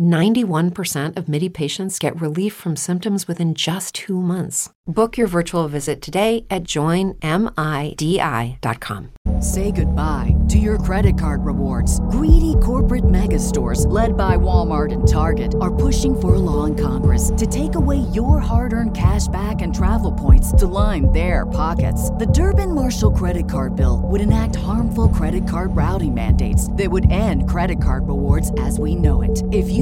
91% of MIDI patients get relief from symptoms within just two months. Book your virtual visit today at joinmidi.com. Say goodbye to your credit card rewards. Greedy corporate mega stores, led by Walmart and Target, are pushing for a law in Congress to take away your hard earned cash back and travel points to line their pockets. The Durbin Marshall credit card bill would enact harmful credit card routing mandates that would end credit card rewards as we know it. If you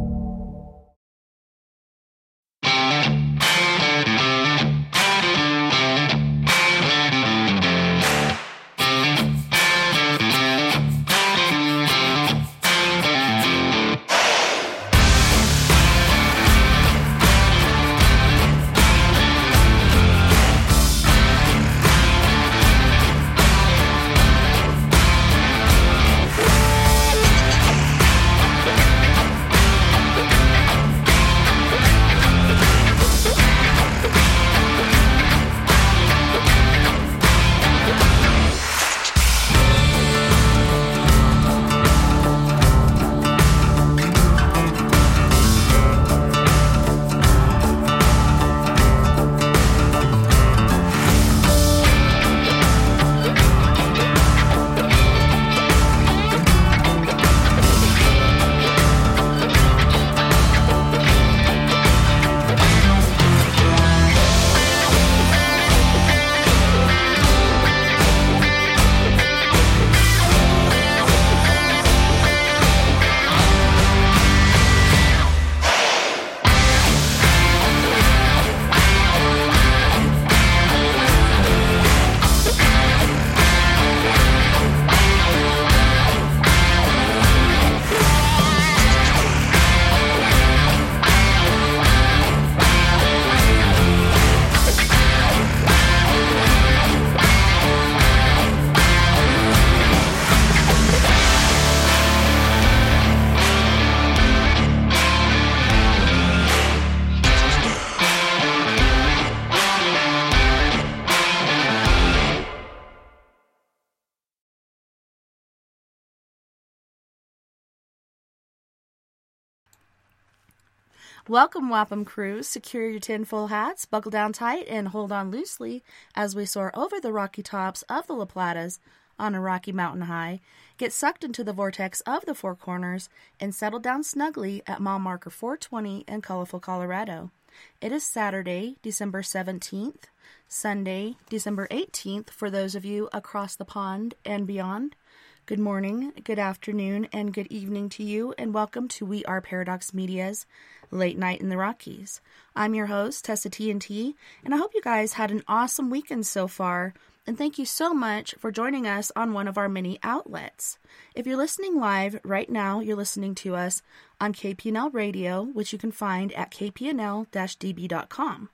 Welcome, Wapham crews. Secure your tinfoil hats, buckle down tight, and hold on loosely as we soar over the rocky tops of the La Platas on a rocky mountain high, get sucked into the vortex of the Four Corners, and settle down snugly at mile marker 420 in colorful Colorado. It is Saturday, December 17th, Sunday, December 18th for those of you across the pond and beyond. Good morning, good afternoon, and good evening to you, and welcome to We Are Paradox Media's Late Night in the Rockies. I'm your host, Tessa TNT, and I hope you guys had an awesome weekend so far. And thank you so much for joining us on one of our many outlets. If you're listening live right now, you're listening to us on KPNL Radio, which you can find at kpnl db.com.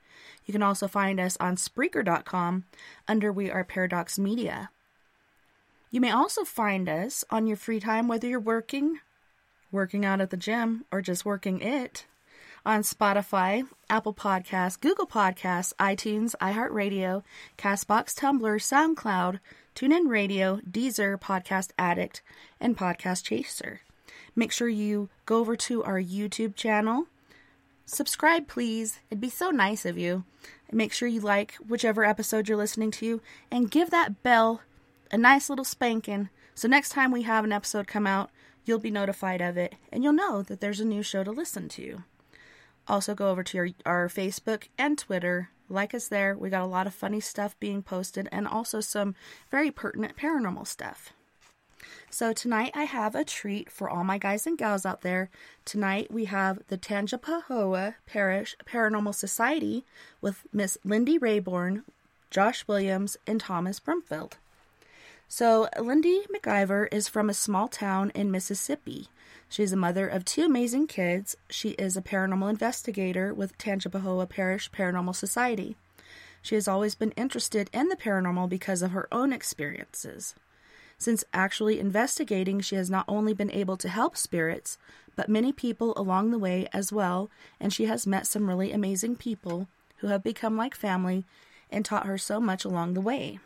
You can also find us on Spreaker.com under We Are Paradox Media. You may also find us on your free time, whether you're working, working out at the gym, or just working it on Spotify, Apple Podcasts, Google Podcasts, iTunes, iHeartRadio, Castbox, Tumblr, SoundCloud, TuneIn Radio, Deezer, Podcast Addict, and Podcast Chaser. Make sure you go over to our YouTube channel. Subscribe, please. It'd be so nice of you. Make sure you like whichever episode you're listening to and give that bell a nice little spanking so next time we have an episode come out, you'll be notified of it and you'll know that there's a new show to listen to. Also, go over to our, our Facebook and Twitter. Like us there. We got a lot of funny stuff being posted and also some very pertinent paranormal stuff. So, tonight I have a treat for all my guys and gals out there. Tonight we have the Tangipahoa Parish Paranormal Society with Miss Lindy Rayborn, Josh Williams, and Thomas Brumfield. So, Lindy McIver is from a small town in Mississippi. She's a mother of two amazing kids. She is a paranormal investigator with Tangipahoa Parish Paranormal Society. She has always been interested in the paranormal because of her own experiences. Since actually investigating, she has not only been able to help spirits, but many people along the way as well, and she has met some really amazing people who have become like family and taught her so much along the way.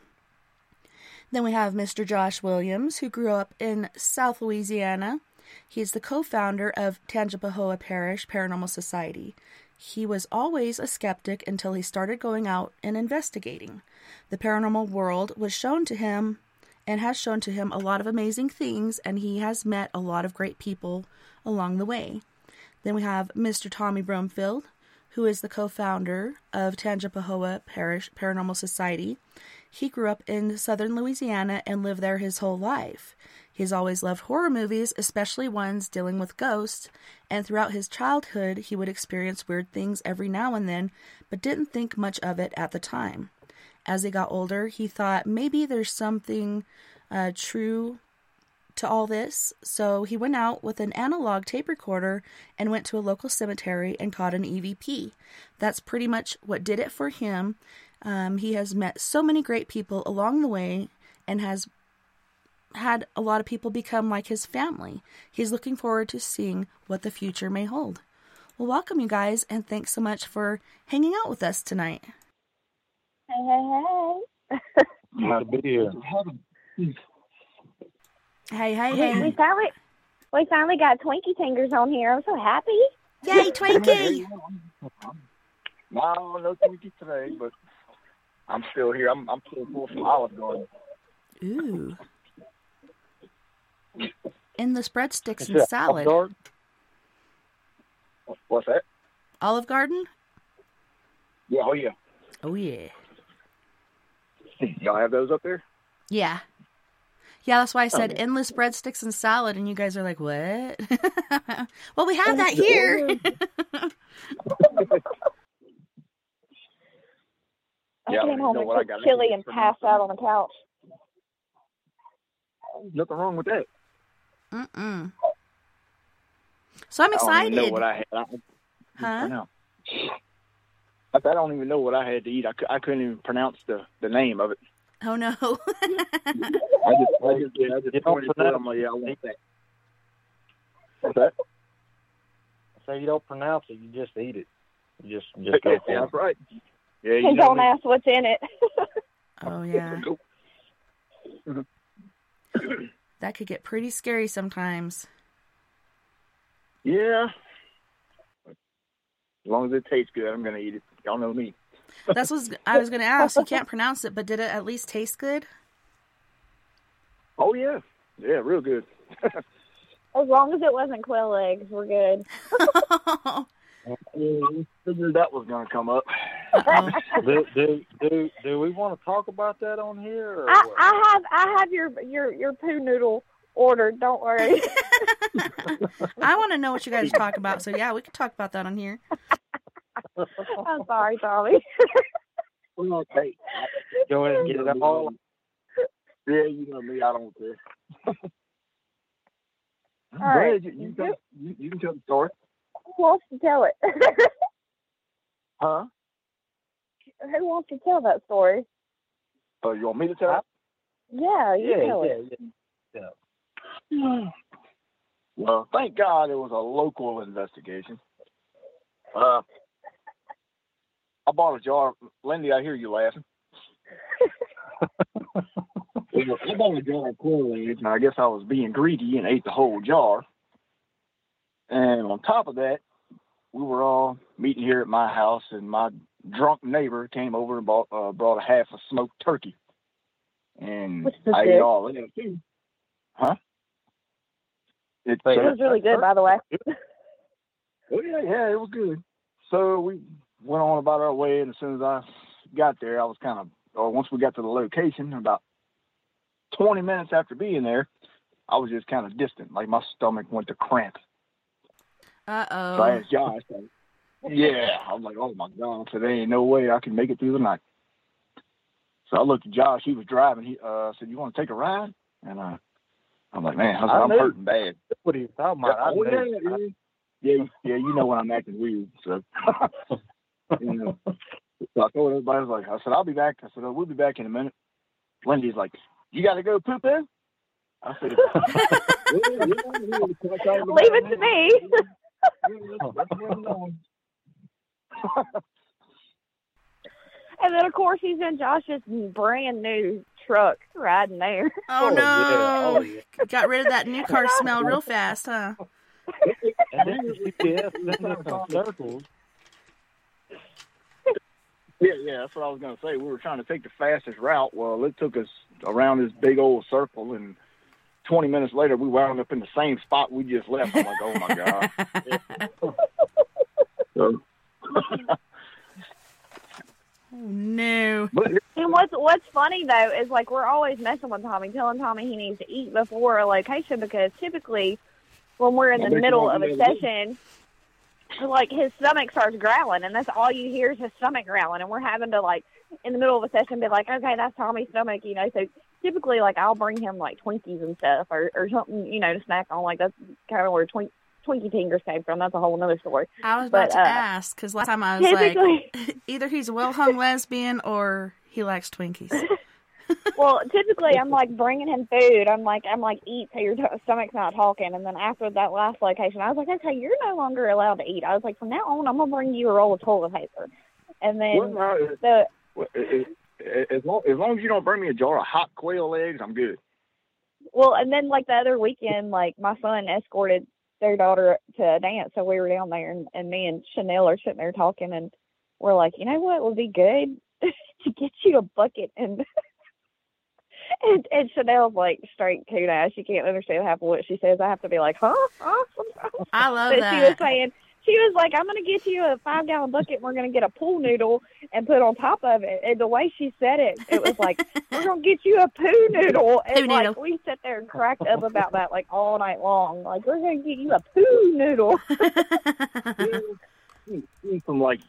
Then we have Mr. Josh Williams, who grew up in South Louisiana. He's the co founder of Tangipahoa Parish Paranormal Society. He was always a skeptic until he started going out and investigating. The paranormal world was shown to him and has shown to him a lot of amazing things, and he has met a lot of great people along the way. Then we have Mr. Tommy Brumfield, who is the co founder of Tangipahoa Parish Paranormal Society. He grew up in southern Louisiana and lived there his whole life. He's always loved horror movies, especially ones dealing with ghosts, and throughout his childhood, he would experience weird things every now and then, but didn't think much of it at the time. As he got older, he thought maybe there's something uh, true to all this, so he went out with an analog tape recorder and went to a local cemetery and caught an EVP. That's pretty much what did it for him. Um, he has met so many great people along the way and has had a lot of people become like his family. He's looking forward to seeing what the future may hold. Well, welcome, you guys, and thanks so much for hanging out with us tonight. Hey, hey, hey. Glad to be here. Hey, hey, hey. we finally we finally got Twinkie Fingers on here. I'm so happy. Yay, Twinkie! No, no Twinkie today, but I'm still here. I'm I'm still full from Olive Garden. Ooh. Endless breadsticks and salad. Olive Garden. What's that? Olive Garden? Yeah, oh yeah. Oh, yeah. Y'all have those up there? Yeah. Yeah, that's why I said Okay. endless breadsticks and salad, and you guys are like, what? well, we have that here. I Yeah, came home and what I cooked chili and passed out on the couch. Nothing wrong with that. Mm-mm. So I'm excited. I don't even know excited. what I had. I, Huh? pronounce. I, I don't even know what I had to eat. I, I couldn't even pronounce the, the name of it. Oh, no. I just, I just, yeah, I just pointed to it. I'm like, yeah, I want that. What's that? So you don't pronounce it, you just eat it. You just just go Yeah, that's right. Yeah, you And know don't me. ask what's in it. oh, yeah. Mm-hmm. Nope. That could get pretty scary sometimes. Yeah. As long as it tastes good, I'm gonna eat it. Y'all know me. That's what I was going to ask. You can't pronounce it, but did it at least taste good? Oh yeah, yeah, real good. as long as it wasn't quail eggs, we're good. Mm-hmm. I figured that was gonna come up. Do, do do do we want to talk about that on here? Or I. I have I have your your your poo noodle ordered. Don't worry. I want to know what you guys talk about. So, yeah, we can talk about that on here. I'm sorry, Tommy. Well, hey, Go ahead and get it all. Yeah, you know me. I don't care. All Go ahead, you, you, tell, you, you can tell the story. Who wants to tell it? Huh? Who wants to tell that story? Oh, you want me to tell? it? Yeah, you Yeah, tell yeah, it. yeah. Well, thank God it was a local investigation. Uh, I bought a jar. Lindy, I hear you laughing. I bought a jar of quail eggs, and I guess I was being greedy and ate the whole jar. And on top of that, we were all meeting here at my house, and my drunk neighbor came over and bought uh, brought a half a smoked turkey, and I good. ate all of it too. Huh? It's Wait, It was really good, by the way. Oh yeah, yeah, it was good. So we went on about our way, and as soon as I got there, I was kind of, or once we got to the location, about 20 minutes after being there, I was just kind of distant, like my stomach went to cramp. Uh So I oh. asked Josh, like, yeah, I was like, oh my god, so there ain't no way I can make it through the night. So I looked at Josh. He was driving. He uh, said, "You want to take a ride?" And uh, I'm like, "Man, I I am knew. hurting bad." That's what he was talking about. Oh, yeah, knew. yeah, yeah, yeah. You know when I'm acting weird, so. you know. So I told everybody, I was like, I said, I'll be back. I said, oh, we'll be back in a minute. Wendy's like, you got to go poop in? I said, Leave it to me. And then, of course, he's in Josh's brand new truck riding there. Oh, Oh, no. yeah. Oh, yeah. Got rid of that new car smell real fast, huh? And then the GPS in circles. Yeah, yeah, that's what I was gonna say. We were trying to take the fastest route. Well, it took us around this big old circle, and 20 minutes later, we wound up in the same spot we just left. I'm like, oh my god. So, Oh, no. but And what's what's funny though is like we're always messing with Tommy, telling Tommy he needs to eat before a location because typically when we're in I the middle of a session, like his stomach starts growling, and that's all you hear is his stomach growling, and we're having to like in the middle of a session be like, okay, that's Tommy's stomach, you know. So typically, like I'll bring him like Twinkies and stuff or or something, you know, to snack on. Like that's kind of where Twink. Twinkie Tingers came from. That's a whole other story. I was about But, to uh, ask because last time I was Typically, like, either he's a well hung lesbian or he likes Twinkies. well, typically I'm like bringing him food. I'm like, I'm like, eat so your t- stomach's not talking. And then after that last location, I was like, okay, you're no longer allowed to eat. I was like, from now on, I'm gonna bring you a roll of toilet paper. And then well, no, the Well, it- it- as long as long as you don't bring me a jar of hot quail eggs, I'm good. well, and then like the other weekend, like my son escorted their daughter to a dance, so we were down there, and, and me and Chanel are sitting there talking, and we're like, you know what would be good to get you a bucket and. And, and Chanel's like straight coon ass. She can't understand half of what she says. I have to be like, huh? Huh? I love But she was that. saying, she was like, I'm going to get you a five gallon bucket. And we're going to get a pool noodle and put on top of it. And the way she said it, it was like, we're going to get you a poo noodle. And Poo like, noodle. we sat there and cracked up about that like all night long. Like, we're going to get you a poo noodle. From like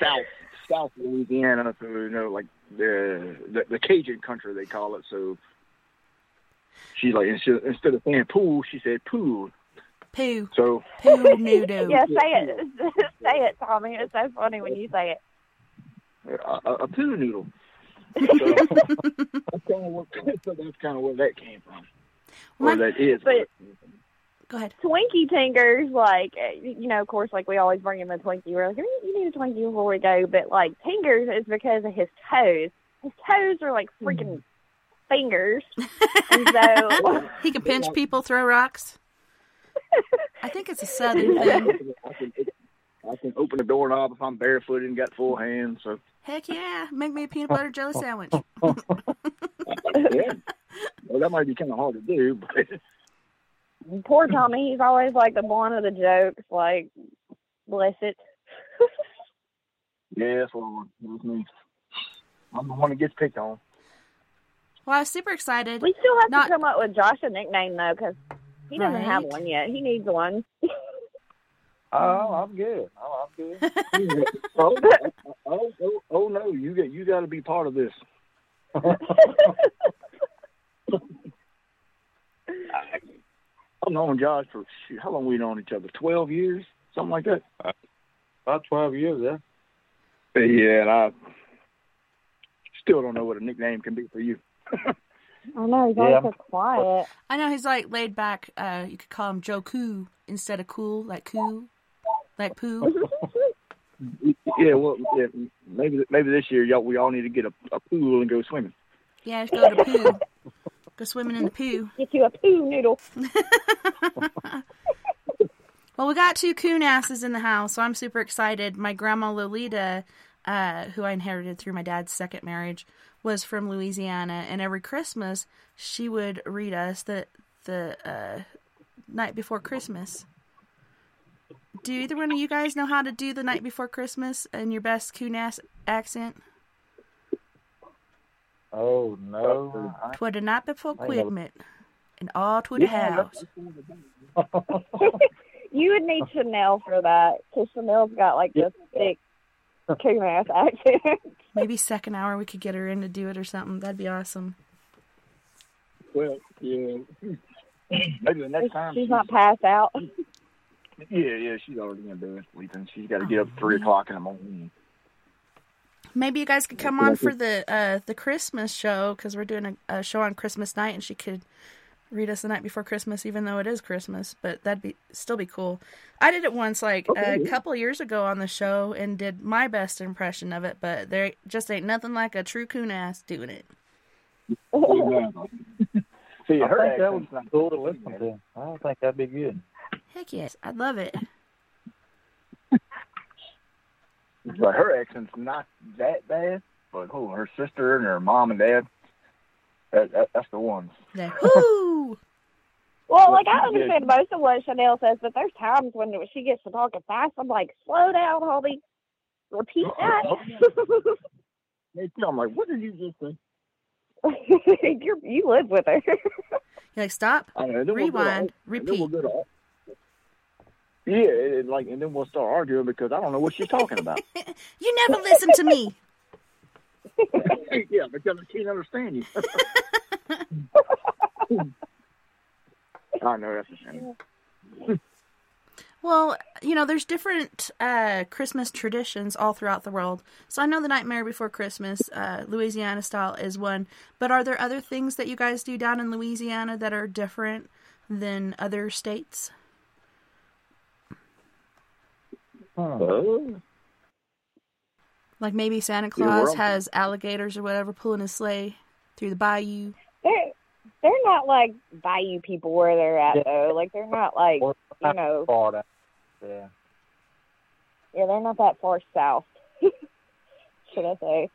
south South Louisiana, so you know, like the the, the Cajun country they call it. So she's like instead, instead of saying pool, she said pool. Poo. So Poo noodle. yeah, say it. say it, Tommy. It's so funny when you say it. a, a, a poo noodle. So that's kind of what so that's kind of where that came from, or My- that is. But- Go ahead. Twinkie Tingers, like, you know, of course, like we always bring him a Twinkie. We're like, "You- you need a Twinkie before we go. But, like, Tingers is because of his toes. His toes are like freaking hmm. fingers. and so, He can pinch people, throw rocks. I think it's a southern thing. I can, I can open the doorknob if I'm barefooted and got full hands. So Heck yeah. Make me a peanut butter jelly sandwich. yeah, well, that might be kind of hard to do, but poor Tommy, he's always like the one of the jokes. Like, bless it. yeah, that's what I want. Me. I'm the one that gets picked on. Well, I was super excited. We still have Not- to come up with Josh a nickname, though, because he doesn't have one yet. He needs one. Oh, I'm good. Oh, I'm good. oh, oh, oh, oh no, you got you got to be part of this. I've known Josh for shoot, how long we known each other? Twelve years, something like that. Uh, about 12 years, yeah. Yeah, and I still don't know what a nickname can be for you. I know, he's Yeah. always so quiet. I know he's like laid back. Uh, you could call him Joe Coo instead of cool, like cool, like poo. Yeah, well, yeah, maybe maybe this year y'all we all need to get a, a pool and go swimming. Yeah, just go to poo. Go swimming in the poo. Get you a poo noodle. Well, we got two coon asses in the house, so I'm super excited. My grandma Lolita, uh, who I inherited through my dad's second marriage, was from Louisiana, and every Christmas she would read us the the uh, night before Christmas. Do either one of you guys know how to do the night before Christmas in your best coon ass accent? Oh, no. I- Twa the night before I. Christmas, and all to the Yeah, house. You would need Chanel for that, because Chanel's got like this thick coon ass accent. Maybe second hour we could get her in to do it or something. That'd be awesome. Well, yeah. Maybe the next time. She's not passed out. Yeah, yeah, she's already in bed sleeping. She's got to get up at three o'clock in the morning. Maybe you guys could come on for the uh, the Christmas show because we're doing a, a show on Christmas night, and she could read us the night before Christmas, even though it is Christmas. But that'd be still be cool. I did it once, like a couple years ago on the show, and did my best impression of it. But there just ain't nothing like a true coon ass doing it. See, I her think that would be cool to listen to. I don't think that'd be good. Heck yes, I'd love it. But her accent's not that bad. But oh, her sister and her mom and dad, that, that that's the ones. There. Woo! Well, like I Yeah. understand most of what Chanel says, but there's times when she gets to talking fast. I'm like, slow down, Holly. Repeat that. Hey, I'm like, what did you just say? You're, you live with her. You're like, stop, know, and we'll to- rewind, we'll repeat. yeah, and like, and then we'll start arguing because I don't know what she's talking about. You never listen to me. yeah, because I can't understand you. I know that's a shame. Well, you know, there's different uh, Christmas traditions all throughout the world. So I know the Nightmare Before Christmas, uh, Louisiana style, is one. But are there other things that you guys do down in Louisiana that are different than other states? Oh. Like maybe Santa Claus has alligators or whatever pulling his sleigh through the bayou. they're they're not like bayou people where they're at Yeah. though. Like they're not like Or you know far down. Yeah. yeah they're not that far south. Should I say?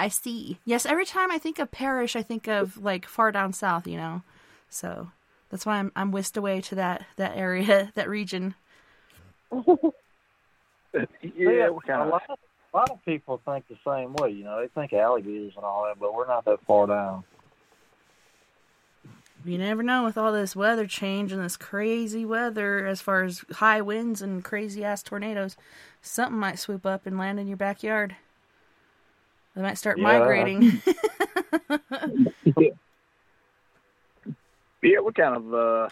I see. Yes, every time I think of parish, I think of like far down south, you know. So that's why I'm I'm whisked away to that that area, that region. Yeah, what kind a of lot, of, a lot of people think the same way. You know, they think alligators and all that, but we're not that far down. You never know with all this weather change and this crazy weather as far as high winds and crazy ass tornadoes, something might swoop up and land in your backyard. They might start Yeah. migrating. Yeah, Yeah. What kind of uh,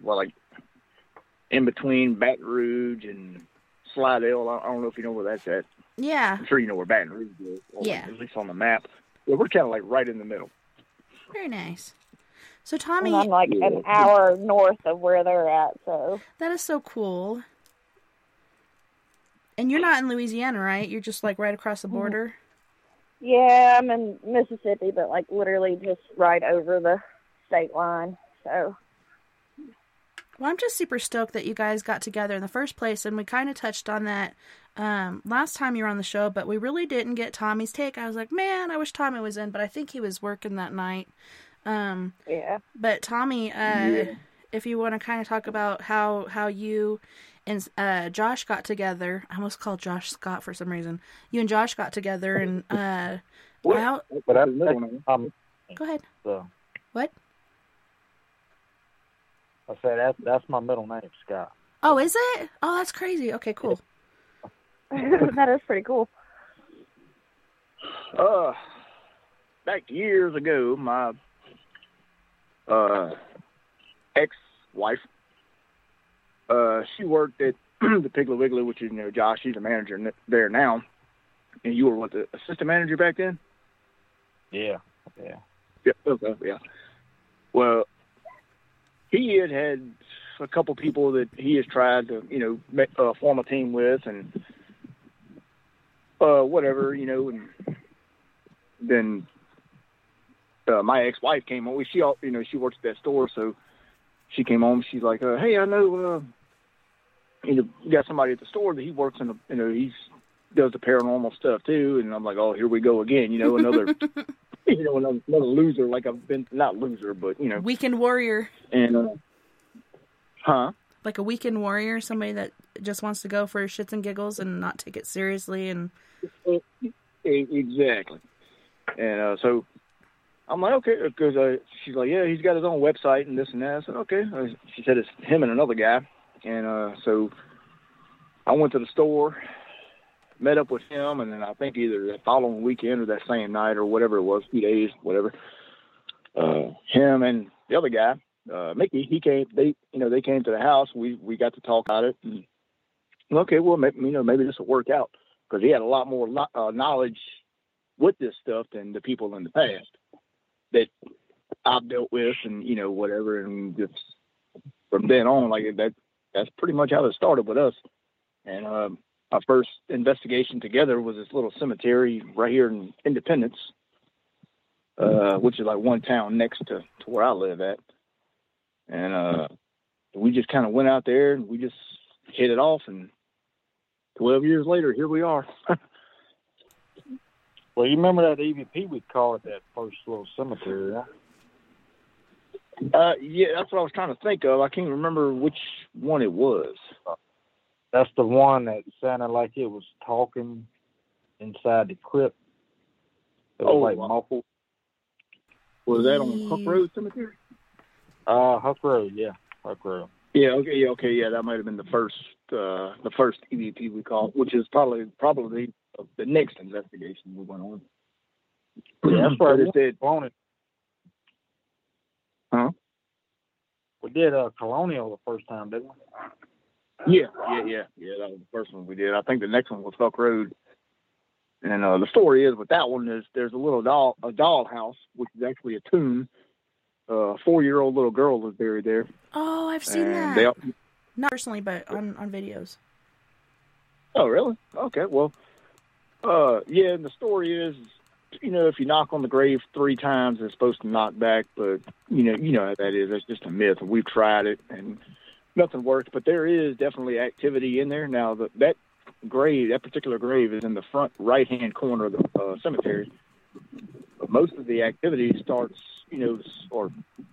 well, like in between Baton Rouge and Slidell. I I don't know if you know where that's at. yeah, I'm sure you know where Baton Rouge is. Yeah. At least on the map. Yeah, we're kind of like right in the middle. very nice. So Tommy, And I'm like an hour north of where they're at, so that is so cool. And you're not in Louisiana, right? You're just like right across the mm-hmm. border. yeah, I'm in Mississippi, but like literally just right over the state line. So Well, I'm just super stoked that you guys got together in the first place, and we kind of touched on that um, last time you were on the show, but we really didn't get Tommy's take. I was like, man, I wish Tommy was in, but I think he was working that night. Um, yeah. but Tommy, uh, if you want to kind of talk about how how you and uh, Josh got together, I almost called Josh Scott for some reason. You and Josh got together, and uh, how? But I, That's the middle name. um, Go ahead. so What? I said that's that's my middle name, Scott. Oh, is it? Oh, that's crazy. Okay, cool. that is pretty cool. Uh, back years ago, my uh ex-wife, uh, she worked at the Piggly Wiggly, which is you know Josh. She's a manager there now, and you were what the assistant manager back then. Yeah, yeah. Yeah, okay, yeah. Well, he had had a couple people that he has tried to, you know, uh, form a team with, and uh, whatever, you know, and then uh, my ex-wife came home. She, al- you know, she works at that store, so she came home. She's like, uh, "Hey, I know, uh, you know, you got somebody at the store that he works in, the, you know, he's does the paranormal stuff too." And I'm like, "Oh, here we go again," you know, another. you know, another, another loser like I've been not loser, but you know, Weekend warrior. and uh, huh? like a weekend warrior, somebody that just wants to go for shits and giggles and not take it seriously. And Exactly. And uh, so I'm like, okay, because uh, she's like, yeah, he's got his own website and this and that. I said, okay. Uh, She said it's him and another guy, and uh, so I went to the store met up with him, and then I think either the following weekend or that same night or whatever it was, few days, whatever. Uh, him and the other guy, uh, Mickey, he came. They, you know, they came to the house. We we got to talk about it. And, okay, well, maybe, you know, maybe this will work out because he had a lot more lo- uh, knowledge with this stuff than the people in the past that I've dealt with, and you know, whatever. And just from then on, like that, that's pretty much how it started with us. And um, our first investigation together was this little cemetery right here in Independence, uh, which is like one town next to, to where I live at. And uh, we just kind of went out there and we just hit it off. And 12 years later, here we are. Well, you remember that EVP we called at that first little cemetery, huh? uh, yeah, that's what I was trying to think of. I can't remember which one it was. That's the one that sounded like it was talking inside the crypt. It was Oh, like wow. muffled. Was that on Hook Road Cemetery? Uh, Huck Road, yeah, Huck Road. Yeah, okay, yeah, okay, yeah, that might have been the first, uh, the first EVP we called, which is probably probably the next investigation we went on. Yeah, that's where But I it said, wanted. Huh? We did uh, Colonial the first time, didn't we? Yeah, yeah, yeah, yeah, that was the first one we did. I think the next one was Huck Road. And uh, the story is with that one is there's a little doll, a doll house, which is actually a tomb. Uh, a four-year-old little girl was buried there, Oh, I've seen and that. they all, Not personally, but on on videos. Oh, really? Okay. Well, uh, yeah. And the story is, you know, if you knock on the grave three times, it's supposed to knock back. But you know, you know how that is. That's just a myth. We've tried it and nothing worked. But there is definitely activity in there. Now, the, that grave, that particular grave, is in the front right-hand corner of the uh, cemetery. Most of the activity starts, you know, or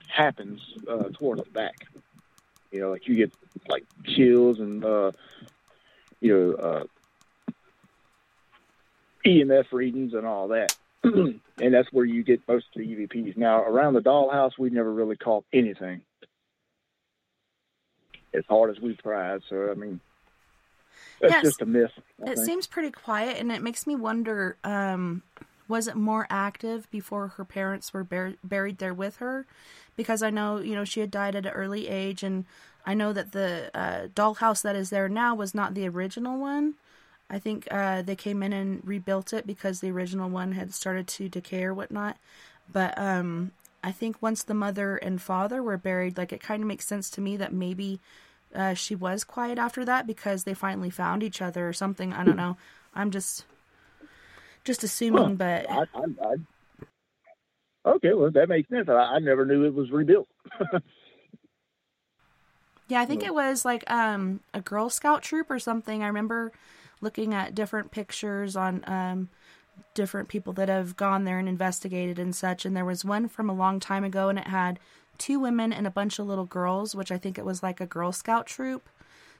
happens uh, towards the back. You know, like you get like chills and uh, you know, uh, EMF readings and all that. and that's where you get most of the EVPs. Now, around the dollhouse, we've never really caught anything as hard as we've tried. So, I mean, that's just a myth. I It think. seems pretty quiet, and it makes me wonder: um, was it more active before her parents were bur- buried there with her? Because I know, you know, she had died at an early age, and I know that the uh, dollhouse that is there now was not the original one. I think uh, they came in and rebuilt it because the original one had started to decay or whatnot. But um, I think once the mother and father were buried, like it kind of makes sense to me that maybe uh, she was quiet after that because they finally found each other or something. I don't know. I'm just just assuming, but I, I, I, okay, well, that makes sense. I, I never knew it was rebuilt. yeah, I think it was like um a Girl Scout troop or something. I remember looking at different pictures on um different people that have gone there and investigated and such and there was one from a long time ago and it had two women and a bunch of little girls, which I think it was like a Girl Scout troop.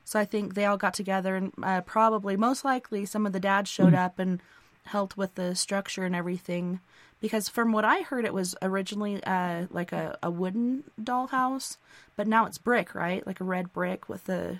So I think they all got together and uh, probably, most likely, some of the dads showed up and helped with the structure and everything. Because from what I heard, it was originally uh, like a, a wooden dollhouse, but now it's brick, right? Like a red brick with the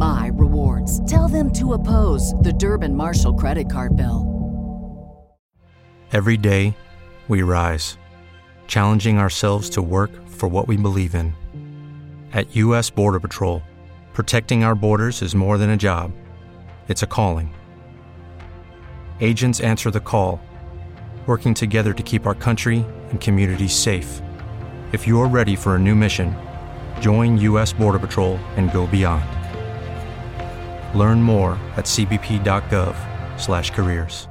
my rewards. Tell them to oppose the Durbin Marshall credit card bill. Every day, we rise, challenging ourselves to work for what we believe in. At U.S. Border Patrol, protecting our borders is more than a job, it's a calling. Agents answer the call, working together to keep our country and communities safe. If you're ready for a new mission, join U.S. Border Patrol and go beyond. Learn more at cbp.gov/careers.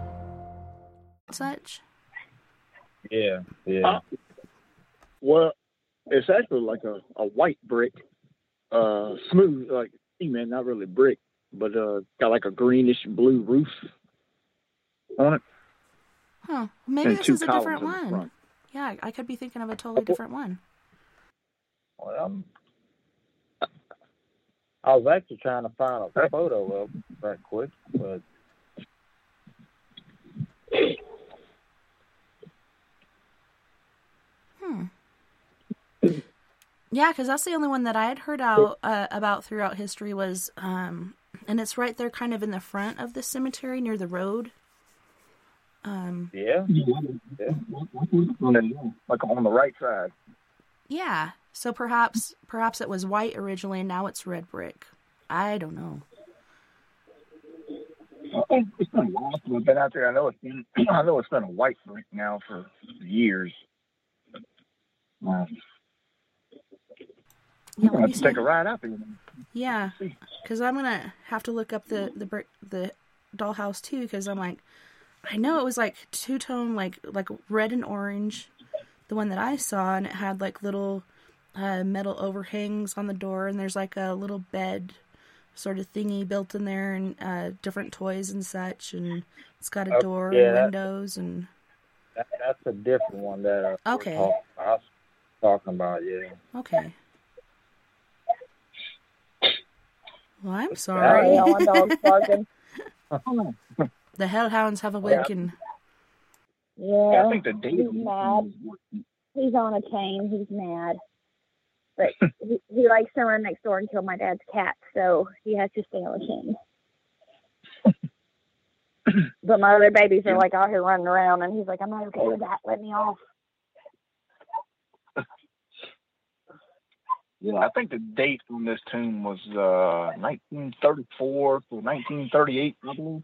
Such. Yeah, yeah. Uh, Well, it's actually like a, a white brick, uh, smooth, like cement, not really brick, but uh, got like a greenish blue roof on it. Huh. Maybe and this is a different one. Yeah, I could be thinking of a totally different one. Well, I'm, I was actually trying to find a photo of him right quick, but Hmm. Yeah, because that's the only one that I had heard out uh, about throughout history was, um, and it's right there, kind of in the front of the cemetery near the road. Um, yeah, Yeah. Like on the right side. yeah. So perhaps, perhaps it was white originally, and now it's red brick. I don't know. It's been a while since I've been out there. I know it's been I know it's been a white brick now for years. Uh, Yeah, let gonna me have to see. take a ride out there. Yeah, because I'm gonna have to look up the the brick the dollhouse too. Because I'm like, I know it was like two tone, like like red and orange, the one that I saw, and it had like little uh, metal overhangs on the door, and there's like a little bed sort of thingy built in there, and uh, different toys and such, and it's got a Oh, door yeah, and windows, and that, that's a different one that I, Okay. talking, I was talking about. Yeah, okay. Well, I'm sorry. yeah, my. The hellhounds have awakened. Yeah, I think the date he's mad. He's on a chain. He's mad. But he, he likes to run next door and kill my dad's cat, so he has to stay with him. but my other babies are like out here running around, and he's like, I'm not okay with that. Let me off. Yeah, I think the date on this tomb was uh 1934 to 1938, I believe.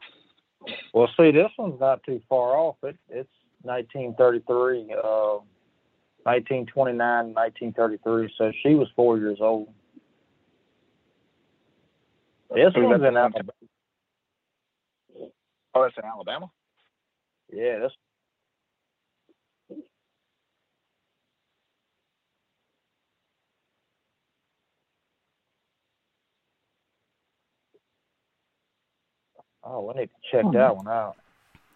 Well, see, this one's not too far off. It it's 1933, uh, 1929, and 1933. So she was four years old. This one's in Alabama. Oh, that's in Alabama. Yeah, this. Oh, we need to check hmm. that one out.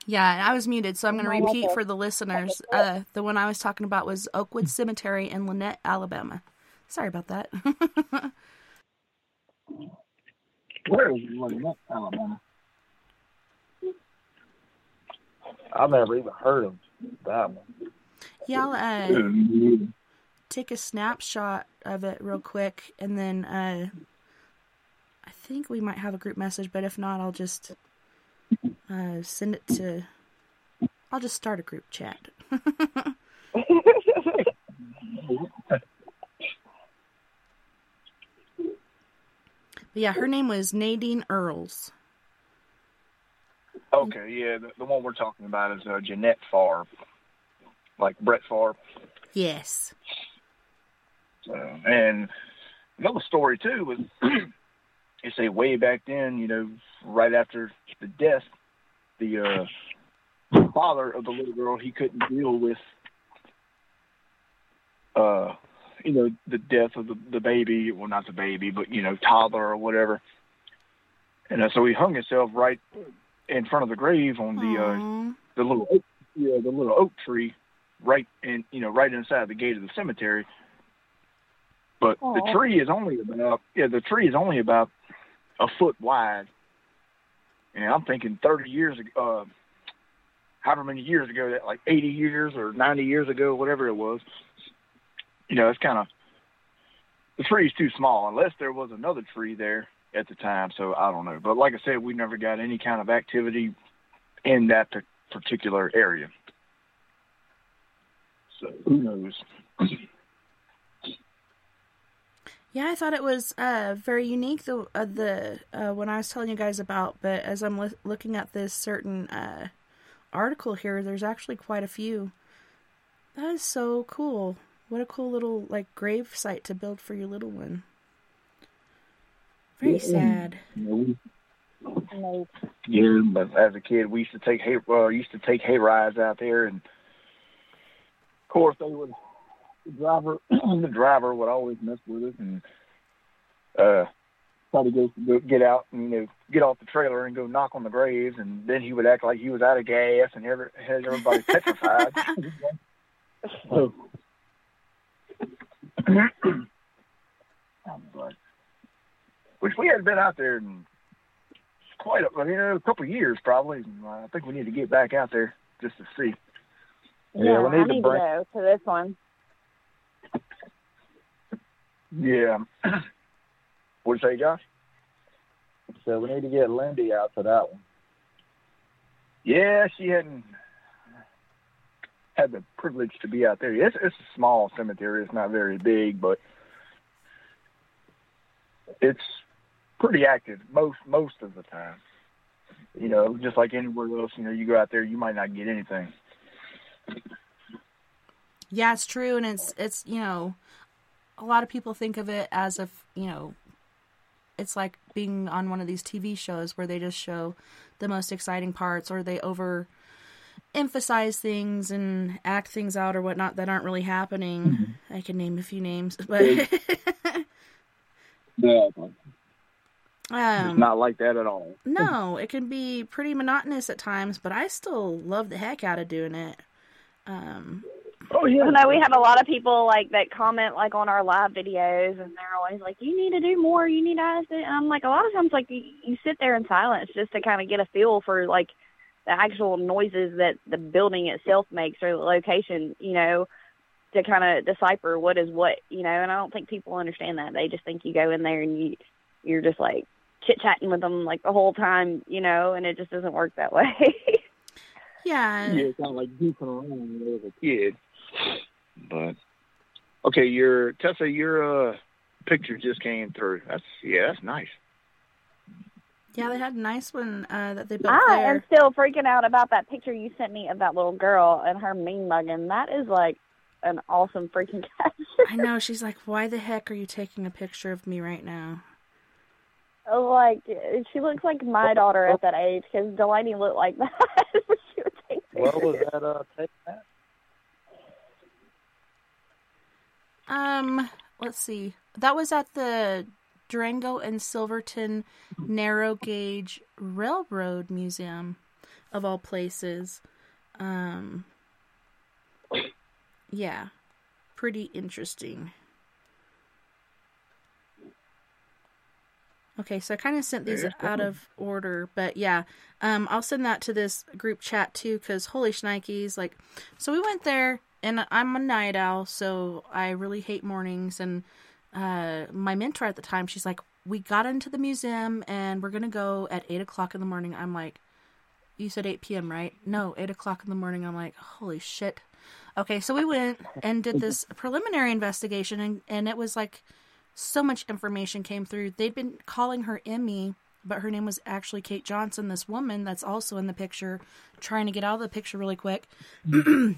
Yeah, I was muted, so I'm going to repeat for the listeners. Uh, the one I was talking about was Oakwood Cemetery in Lanett, Alabama. Sorry about that. Where is it? Alabama. I've never even heard of that one. yeah, I'll uh, take a snapshot of it real quick, and then uh, I think we might have a group message, but if not, I'll just uh, send it to. I'll just start a group chat. But yeah, her name was Nadine Earles. Okay, yeah, the, the one we're talking about is uh, Jeanette Favre, like Brett Favre. Yes. So, and another story too was they say way back then, you know, right after the death, the uh, father of the little girl he couldn't deal with, uh, you know, the death of the the baby. Well, not the baby, but you know, toddler or whatever. And uh, so he hung himself right in front of the grave on the uh, the little oak, yeah, the little oak tree, right in you know right inside the gate of the cemetery. But the tree is only about yeah, the tree is only about a foot wide. And I'm thinking 30 years ago, uh, however many years ago, that like 80 years or 90 years ago, whatever it was. You know, it's kind of the tree's too small unless there was another tree there at the time. So I don't know. But like I said, we never got any kind of activity in that particular area. So who knows? Yeah, I thought it was uh, very unique. The uh, the uh, when I was telling you guys about, but as I'm li- looking at this certain uh, article here, there's actually quite a few. That is so cool. What a cool little like grave site to build for your little one. Very sad. You know, we- No. Yeah, but as a kid, we used to take hay uh, used to take hay rides out there, and of course they would the driver the driver would always mess with us and uh try to go, go get out and you know get off the trailer and go knock on the graves, and then he would act like he was out of gas and every had everybody petrified. So, but, which we hadn't been out there in quite a, I mean, a couple of years probably. I think we need to get back out there just to see. Yeah, we need I to need bring- to go to this one. Yeah. What'd you say, Josh? So we need to get Lindy out to that one. Yeah, she hadn't had the privilege to be out there. It's it's a small cemetery. It's not very big, but it's pretty active most most of the time. You know, just like anywhere else, you know, you go out there, you might not get anything. Yeah, it's true, and it's it's you know, a lot of people think of it as if you know, it's like being on one of these TV shows where they just show the most exciting parts, or they over emphasize things and act things out or whatnot that aren't really happening. I can name a few names, but Yeah, um, it's not like that at all. no, it can be pretty monotonous at times, but I still love the heck out of doing it. Um, Oh yeah. You know, we have a lot of people like that comment like on our live videos, and they're always like, "You need to do more. You need to ask it." And I'm like, a lot of times, like you, you sit there in silence just to kind of get a feel for like the actual noises that the building itself makes or the location. You know, to kind of decipher what is what. You know, and I don't think people understand that. They just think you go in there and you you're just like chit chatting with them like the whole time. You know, and it just doesn't work that way. yeah, Yeah, it's kind of like goofing around when I was a kid. But okay, your Tessa, your uh picture just came through. That's yeah, that's nice. yeah, they had a nice one uh, that they built I there. am still freaking out about that picture you sent me of that little girl and her mean mugging. That is like an awesome freaking capture. I know. She's like, why the heck are you taking a picture of me right now? like she looks like my daughter at that age because Delaney looked like that when she would take What was that uh tape at? Um, let's see. That was at the Durango and Silverton Narrow Gauge Railroad Museum, of all places. Um, yeah, pretty interesting. Okay, so I kind of sent these out of order, but yeah, um, I'll send that to this group chat too, because holy shnikes, like, so we went there, and I'm a night owl, so I really hate mornings, and uh, my mentor at the time, she's like, we got into the museum, and we're gonna go at eight o'clock in the morning. I'm like, you said eight p.m. right? No, eight o'clock in the morning. I'm like, holy shit. Okay, so we went and did this preliminary investigation, and and it was like so much information came through. They'd been calling her Emmy, but her name was actually Kate Johnson, this woman that's also in the picture, trying to get out of the picture really quick. the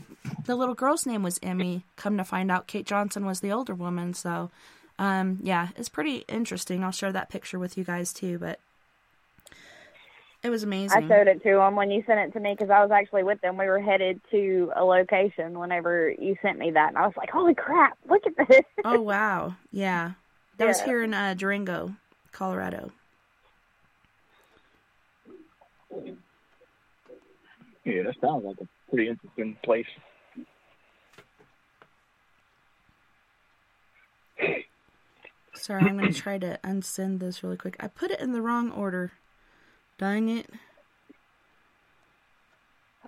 little girl's name was Emmy. Come to find out, Kate Johnson was the older woman. So, um, yeah, it's pretty interesting. I'll share that picture with you guys too, but it was amazing. I showed it to him when you sent it to me because I was actually with them. We were headed to a location whenever you sent me that, and I was like, "Holy crap! Look at this!" oh, wow. Yeah. That was here in uh, Durango, Colorado. Yeah, that sounds like a pretty interesting place. Sorry, I'm going to try to unsend this really quick. I put it in the wrong order. Dang it.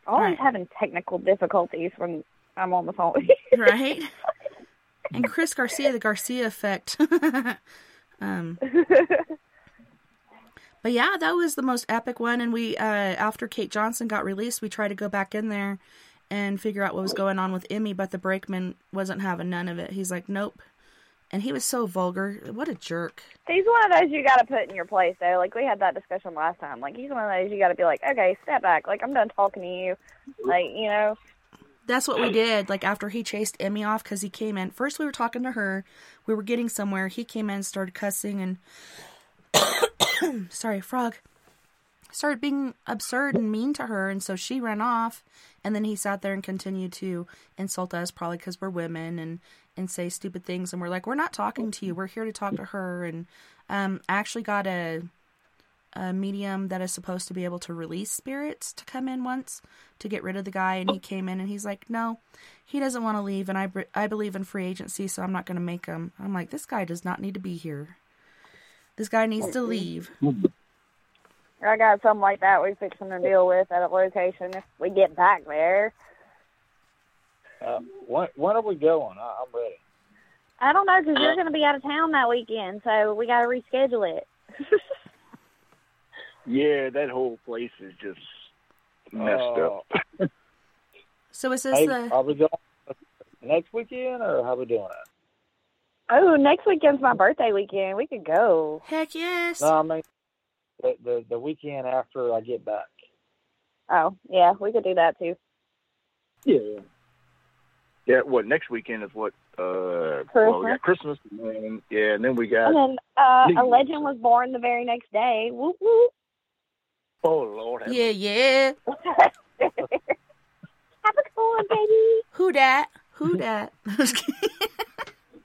Always Right. having technical difficulties when I'm on the phone. Right? and Chris Garcia, the Garcia effect. um, but yeah, that was the most epic one. And we, uh, after Kate Johnson got released, we tried to go back in there and figure out what was going on with Emmy, but the brakeman wasn't having none of it. He's like, nope. And he was so vulgar. What a jerk. he's one of those you got to put in your place, though. Like we had that discussion last time. Like he's one of those you got to be like, okay, step back. Like I'm done talking to you. Like you know, That's what we did. Like after he chased Emmy off because he came in. First, we were talking to her. We were getting somewhere. He came in, and started cussing, and sorry, frog. Started being absurd and mean to her, and so she ran off. And then he sat there and continued to insult us, probably because we're women, and and say stupid things. And we're like, we're not talking to you. We're here to talk to her. And um, I actually got a a medium that is supposed to be able to release spirits to come in once to get rid of the guy, and he came in and he's like, no, he doesn't want to leave, and I I believe in free agency, so I'm not going to make him. I'm like, this guy does not need to be here. This guy needs to leave. I got something like that we fixing to deal with at a location if we get back there. Uh, when when are we going? I, I'm ready. I don't know because you're going to be out of town that weekend, so we got to reschedule it. Yeah, that whole place is just messed Uh, up. So is this Hey, the? are we going next weekend or how we doing it? Oh, next weekend's my birthday weekend. We could go. Heck yes. No, I mean the, the the weekend after I get back. Oh, yeah, we could do that too. Yeah. Yeah, what next weekend is what uh well we got Christmas and then, yeah, and then we got And then uh, a legend was born the very next day. Whoop whoop. oh Lord have yeah, yeah. Have a cool one, baby. Who dat? Who dat?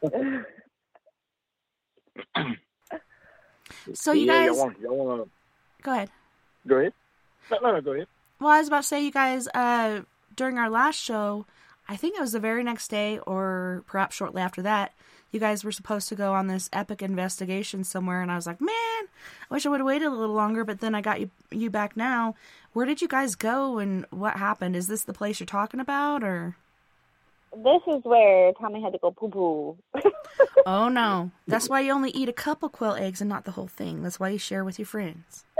I was kidding. so you yeah, guys, y'all want, y'all want go ahead. go ahead? No, no, no, go ahead. Well, I was about to say, you guys, uh, during our last show, I think it was the very next day or perhaps shortly after that, you guys were supposed to go on this epic investigation somewhere, and I was like, man, I wish I would have waited a little longer, but then I got you you back now. Where did you guys go, and what happened? Is this the place you're talking about, or? This is where Tommy had to go poo poo. Oh no, that's why you only eat a couple quail eggs and not the whole thing. That's why you share with your friends.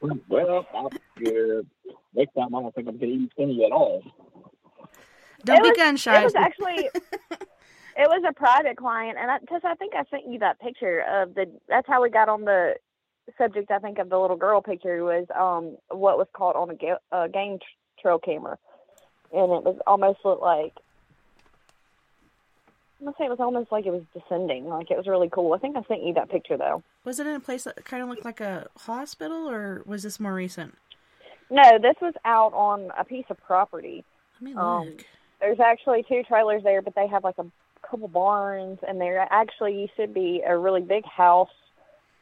Well, I, uh, next time I don't think I'm going to eat any at all. Don't it be was, gun shy. It was actually it was a private client, and because I, think I sent you that picture of the. That's how we got on the subject. I think of the little girl picture was um what was caught on a ga- uh, game tr- trail camera, and it was almost looked like. I'm gonna say it was almost like it was descending. Like it was really cool. I think I sent you that picture though. Was it in a place that kind of looked like a hospital, or was this more recent? No, this was out on a piece of property. Let me Um, there's actually two trailers there, but they have like a couple barns, and there actually used to be a really big house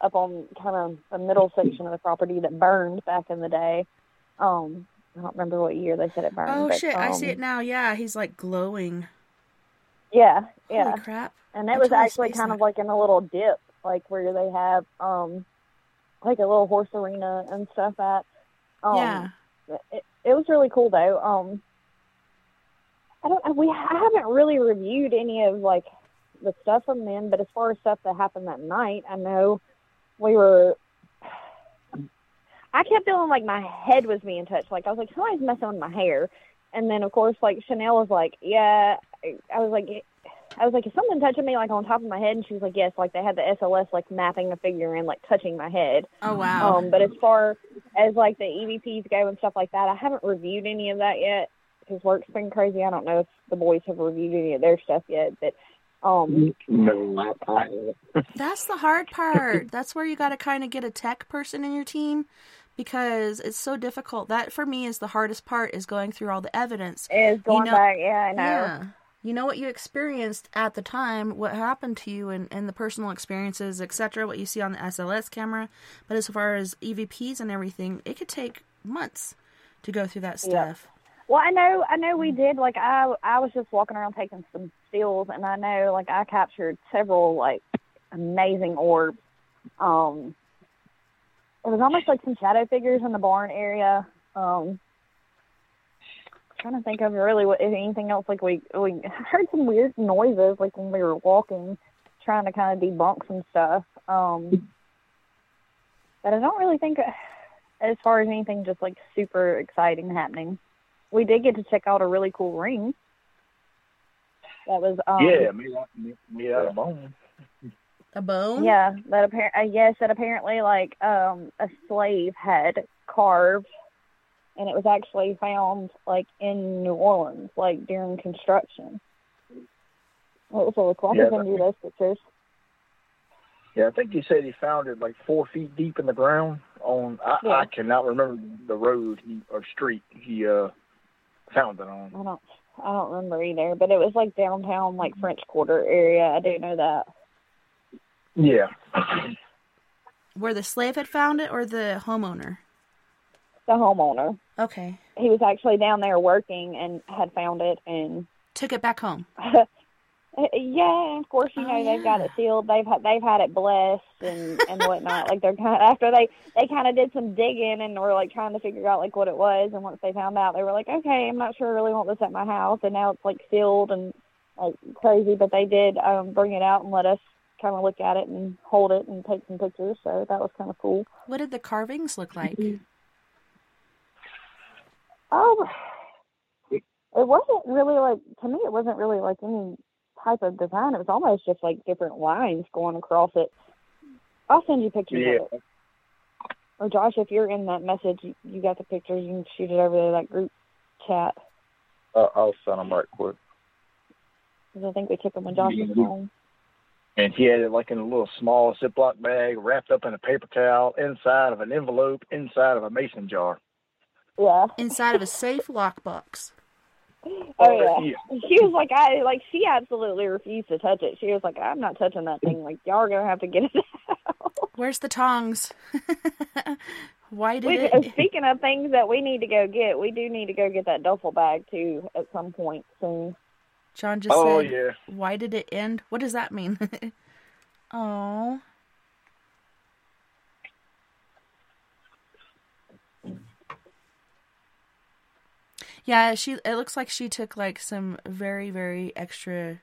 up on kind of the middle section of the property that burned back in the day. Um, I don't remember what year they said it burned. Oh but, shit! I see um, it now. Yeah, he's like glowing. Yeah, yeah, Holy crap! and it I was actually kind that. of like in a little dip, like where they have um, like a little horse arena and stuff at. Um, yeah. it, it was really cool though. Um, I don't. We I haven't really reviewed any of like the stuff from then, but as far as stuff that happened that night, I know we were. I kept feeling like my head was being touched. Like I was like, somebody's messing with my hair, and then of course, like Chanel was like, yeah. I- I was like, I was like, is something touching me like on top of my head? And she was like, yes. Like they had the SLS like mapping the figure and like touching my head. Oh wow. Um, but as far as like the EVPs go and stuff like that, I haven't reviewed any of that yet because work's been crazy. I don't know if the boys have reviewed any of their stuff yet, but um, No, I, I That's the hard part. That's where you got to kind of get a tech person in your team because it's so difficult. That for me is the hardest part is going through all the evidence. is going know- back. Yeah, I know. Yeah. You know what you experienced at the time, what happened to you, and, and the personal experiences, etc. What you see on the SLS camera, but as far as EVPs and everything, it could take months to go through that Yeah. stuff. Well, I know, I know we did. Like I, I was just walking around taking some stills, and I know, like I captured several like amazing orbs. Um, it was almost like some shadow figures in the barn area. Um, trying to think of really what anything else. Like we we heard some weird noises, like when we were walking, trying to kind of debunk some stuff. Um, but I don't really think, as far as anything, just like super exciting happening we did get to check out a really cool ring. That was um yeah, me, me, me out of bone. A bone? yeah that apparent uh, yes that apparently like um a slave had carved and it was actually found like in New Orleans like during construction. Well, it was really cool. I Yeah, can send you those pictures. Yeah, I think he said he found it like four feet deep in the ground on. I, Yeah. I cannot remember the road he, or street he uh found it on. I don't I don't remember either, but it was like downtown like French Quarter area. I do know that. Yeah. where the slave had found it or the homeowner? The homeowner. Okay. He was actually down there working and had found it and Took it back home. yeah, of course, you Oh, know they've got it sealed. They've had they've had it blessed and and whatnot. like they're kind of after they they kind of did some digging and were like trying to figure out like what it was. And once they found out, they were like, okay, I'm not sure I really want this at my house. And now it's like sealed and like crazy. But they did um bring it out and let us kind of look at it and hold it and take some pictures. So that was kind of cool. What did the carvings look like? Um, it wasn't really like to me. It wasn't really like any type of design. It was almost just like different lines going across it. I'll send you pictures Yeah. of it. Or Josh, if you're in that message, you, you got the pictures. You can shoot it over to that group chat. Uh, I'll send them right quick. 'Cause I think we took them when Josh was Yeah. home. And he had it like in a little small Ziploc bag, wrapped up in a paper towel, inside of an envelope, inside of a mason jar. Yeah. Inside of a safe lockbox. Oh yeah. She was like, I like. She absolutely refused to touch it. She was like, I'm not touching that thing. Like y'all are gonna have to get it out. Where's the tongs? Why did We, it? uh, speaking of things that we need to go get, we do need to go get that duffel bag too at some point soon. John just Oh said, yeah. "Why did it end?" What does that mean? oh, yeah. She. It looks like she took like some very, very extra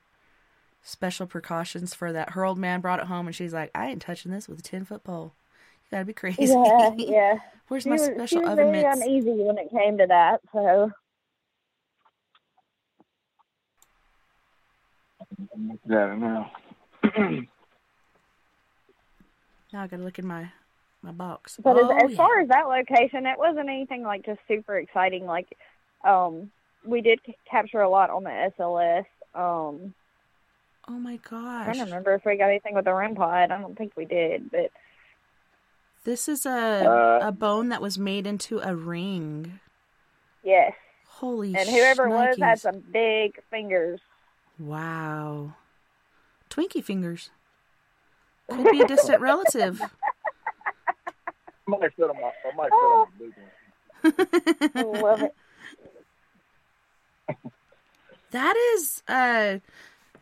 special precautions for that. Her old man brought it home, and she's like, "I ain't touching this with a ten foot pole. You gotta be crazy." Yeah, yeah. Where's She my was, she was oven very mitts? uneasy when it came to that. So I don't know. Now I gotta look in my my box. But oh, as, as yeah. far as that location, it wasn't anything like just super exciting. Like, um, we did c- capture a lot on the SLS. Um, oh my gosh! I don't remember if we got anything with the REM pod. I don't think we did, but this is a Uh, a bone that was made into a ring. yes. Holy And whoever it was had some big fingers. Wow. Twinkie fingers. Could be a distant relative. I might fit on my, I might fit on my boot. Love it. That is uh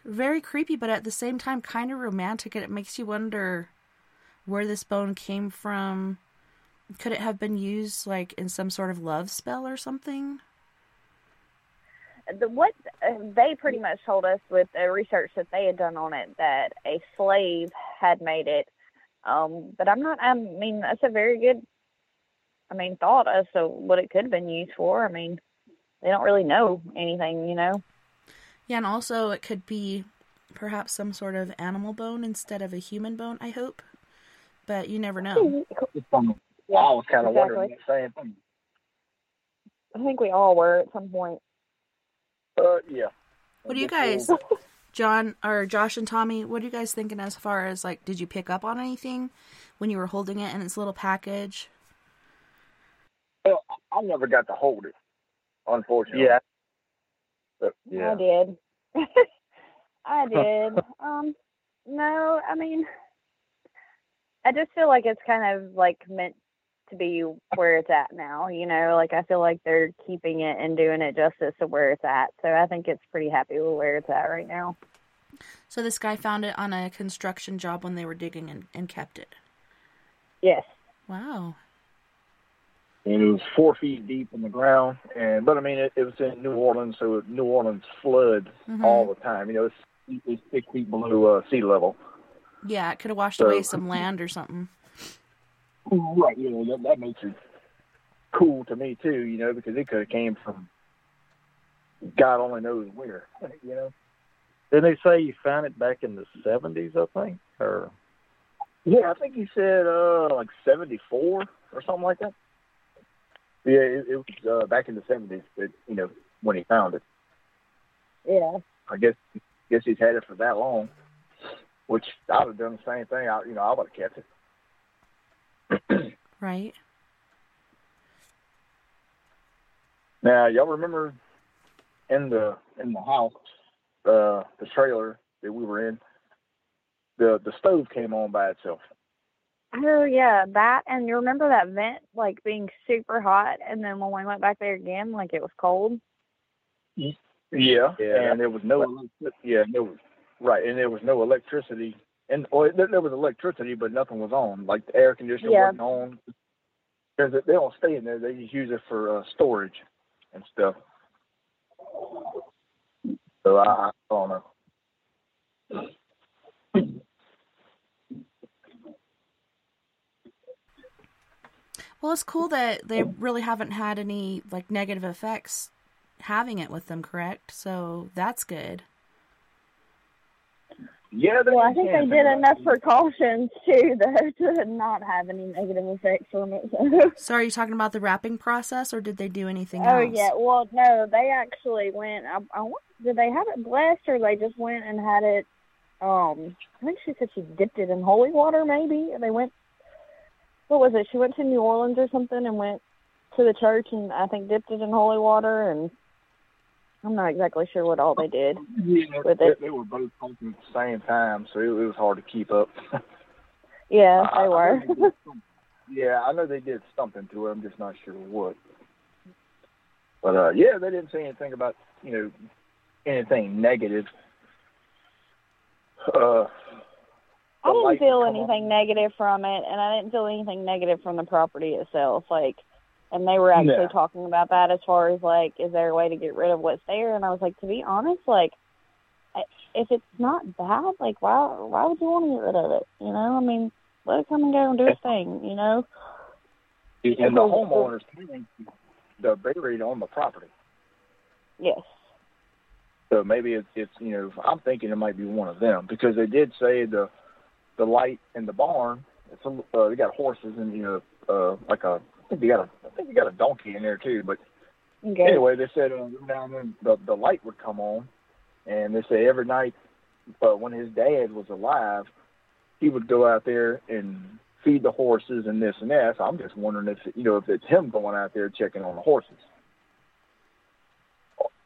very creepy, but at the same time kind of romantic, and it makes you wonder where this bone came from. Could it have been used like in some sort of love spell or something? The, what uh, they pretty much told us with the research that they had done on it that a slave had made it. Um, but I'm not. I mean, that's a very good. I mean, thought as to what it could have been used for. I mean, they don't really know anything, you know. Yeah, and also it could be perhaps some sort of animal bone instead of a human bone, I hope. But you never know. Yeah, I was kind of exactly. wondering the same thing. I think we all were at some point. Uh, yeah. What do you guys, John or Josh and Tommy, what are you guys thinking as far as like, did you pick up on anything when you were holding it in its little package? Well, I never got to hold it, unfortunately. Yeah. But, Yeah. I did. I did. um, no, I mean, I just feel like it's kind of like meant to be where it's at now. You know, like I feel like they're keeping it and doing it justice to where it's at. So I think it's pretty happy with where it's at right now. So this guy found it on a construction job when they were digging and, and kept it. Yes. Wow. and it was four feet deep in the ground. And but I mean, it, it was in New Orleans, so New Orleans floods Mhm. all the time. You know, it's, it's six feet below uh, sea level. Yeah, it could have washed So- away some land or something. Right. You know, that, that makes it cool to me too. You know, because it could have came from God only knows where. You know. Didn't they say you found it back in the seventies? I think, or Yeah, I think he said uh like seventy four or something like that. Yeah, it, it was uh, back in the seventies, but you know when he found it. Yeah. I guess guess he's had it for that long. Which I'd have done the same thing. I you know I would have kept it. Right? Now y'all remember in the in the house, uh, the trailer that we were in, the the stove came on by itself. Oh yeah, that and you remember that vent like being super hot, and then when we went back there again, like it was cold. Yeah, Yeah. and there was no yeah, there was right, and there was no electricity, and or there, there was electricity, but nothing was on. Like the air conditioner Yeah. wasn't on. Because they don't stay in there; they just use it for uh, storage and stuff. So I, I don't know. Well, it's cool that they really haven't had any like negative effects having it with them, correct? So that's good. Yeah, they Well, I think they did enough precautions too, though, to not have any negative effects from it. So. So are you talking about the wrapping process or did they do anything else? Oh else? yeah, well no, they actually went. I, I want- did they have it blessed or they just went and had it? Um, I think she said she dipped it in holy water, maybe. And they went. What was it? She went to New Orleans or something and went to the church and I think dipped it in holy water and I'm not exactly sure what all they did. Yeah, with they, it. they were both talking at the same time, so it, it was hard to keep up. Yeah, I- I they were. they yeah, I know they did something to it. I'm just not sure what. But uh, yeah, they didn't say anything about you know anything negative. Uh, I didn't feel anything on. negative from it, and I didn't feel anything negative from the property itself. Like, and they were actually talking about that as far as like, is there a way to get rid of what's there? And I was like, to be honest, like, if it's not bad, like, why why would you want to get rid of it? You know, I mean, let it come and go and do its thing. You know? And the homeowners, they're buried on the property. Yes. So maybe it's, it's you know I'm thinking it might be one of them because they did say the the light in the barn. It's a, uh, they got horses and you know uh, like a think they got a I think they got a donkey in there too. But Okay. anyway, they said uh, every now and then the the light would come on, and they say every night uh, when his dad was alive, he would go out there and feed the horses and this and that. So I'm just wondering if you know if it's him going out there checking on the horses.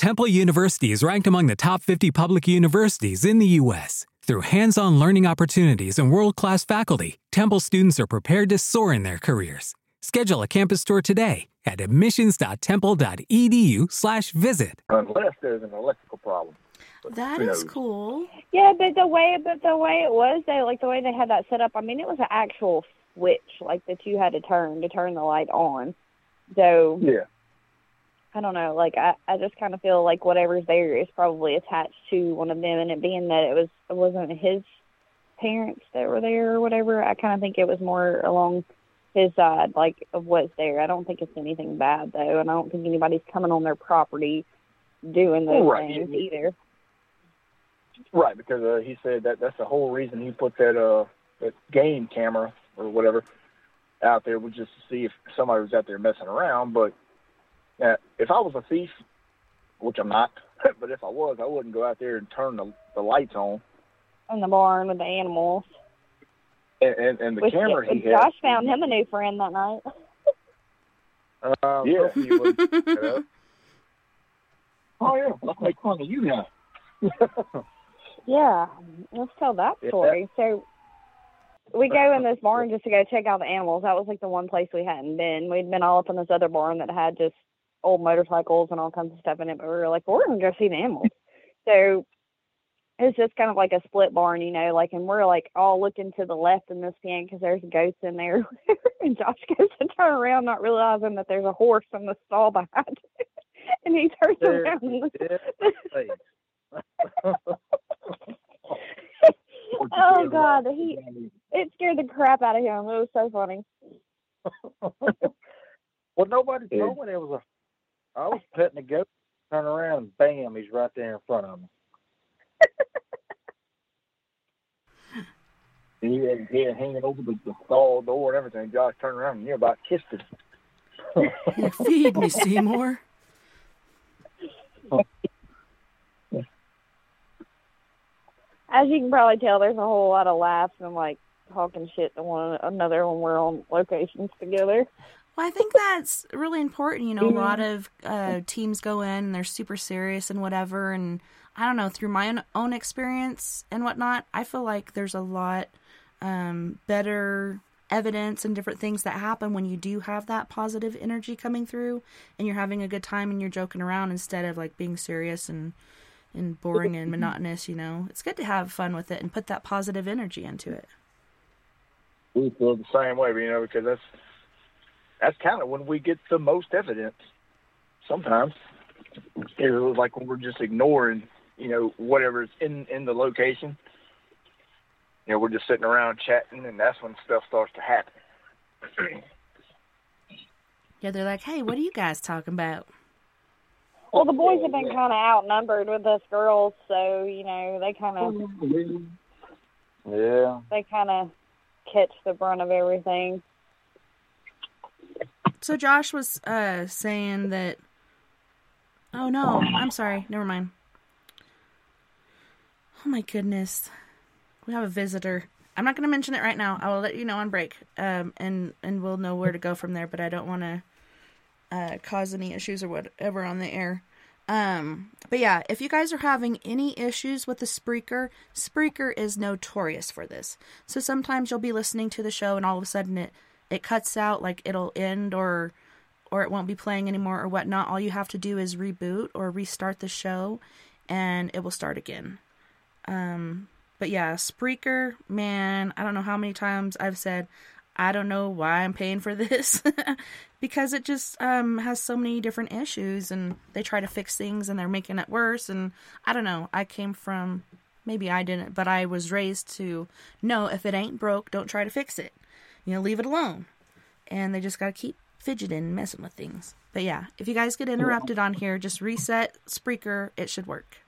Temple University is ranked among the top 50 public universities in the U.S. Through hands on learning opportunities and world class faculty, Temple students are prepared to soar in their careers. Schedule a campus tour today at admissions.temple.edu/slash visit. Unless there's an electrical problem. But That who is knows? cool. Yeah, but the way but the way it was, they like the way they had that set up. I mean, it was an actual switch, like that you had to turn to turn the light on. So Yeah. I don't know. Like I, I just kind of feel like whatever's there is probably attached to one of them, and it being that it was it wasn't his parents that were there or whatever. I kind of think it was more along his side, like of what's there. I don't think it's anything bad though, and I don't think anybody's coming on their property doing those Right. things either. Right, because uh, he said that that's the whole reason he put that uh that game camera or whatever out there was just to see if somebody was out there messing around. But uh, if I was a thief, which I'm not, but if I was, I wouldn't go out there and turn the the lights on. In the barn with the animals. And and, and the Which- camera he Josh had. found him a new friend that night. Um, Yeah. hopefully you wouldn't pick it up. Oh yeah, let's make fun of you now. Yeah, let's tell that Yeah. story. So we go in this barn just to go check out the animals. That was like the one place we hadn't been. We'd been all up in this other barn that had just old motorcycles and all kinds of stuff in it, but we were like, well, we're gonna go see the animals. so it's just kind of like a split barn, you know, like, and we're like all looking to the left in this pen because there's ghosts in there. and Josh goes to turn around, not realizing that there's a horse in the stall behind. and he turns There around. and oh God, he it scared the crap out of him. It was so funny. well, nobody told me there was a. I was petting a goat, turn around, and bam, he's right there in front of me. And he had his head hanging over the, the stall door and everything. Josh turned around and near about kissed him. Yeah, feed me, Seymour. As you can probably tell, there's a whole lot of laughs and like talking shit to one another when we're on locations together. Well, I think that's really important. You know, a lot of uh, teams go in and they're super serious and whatever. And I don't know, through my own, own experience and whatnot, I feel like there's a lot um, better evidence and different things that happen when you do have that positive energy coming through and you're having a good time and you're joking around instead of like being serious and and boring and monotonous, you know. It's good to have fun with it and put that positive energy into it. We feel the same way, you know, because that's that's kind of when we get the most evidence. Sometimes it's like when we're just ignoring, you know, whatever's in in the location. You know, we're just sitting around chatting, and that's when stuff starts to happen. Yeah, they're like, "Hey, what are you guys talking about?" Well, the boys have been kind of outnumbered with us girls, so you know they kind of Yeah. they kind of catch the brunt of everything. So Josh was uh saying that Oh no, I'm sorry. Never mind. Oh my goodness. We have a visitor. I'm not going to mention it right now. I will let you know on break. Um and and we'll know where to go from there, but I don't want to uh cause any issues or whatever on the air. Um but yeah, if you guys are having any issues with the Spreaker, Spreaker is notorious for this. So sometimes you'll be listening to the show and all of a sudden it it cuts out like it'll end or or it won't be playing anymore or whatnot all you have to do is reboot or restart the show and it will start again. Um but yeah spreaker man i don't know how many times i've said i don't know why i'm paying for this because it just um has so many different issues and they try to fix things and they're making it worse and i don't know. I came from maybe i didn't but i was raised to no if it ain't broke don't try to fix it you know, leave it alone. And they just got to keep fidgeting and messing with things. But yeah, if you guys get interrupted on here, just reset Spreaker. It should work.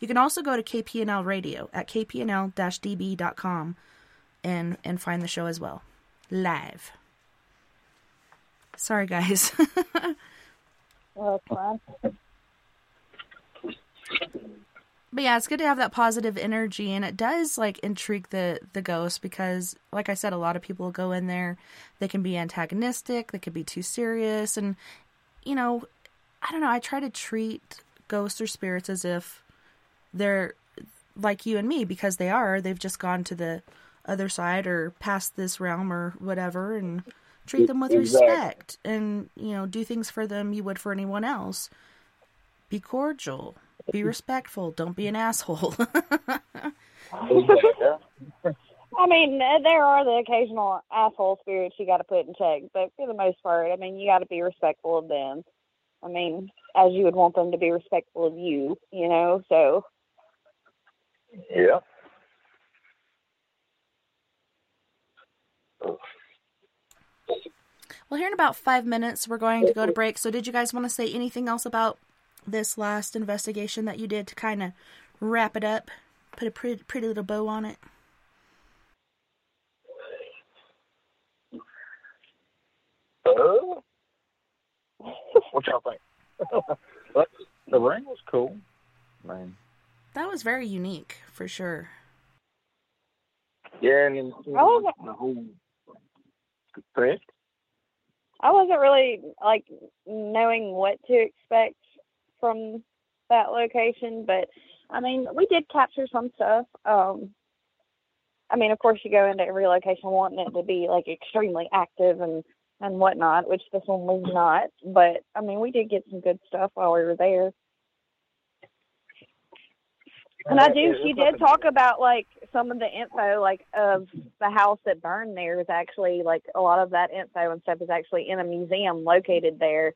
You can also go to KPNL Radio at kpnl-db.com and and find the show as well, live. Sorry, guys. Well, that's fine. But yeah, it's good to have that positive energy, and it does like intrigue the the ghost because, like I said, a lot of people go in there, they can be antagonistic, they could be too serious, and you know, I don't know. I try to treat ghosts or spirits as if they're like you and me because they are. They've just gone to the other side or past this realm or whatever, and treat them with Exactly. respect, and you know, do things for them you would for anyone else. Be cordial. Be respectful. Don't be an asshole. I mean, uh, there are the occasional asshole spirits you got to put in check, but for the most part, I mean, you got to be respectful of them. I mean, as you would want them to be respectful of you, you know. So Yeah. well, here in about five minutes, we're going to go to break. So, did you guys want to say anything else about this last investigation that you did to kind of wrap it up? Put a pretty, pretty little bow on it? Uh, what y'all think? The ring was cool. I mean, That was very unique, for sure. Yeah, and then Oh, yeah. the whole threat. I wasn't really like knowing what to expect from that location, but I mean, we did capture some stuff. Um, I mean, of course, you go into every location wanting it to be like extremely active and and whatnot, which this one was not. But I mean, we did get some good stuff while we were there. And I do. Yeah, She did talk about like some of the info, like of the house that burned there is actually like a lot of that info and stuff is actually in a museum located there,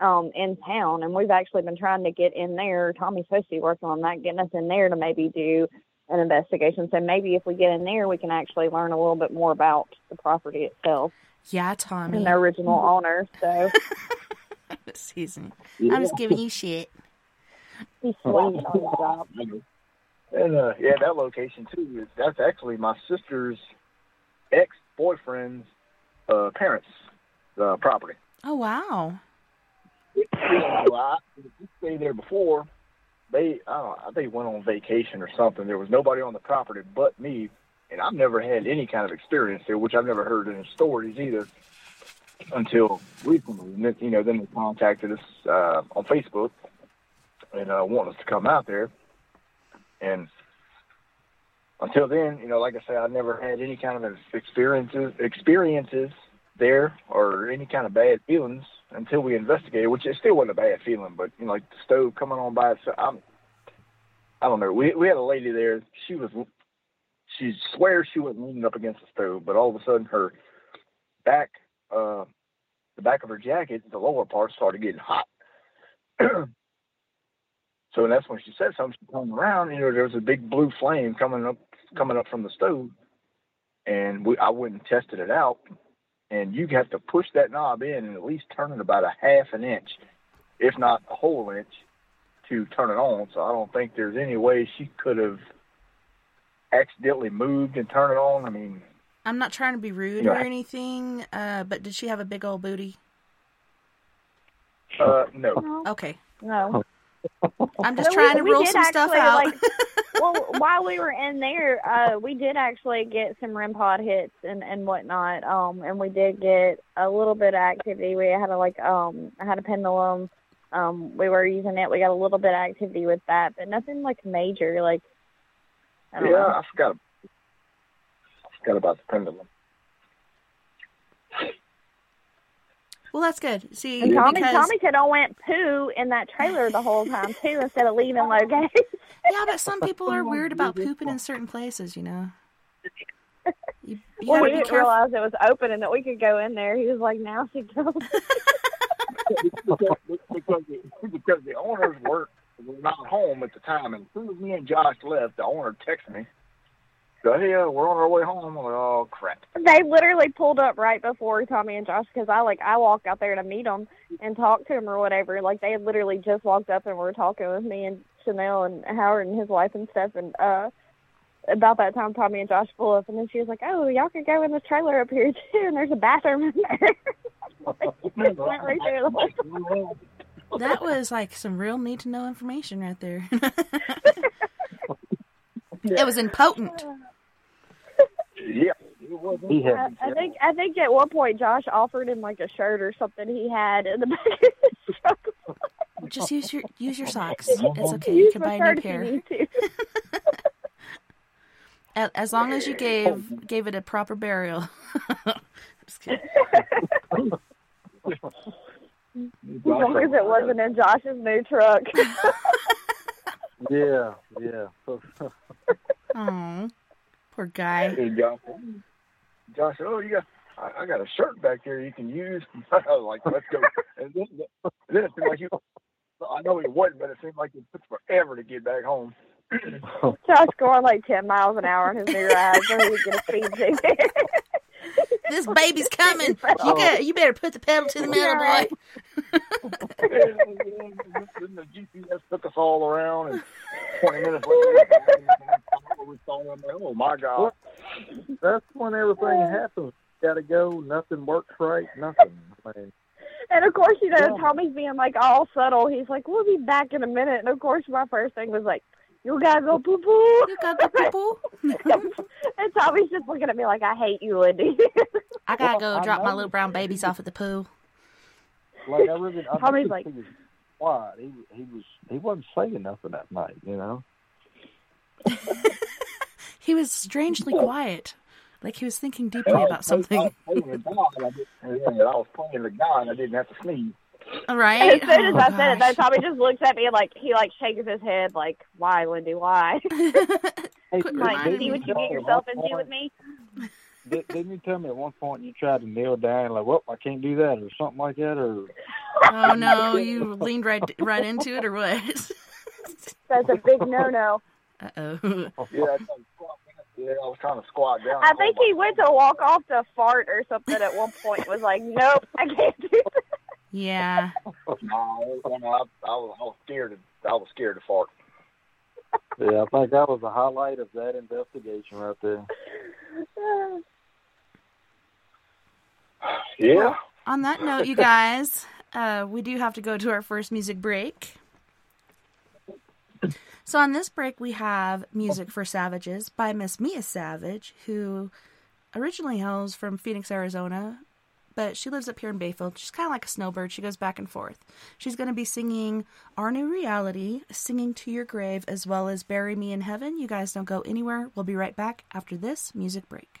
um, in town. And we've actually been trying to get in there. Tommy's supposed to be working on that, getting us in there to maybe do an investigation. So maybe if we get in there, we can actually learn a little bit more about the property itself Yeah, Tommy. and the original owner. So Excuse me. I'm just giving you shit. he's slapped on the job. And uh, yeah, that location too. is- That's actually my sister's ex boyfriend's uh, parents' uh, property. Oh wow. Yeah, so I stayed there before. They, I don't know, I think went on vacation or something. There was nobody on the property but me, and I've never had any kind of experience there, which I've never heard in stories either until recently. And then, you know, then they contacted us uh, on Facebook and uh, wanted us to come out there. And until then, you know, like I said, I never had any kind of experiences experiences there or any kind of bad feelings until we investigated, which it still wasn't a bad feeling, but you know, like the stove coming on by itself. I'm, I don't know. We we had a lady there. She was, she swears she wasn't leaning up against the stove, but all of a sudden her back, uh, the back of her jacket, the lower part started getting hot. so that's when she said something. She turned around, you know, there was a big blue flame coming up, coming up from the stove, and we I went and tested it out and you have to push that knob in and at least turn it about a half an inch, if not a whole inch, to turn it on. So I don't think there's any way she could have accidentally moved and turned it on. I mean, I'm not trying to be rude Yeah. or anything, uh, but did she have a big old booty? uh, no. Okay. No. I'm just No, trying we- to rule did some stuff out. like- well, while we were in there, uh, we did actually get some REM pod hits and and whatnot. Um, and we did get a little bit of activity. We had a like um, I had a pendulum. Um, we were using it. We got a little bit of activity with that, but nothing like major. Like I don't Yeah, know. I forgot. I forgot about the pendulum. Well, that's good. See, And Tommy, because Tommy said I went poo in that trailer the whole time too, instead of leaving location. yeah, but some people are weird about pooping in certain places. You know. You, you well, we be didn't careful. realize it was open and that we could go in there. He was like, "Now she goes." because, because, the, because the owners were were not home at the time, and as soon as me and Josh left, the owner texted me. So hey, uh, we're on our way home. I'm like, oh crap. they literally pulled up right before Tommy and Josh because I like I walked out there to meet them and talk to them or whatever. Like they had literally just walked up and were talking with me and Chanel and Howard and his wife and stuff. And uh about that time, Tommy and Josh pull up, and then she was like, "Oh, y'all could go in the trailer up here too, and there's a bathroom in there." Like, went right there the whole time. That was like some real need to know information right there. it was impotent. Yeah. He I, had I think I think at one point Josh offered him like a shirt or something he had in the back of his truck. Just use your use your socks. It's okay. You can buy a new pair. need to. A- As long as you gave gave it a proper burial. Just kidding. As long as it wasn't in Josh's new truck. yeah, yeah. So, Oh, poor guy. Hey, Josh, Josh, oh, you got, I, I got a shirt back there you can use. I was like, let's go. And then, then it seemed like you, I know it wasn't, but it seemed like it took forever to get back home. Josh going like ten miles an hour on his new ride so he could get a speed ticket. This baby's coming. You got. Oh. You better put the pedal to the metal, boy. the GPS took us all around, and 20 minutes later, we saw them. Oh my God! that's when everything happens. Got to go. Nothing works right. Nothing. I mean, And of course, you know, Yeah. Tommy's being like all subtle. He's like, "We'll be back in a minute." And of course, my first thing was like, "You gotta go poo poo." You got the people. and Tommy's just looking at me like, "I hate you, Lindy." I gotta Well, go I drop my little brown babies off at the pool. like I really, I Tommy's noticed like- he was quiet. He he was he wasn't saying nothing that night. You know. He was strangely quiet, like he was thinking deeply about something. I was playing the guy, I, did, and I was playing the guy, and I didn't have to sneeze. All right. as soon as Oh, I said it, though, gosh. Tommy just looks at me like he like shakes his head like, "Why, Lindy? Why?" Hey, Quit did- like, see what you get yourself one into with me. Did, didn't you tell me at one point you tried to kneel down like, well, I can't do that or something like that or Oh no, you leaned right right into it or what? That's a big no-no. Uh oh. Yeah, I, tried to squat down. yeah, I was trying to squat down. I think he went to walk off to fart or something at one point. Was like, "Nope, I can't do that." Yeah. No, I, I, was, I was scared. To, I was scared to fart. yeah, I think that was the highlight of that investigation right there. Yeah. On that note, you guys, uh, we do have to go to our first music break. So on this break, we have "Music for Savages" by Miss Mia Savage, who originally hails from Phoenix, Arizona, but she lives up here in Bayfield. She's kind of like a snowbird. She goes back and forth. She's going to be singing Our New Reality, Singing to Your Grave, as well as Bury Me in Heaven. You guys don't go anywhere. We'll be right back after this music break.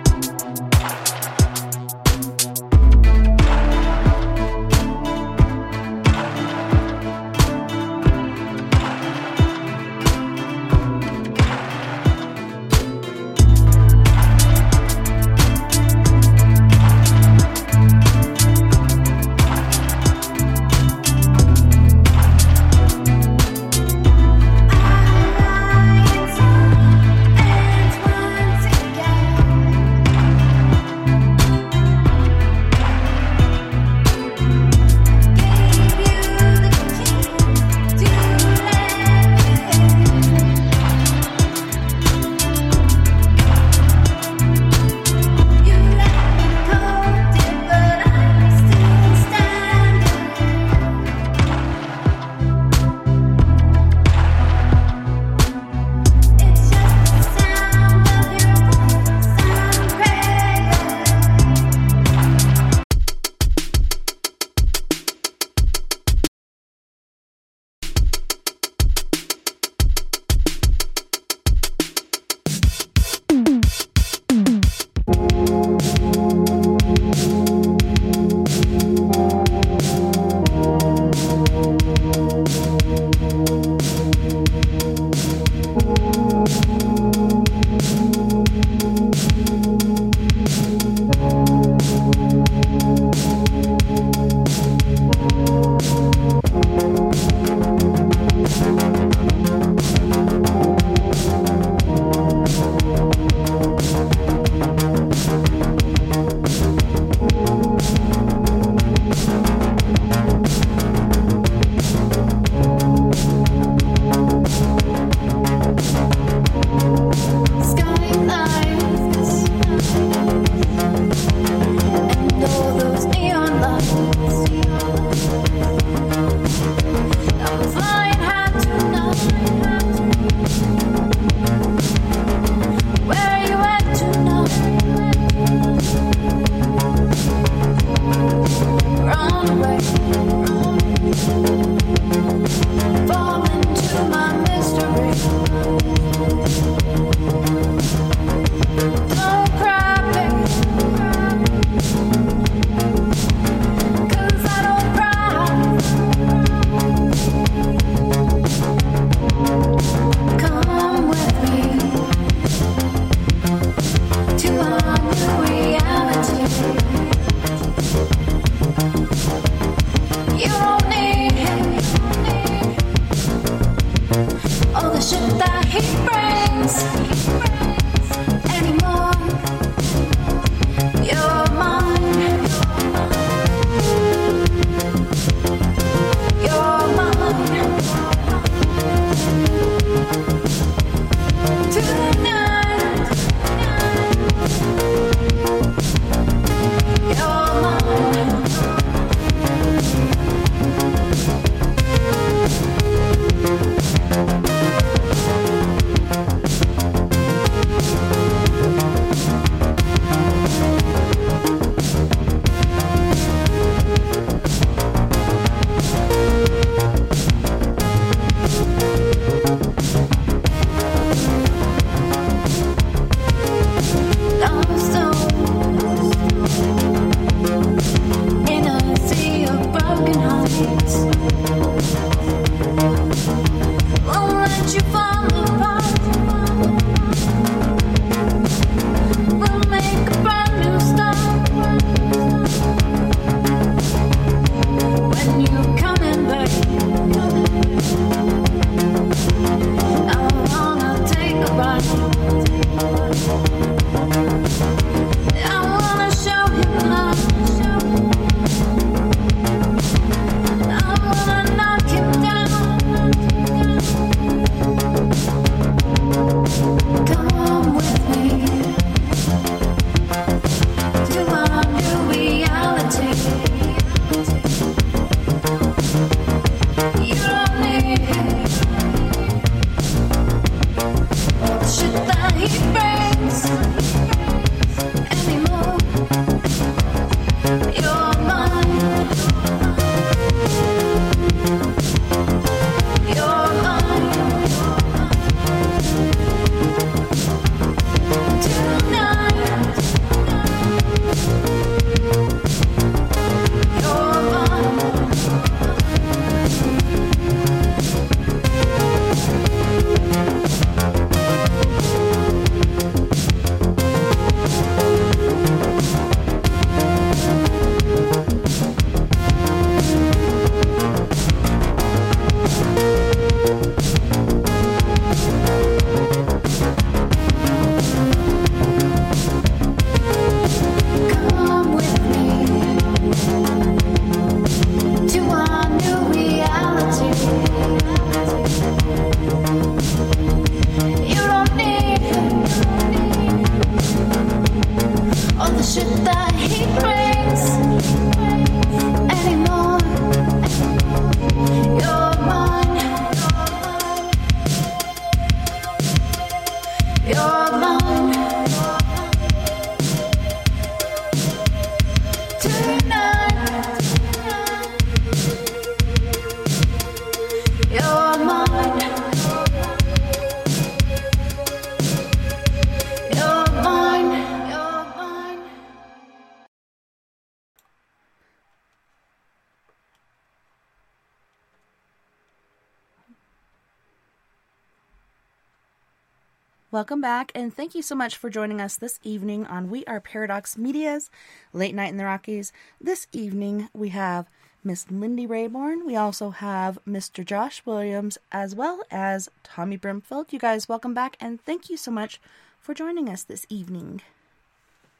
Welcome back, and thank you so much for joining us this evening on We Are Paradox Media's Late Night in the Rockies. This evening we have Miss Lindy Rayborn. We also have Mr. Josh Williams, as well as Tommy Brumfield. You guys, welcome back, and thank you so much for joining us this evening.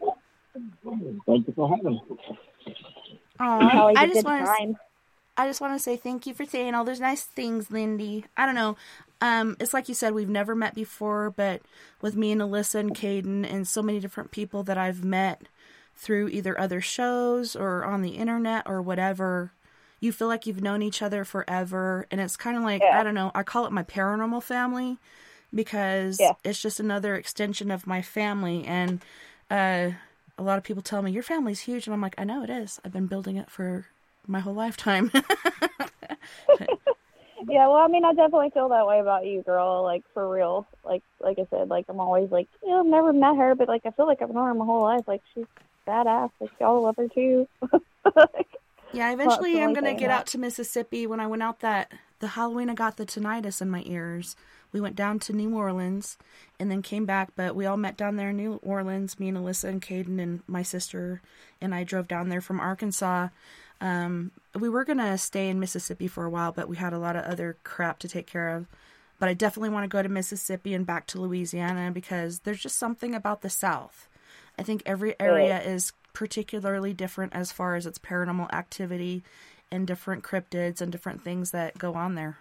Thank you for having me. Aw, Always I a just want to. I just want to say thank you for saying all those nice things, Lindy. I don't know. Um, it's like you said, we've never met before, but with me and Alyssa and Caden and so many different people that I've met through either other shows or on the internet or whatever, you feel like you've known each other forever. And it's kind of like, Yeah. I don't know, I call it my paranormal family because Yeah. it's just another extension of my family. And uh, a lot of people tell me, Your family's huge. And I'm like, I know it is. I've been building it for my whole lifetime. Yeah, well, I mean, I definitely feel that way about you, girl. Like for real. Like, like I said, like I'm always like, yeah, I've never met her, but like I feel like I've known her my whole life. Like she's badass. Like y'all love her too. like, Yeah, eventually I'm gonna get that. out to Mississippi. When I went out that the Halloween, I got the tinnitus in my ears. We went down to New Orleans and then came back, but we all met down there in New Orleans. Me and Alyssa and Caden and my sister and I drove down there from Arkansas. Um, we were gonna stay in Mississippi for a while, but we had a lot of other crap to take care of. But I definitely want to go to Mississippi and back to Louisiana because there's just something about the South. I think every area is particularly different as far as its paranormal activity and different cryptids and different things that go on there.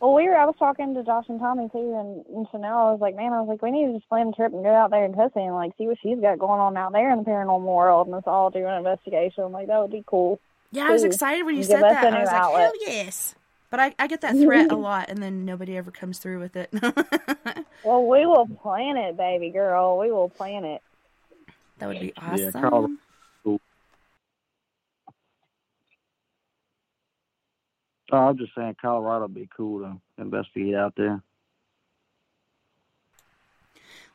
Well, we were. I was talking to Josh and Tommy too, and, and Chanel. I was like, man, I was like, we need to just plan a trip and go out there and Tussy and like see what she's got going on out there in the paranormal world, and us all do an investigation. Like that would be cool. Yeah, I was excited when you give said that. I was like, outlet. hell yes. But I, I get that threat a lot, and then nobody ever comes through with it. Well, we will plan it, baby girl. We will plan it. That would be Yeah, awesome. Colorado. Oh, I'm just saying Colorado would be cool to investigate out there.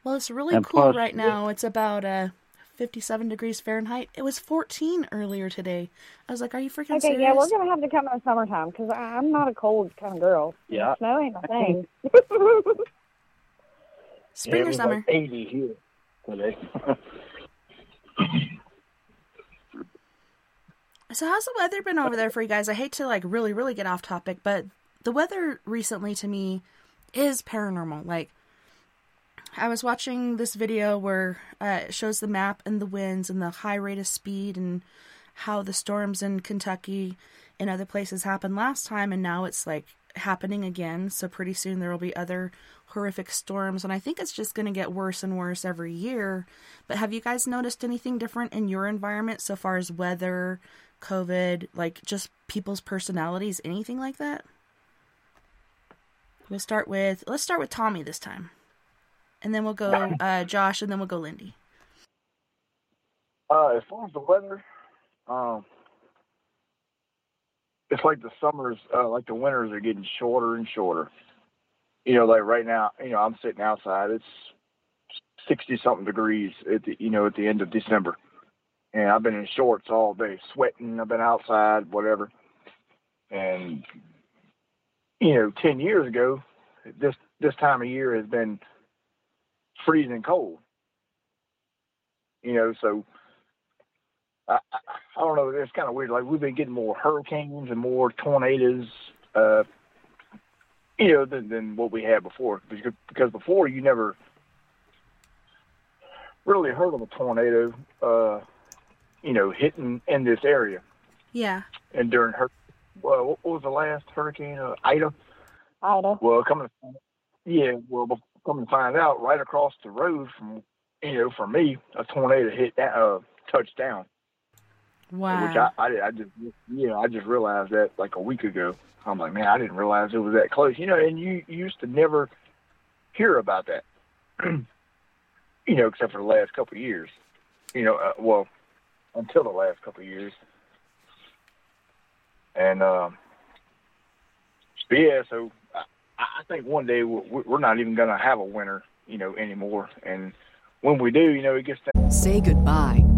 Well, it's really And cool plus- right now. It's about uh, 57 degrees Fahrenheit. It was 14 earlier today. I was like, are you freaking Okay, serious? yeah, we're gonna have to come in the summertime because I'm not a cold kind of girl. Yeah. snow ain't my thing. Spring it or summer? like 80 here today. So how's the weather been over there for you guys? I hate to like really, really get off topic, but the weather recently to me is paranormal. Like I was watching this video where uh, it shows the map and the winds and the high rate of speed and how the storms in Kentucky and other places happened last time, and now it's like happening again. So pretty soon there will be other horrific storms, and I think it's just going to get worse and worse every year. But have you guys noticed anything different in your environment so far as weather, COVID, like just people's personalities, anything like that? We'll start with let's start with Tommy this time, and then we'll go uh, Josh, and then we'll go Lindy. Uh, as far as the weather, um, it's like the summers, uh, like the winters are getting shorter and shorter. You know, like right now, you know, I'm sitting outside. It's sixty something degrees at the, you know, at the end of December, and I've been in shorts all day, sweating. I've been outside, whatever. And you know, ten years ago, this this time of year has been freezing cold. You know, so I, I, I don't know. It's kind of weird. Like we've been getting more hurricanes and more tornadoes, uh, you know, than, than what we had before. Because, because before you never really heard of a tornado, uh, you know, hitting in this area. Yeah. And during her, well, what was the last hurricane? Uh, Ida. Ida. Well, coming, yeah, well, coming to find out, right across the road from you know, for me, a tornado hit that uh, touched down. Wow. Which I, I, I just, you know, I just realized that like a week ago. I'm like, man, I didn't realize it was that close. You know, and you, you used to never hear about that. you know, except for the last couple of years. You know, uh, well, until the last couple years. And um, yeah, so I, I think one day we're, we're not even going to have a winter, you know, anymore. And when we do, you know, it gets down. Say goodbye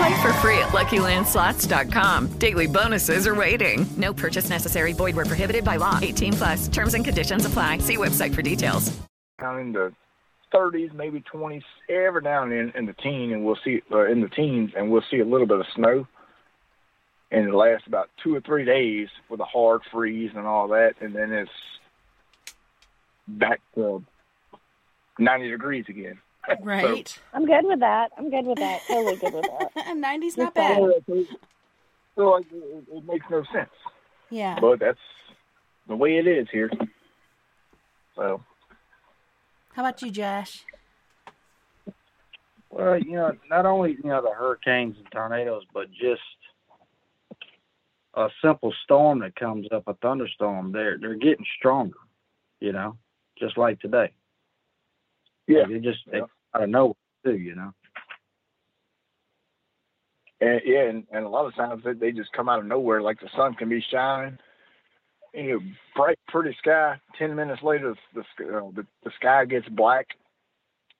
Play for free at LuckyLandSlots.com. Daily bonuses are waiting. No purchase necessary. Void where prohibited by law. 18 plus. Terms and conditions apply. See website for details. down in the 30s, maybe 20s, every now and then in the teen, and we'll see uh, in the teens, and we'll see a little bit of snow. And it lasts about two or three days with a hard freeze and all that, and then it's back to 90 degrees again. Right. I'm good with that. I'm good with that. Totally good with that. and 90's not bad. so like, it, it makes no sense, Yeah. but that's the way it is here. So How about you, Josh? Well, you know, not only you know the hurricanes and tornadoes, but just a simple storm that comes up, a thunderstorm. They're they're getting stronger. You know, just like today. Yeah. They just they out of nowhere too. You know. And yeah, and, and a lot of times they, they just come out of nowhere. Like the sun can be shining, you know, bright, pretty sky. Ten minutes later, the uh, the, the sky gets black,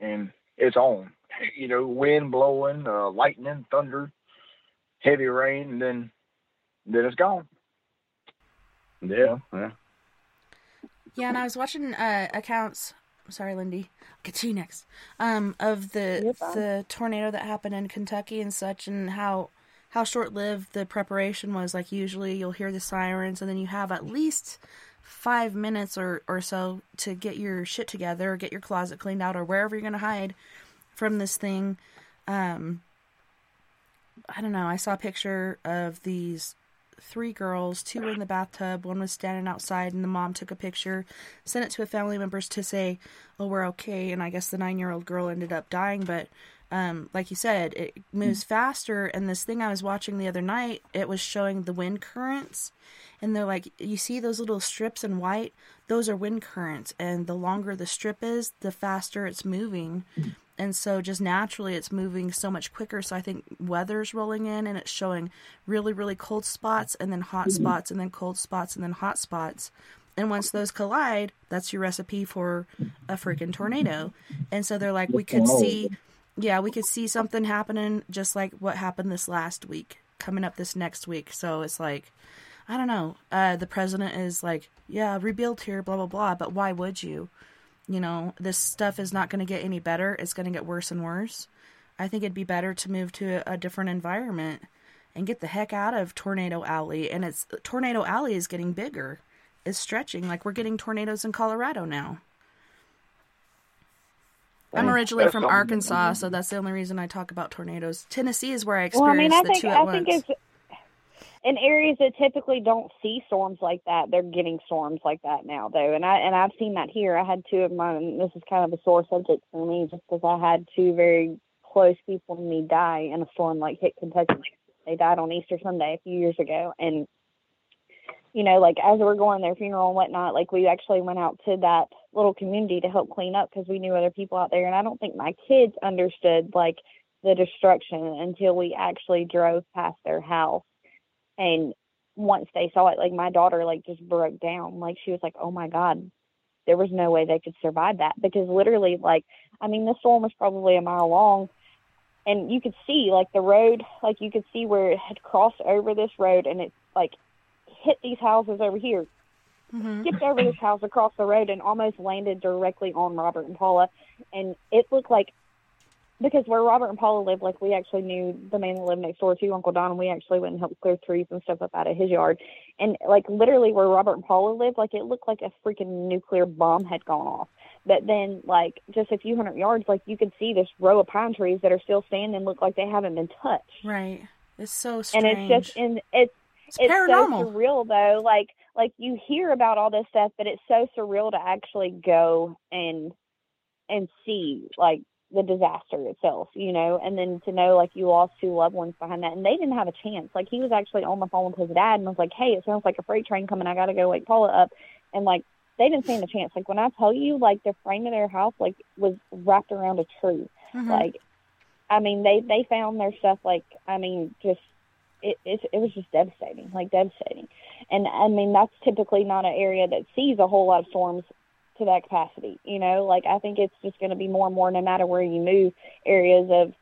and it's on. You know, wind blowing, uh, lightning, thunder, heavy rain, and then then it's gone. Yeah. Yeah. Yeah, and I was watching uh, accounts. Sorry, Lindy. I'll get to you next. Um, of the the tornado that happened in Kentucky and such, and how how short lived the preparation was. Like usually, you'll hear the sirens, and then you have at least five minutes or or so to get your shit together, or get your closet cleaned out, or wherever you're gonna hide from this thing. Um, I don't know. I saw a picture of these three girls. Two were in the bathtub. One was standing outside, and the mom took a picture, sent it to a family members to say, "Oh, we're okay." And I guess the nine-year-old girl ended up dying, but um, like you said, it moves faster. And this thing I was watching the other night, it was showing the wind currents, and they're like, you see those little strips in white? Those are wind currents, and the longer the strip is, the faster it's moving. And so, just naturally, it's moving so much quicker. So, I think weather's rolling in and it's showing really, really cold spots, and then hot spots, and then cold spots, and then hot spots. And once those collide, that's your recipe for a freaking tornado. And so, they're like, we could see, yeah, we could see something happening just like what happened this last week, coming up this next week. So, it's like, I don't know. Uh, the president is like, yeah, rebuild here, blah, blah, blah. But why would you? You know, this stuff is not going to get any better. It's going to get worse and worse. I think it'd be better to move to a, a different environment and get the heck out of Tornado Alley. And it's Tornado Alley is getting bigger. It's stretching. Like we're getting tornadoes in Colorado now. I'm originally from. Arkansas, so that's the only reason I talk about tornadoes. Tennessee is where I Well, I experienced mean, I the think two at I once. think it's in areas that typically don't see storms like that. They're getting storms like that now, though, and I and I've seen that here. I had two of mine. This is kind of a sore subject for me, just because I had two very close people to me die in a storm like hit Kentucky. They died on Easter Sunday a few years ago, and you know, like as we were going to their funeral and whatnot, like we actually went out to that little community to help clean up because we knew other people out there. And I don't think my kids understood like the destruction until we actually drove past their house. And once they saw it, like my daughter like just broke down. Like she was like, "Oh my god, there was no way they could survive that because literally, like, I mean, the storm was probably a mile long, and you could see like the road, like you could see where it had crossed over this road, and it like hit these houses over here, Mm-hmm. skipped over this house across the road, and almost landed directly on Robert and Paula, and it looked like because where Robert and Paula lived, like we actually knew the man that lived next door to Uncle Don, and we actually went and helped clear trees and stuff up out of his yard. And like literally where Robert and Paula lived, like it looked like a freaking nuclear bomb had gone off. But then like just a few hundred yards, like you could see this row of pine trees that are still standing, look like they haven't been touched. Right. It's so strange. And it's just and it's It's it's paranormal. so surreal though. Like like you hear about all this stuff, but it's so surreal to actually go and and see like the disaster itself, you know, and then to know like you lost two loved ones behind that, and they didn't have a chance. Like he was actually on the phone with his dad and was like, "Hey, it sounds like a freight train coming. I got to go wake Paula up," and like they didn't stand a chance. Like when I tell you, like the frame of their house like was wrapped around a tree, Mhm. like I mean they they found their stuff like I mean just it it, it was just devastating, like devastating. And I mean that's typically not an area that sees a whole lot of storms to that capacity. You know, like I think it's just going to be more and more no matter where you move areas of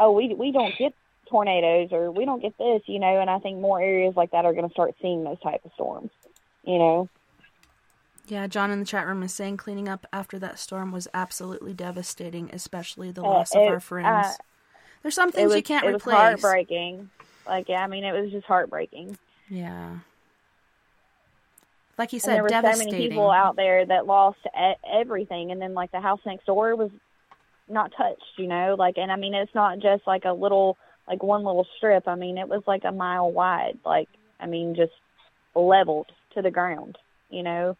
oh we we don't get tornadoes or we don't get this, you know, and I think more areas like that are going to start seeing those type of storms. You know. Yeah, John in the chat room is saying cleaning up after that storm was absolutely devastating, especially the Uh, loss of our friends. uh, There's some things was, you can't it replace. was heartbreaking. Like yeah, I mean it was just heartbreaking. Yeah. Like you and said, there were so many people out there that lost e- everything, and then like the house next door was not touched, you know. Like, and I mean, it's not just like a little, like one little strip. I mean, it was like a mile wide. Like, I mean, just leveled to the ground, you know.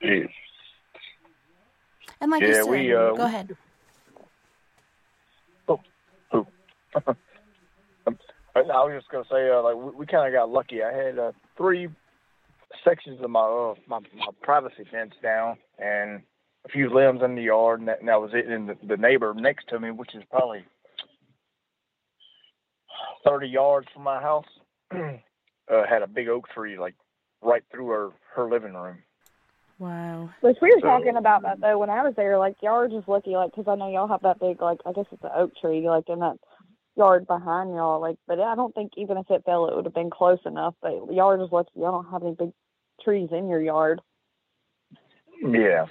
Yeah. And like you said, we, uh, go we- ahead. I I was just gonna say, uh, like we, we kind of got lucky. I had uh, three sections of my, uh, my my privacy fence down, and a few limbs in the yard, and that, and that was it. And the, the neighbor next to me, which is probably thirty yards from my house, uh, had a big oak tree like right through her her living room. Wow. Which we were So- talking about that though when I was there. Like, y'all are just lucky, like, 'cause I know y'all have that big, like, I guess it's an oak tree, like in that yard behind y'all. Like, but I don't think even if it fell, it would have been close enough. But y'all are just lucky. Y'all don't have any big trees in your yard. Yeah.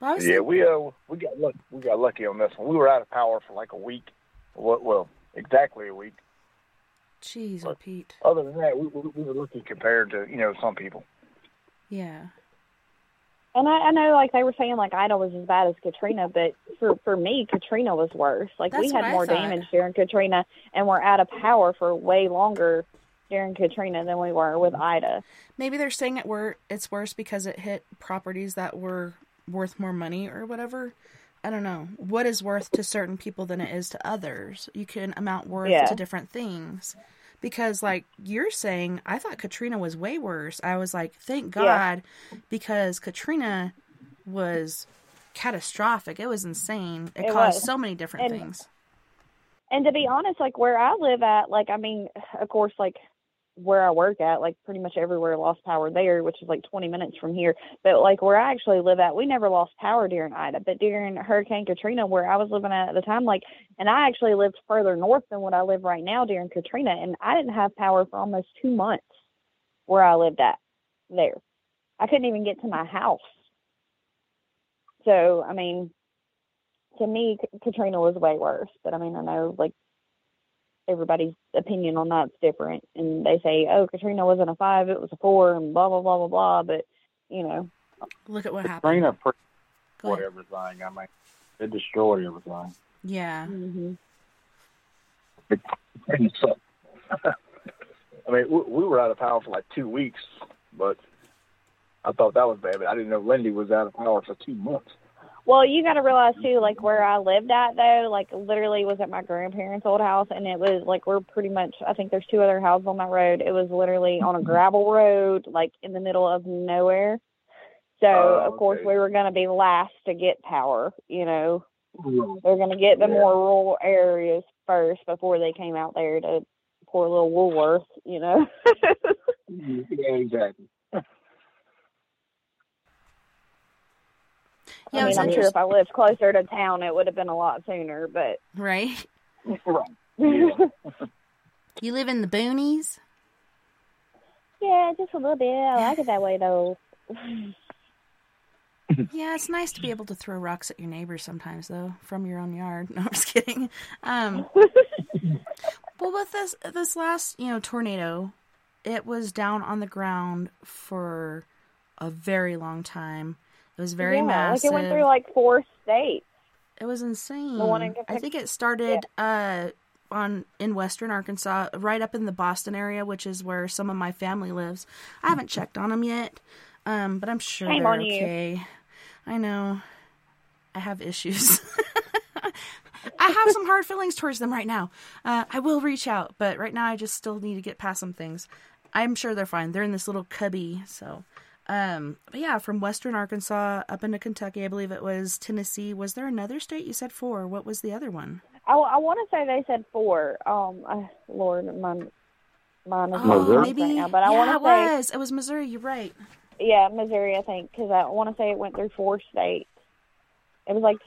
Well, I was Yeah, we uh we got lucky. We got lucky on this one. We were out of power for like a week. Well, well exactly a week. Jeez, oh, Pete. Other than that, we, we, we were lucky compared to you know some people. Yeah. And I, I know, like they were saying, like Ida was as bad as Katrina, but for for me, Katrina was worse. Like we That's what had more thought. damage during Katrina, and we're out of power for way longer during Katrina than we were with Ida. Maybe they're saying it were it's worse because it hit properties that were worth more money or whatever. I don't know. What is worth to certain people than it is to others? You can amount worth Yeah. to different things. Because like you're saying, I thought Katrina was way worse. I was like, thank Yeah. God because Katrina was catastrophic. It was insane. It, It caused was. so many different And- things. And to be honest, like where I live at, like I mean, of course, like where I work at, like pretty much everywhere lost power there, which is like 20 minutes from here. But like where I actually live at, we never lost power during Ida. But during Hurricane Katrina, where I was living at at the time, like, and I actually lived further north than what I live right now during Katrina, and I didn't have power for almost two months where I lived at there. I couldn't even get to my house. So, I mean, to me, Katrina was way worse. But I mean, I know like everybody's opinion on that's different, and they say, "Oh, Katrina wasn't a five; it was a four, and blah blah blah blah blah." But you know, Look at what happened. Katrina pretty destroyed everything. I mean, it destroyed everything. Yeah. mm-hmm. It sucked. I mean, we, we were out of power for like two weeks, but I thought that was bad. But I didn't know Lindy was out of power for two months. Well, you got to realize too, like where I lived at though, like literally was at my grandparents' old house, and it was like we're pretty much. I think there's two other houses on that road. It was literally on a mm-hmm. gravel road, like in the middle of nowhere. So Oh, of course we were going to be last to get power. You know, mm-hmm. they're going to get the more rural areas first before they came out there to poor little Woolworth. You know. Mm-hmm. Yeah, exactly. Yeah, I mean, I'm sure if I lived closer to town, it would have been a lot sooner. But Right? Right. You live in the boonies? yeah, just a little bit. I like it that way though. Yeah, it's nice to be able to throw rocks at your neighbors sometimes, though, from your own yard. No, I'm just kidding. Um, well, with this this last you know tornado, it was down on the ground for a very long time. It was very yeah, massive. Like it went through like four states. It was insane. The one in I think it started uh, on in western Arkansas, right up in the Boston area, which is where some of my family lives. I haven't checked on them yet, um, but I'm sure Shame they're on you. okay. I know. I have issues. I have some hard feelings towards them right now. Uh, I will reach out, but right now I just still need to get past some things. I'm sure they're fine. They're in this little cubby, so. Um, but yeah, from western Arkansas up into Kentucky, I believe it was Tennessee. Was there another state? You said four. What was the other one? I, I want to say they said four. Um, uh, Lord, mine, mine is Oh, not maybe. right now, but I yeah, want to say was. It was Missouri. You're right. yeah, Missouri, I think, because I want to say it went through four states. It was like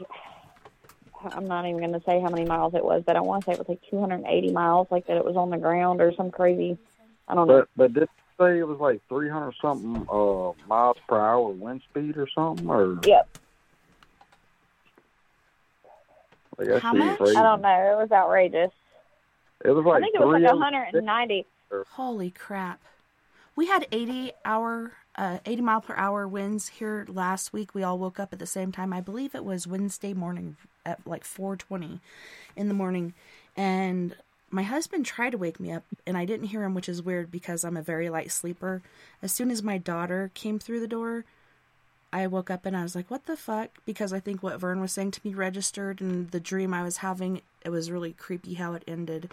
I'm not even going to say how many miles it was, but I want to say it was like 280 miles, like that it was on the ground or some crazy. I don't know. But but did they say it was like three hundred something uh miles per hour wind speed or something or Yep. like How much? crazy. I don't know. It was outrageous. It was like I think it was like 190. Holy crap. We had 80 hour, uh, 80 mile per hour winds here last week. We all woke up at the same time. I believe it was Wednesday morning at like 4:20 in the morning, and my husband tried to wake me up, and I didn't hear him, which is weird because I'm a very light sleeper. As soon as my daughter came through the door, I woke up and I was like, "What the fuck?" Because I think what Vern was saying to me registered, and the dream I was having, it was really creepy how it ended.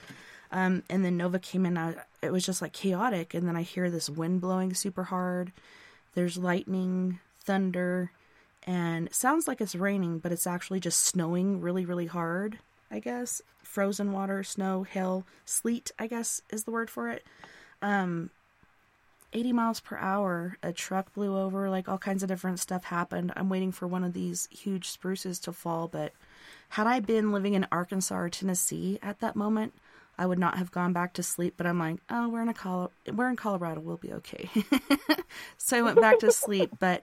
Um, and then Nova came in. I, it was just like chaotic, and then I hear this wind blowing super hard. There's lightning, thunder, and sounds like it's raining, but it's actually just snowing really, really hard. I guess frozen water, snow, hail, sleet. I guess is the word for it. Um, 80 miles per hour. A truck blew over, like all kinds of different stuff happened. I'm waiting for one of these huge spruces to fall, but had I been living in Arkansas or Tennessee at that moment, I would not have gone back to sleep. But I'm like, oh, we're in a Colo- we're in Colorado, we'll be okay. so I went back to sleep. But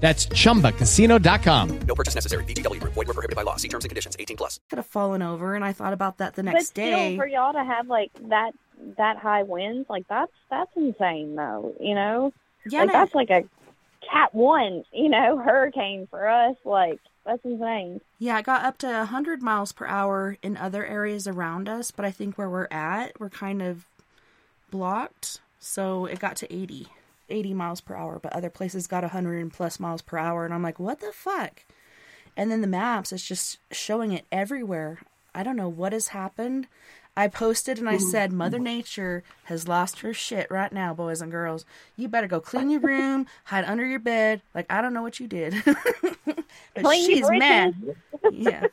That's chumbacasino.com. No purchase necessary. VGW Group. Void were prohibited by law. See terms and conditions. 18 plus. Could have fallen over, and I thought about that the But next still, day. for y'all to have like that that high winds, like that's that's insane, though. You know, Yeah, like no. that's like a cat one, you know, hurricane for us. Like that's insane. Yeah, it got up to 100 miles per hour in other areas around us, but I think where we're at, we're kind of blocked. So it got to 80, 80 miles per hour, but other places got 100 plus miles per hour. And I'm like, what the fuck? And then the maps, it's just showing it everywhere. I don't know what has happened. I posted and I said, Mother Nature has lost her shit right now, boys and girls. You better go clean your room, hide under your bed. Like, I don't know what you did. but Clean she's mad. Yeah.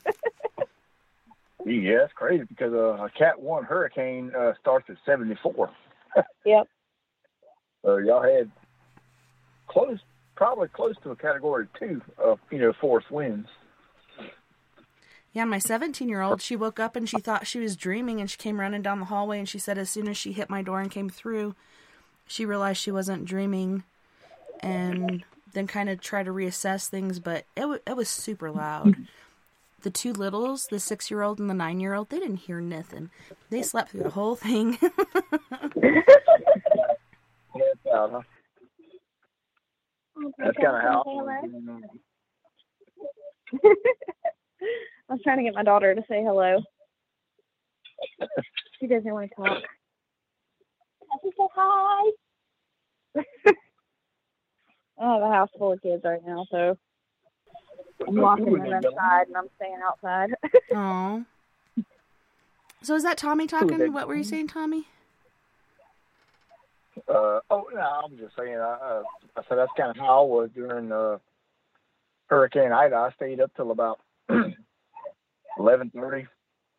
Yeah, it's crazy because uh, a Cat One hurricane uh, starts at seventy four. Yep. So y'all had close, probably close to a Category Two of you know force winds. Yeah, my 17 year old, she woke up and she thought she was dreaming and she came running down the hallway and she said as soon as she hit my door and came through, she realized she wasn't dreaming and then kind of tried to reassess things, but it, w- it was super loud. the two littles, the six year old and the nine year old, they didn't hear nothing. They slept through the whole thing. out, huh? That's kind of how. I was trying to get my daughter to say hello. She doesn't want to talk. She say hi. I have a house full of kids right now, so I'm locking them inside and I'm staying outside. Oh. So is that Tommy talking? What were you saying, Tommy? Uh, oh, no, I was just saying, I, I said that's kind of how I was during uh, Hurricane Ida. I stayed up till about 11.30, eh,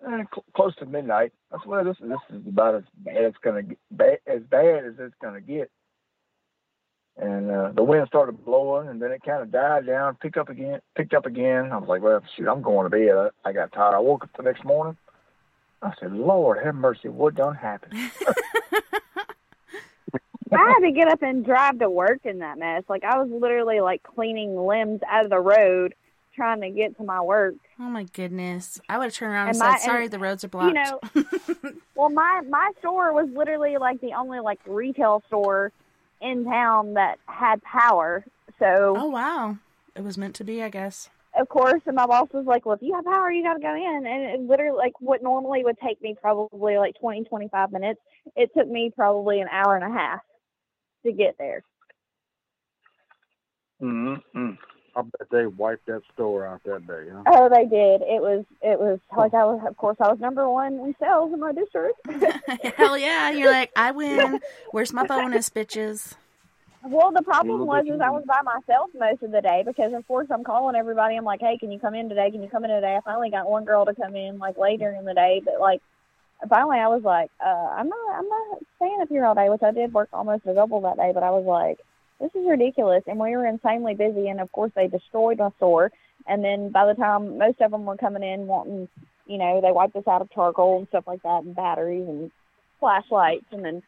cl- close to midnight. I said, well, this, this is about as bad as, gonna get, bad, as bad as it's to get. And uh, the wind started blowing, and then it kind of died down, picked up again, picked up again. I was like, well, shoot, I'm going to bed. I, I got tired. I woke up the next morning. I said, Lord, have mercy, what done happened? I had to get up and drive to work in that mess. Like I was literally like cleaning limbs out of the road trying to get to my work. Oh my goodness. I would have turned around and, And said, sorry, and, the roads are blocked. You know, well, my my store was literally like the only like retail store in town that had power. So oh wow, it was meant to be, I guess. of course, and my boss was like, "Well, if you have power, you got to go in." And it literally, like, what normally would take me probably like twenty, twenty-five minutes, it took me probably an hour and a half to get there. Mm-hmm. I bet they wiped that store out that day, huh? Oh, they did. It was, it was like I was, of course, I was number one in sales in my district. Hell yeah. You're like, I win. Where's my bonus, bitches? Well, the problem was is I was by myself most of the day because of course I'm calling everybody. I'm like, hey, can you come in today? Can you come in today? I finally got one girl to come in like later in the day, but like finally I was like, uh, I'm not, I'm not staying up here all day, which I did work almost a double that day, but I was like, this is ridiculous, and we were insanely busy, and of course they destroyed my store, and then by the time most of them were coming in wanting, you know, they wiped us out of charcoal and stuff like that, and batteries and flashlights, and then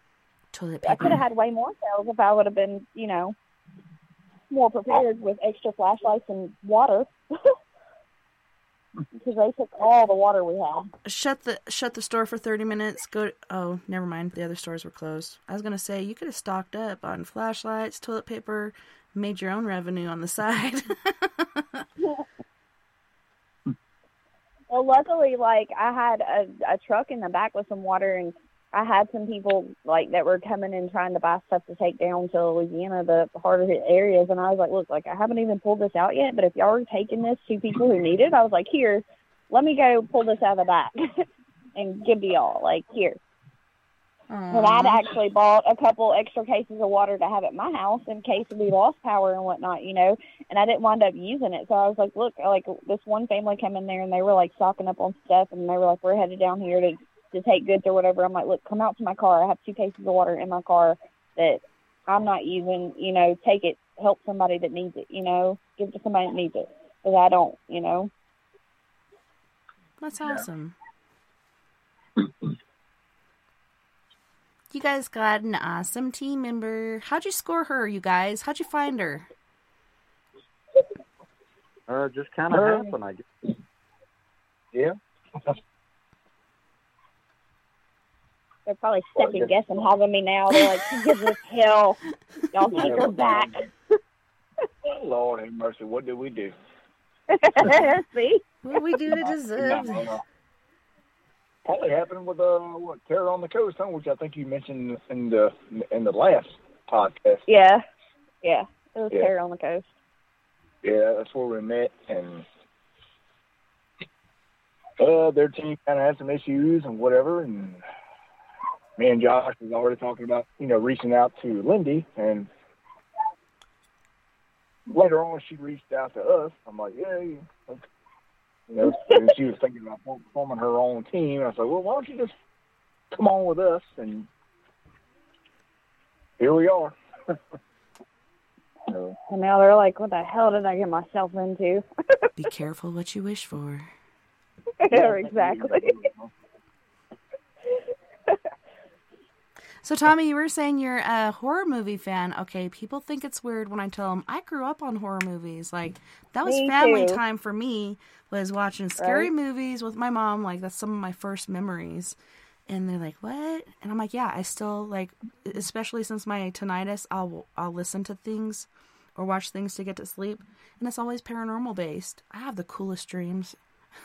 Toilet I could have had way more sales if I would have been, you know, more prepared with extra flashlights and water. because they took all the water we had. Shut the shut the store for thirty minutes. Go. oh, never mind. The other stores were closed. I was gonna say you could have stocked up on flashlights, toilet paper, made your own revenue on the side. Well, luckily, like I had a, a truck in the back with some water, and I had some people like that were coming in trying to buy stuff to take down to Louisiana, the harder hit areas. And I was like, look, like I haven't even pulled this out yet, but if y'all are taking this to people who need it, I was like, here, let me go pull this out of the back and give to y'all. Like here. And I'd actually bought a couple extra cases of water to have at my house in case we lost power and whatnot, you know. And I didn't wind up using it, so I was like, look, like this one family came in there and they were like stocking up on stuff, and they were like, we're headed down here to to take goods or whatever. I'm like, look, come out to my car. I have two cases of water in my car that I'm not using. You know, take it, help somebody that needs it. You know, give it to somebody that needs it because I don't. You know. That's awesome. You guys got an awesome team member. How'd you score her, you guys? How'd you find her? Uh, just kind of happened, I guess. Yeah. They're probably second guessing having me now. They're like, she gives us hell. Y'all take her back. Lord have mercy, what did we do? See? What we do to deserve it? Probably happened with uh what Terror on the Coast, huh? Which I think you mentioned in the in the last podcast. Yeah, yeah. It was Yeah. terror on the coast. Yeah, that's where we met, and uh, their team kind of had some issues and whatever, and me and Josh was already talking about you know reaching out to Lindy, and later on she reached out to us. I'm like, yeah, you know, and she was thinking about forming her own team. I was like, well, why don't you just come on with us? And here we are. so, And now they're like, what the hell did I get myself into? Be careful what you wish for. exactly. So, Tommy, you were saying you're a horror movie fan. Okay, people think it's weird when I tell them I grew up on horror movies. Like that was Me family too. time for me. Was watching scary Right. movies with my mom. Like that's some of my first memories. And they're like, "What?" And I'm like, "Yeah, I still like, especially since my tinnitus. I'll I'll listen to things or watch things to get to sleep, and it's always paranormal based. I have the coolest dreams.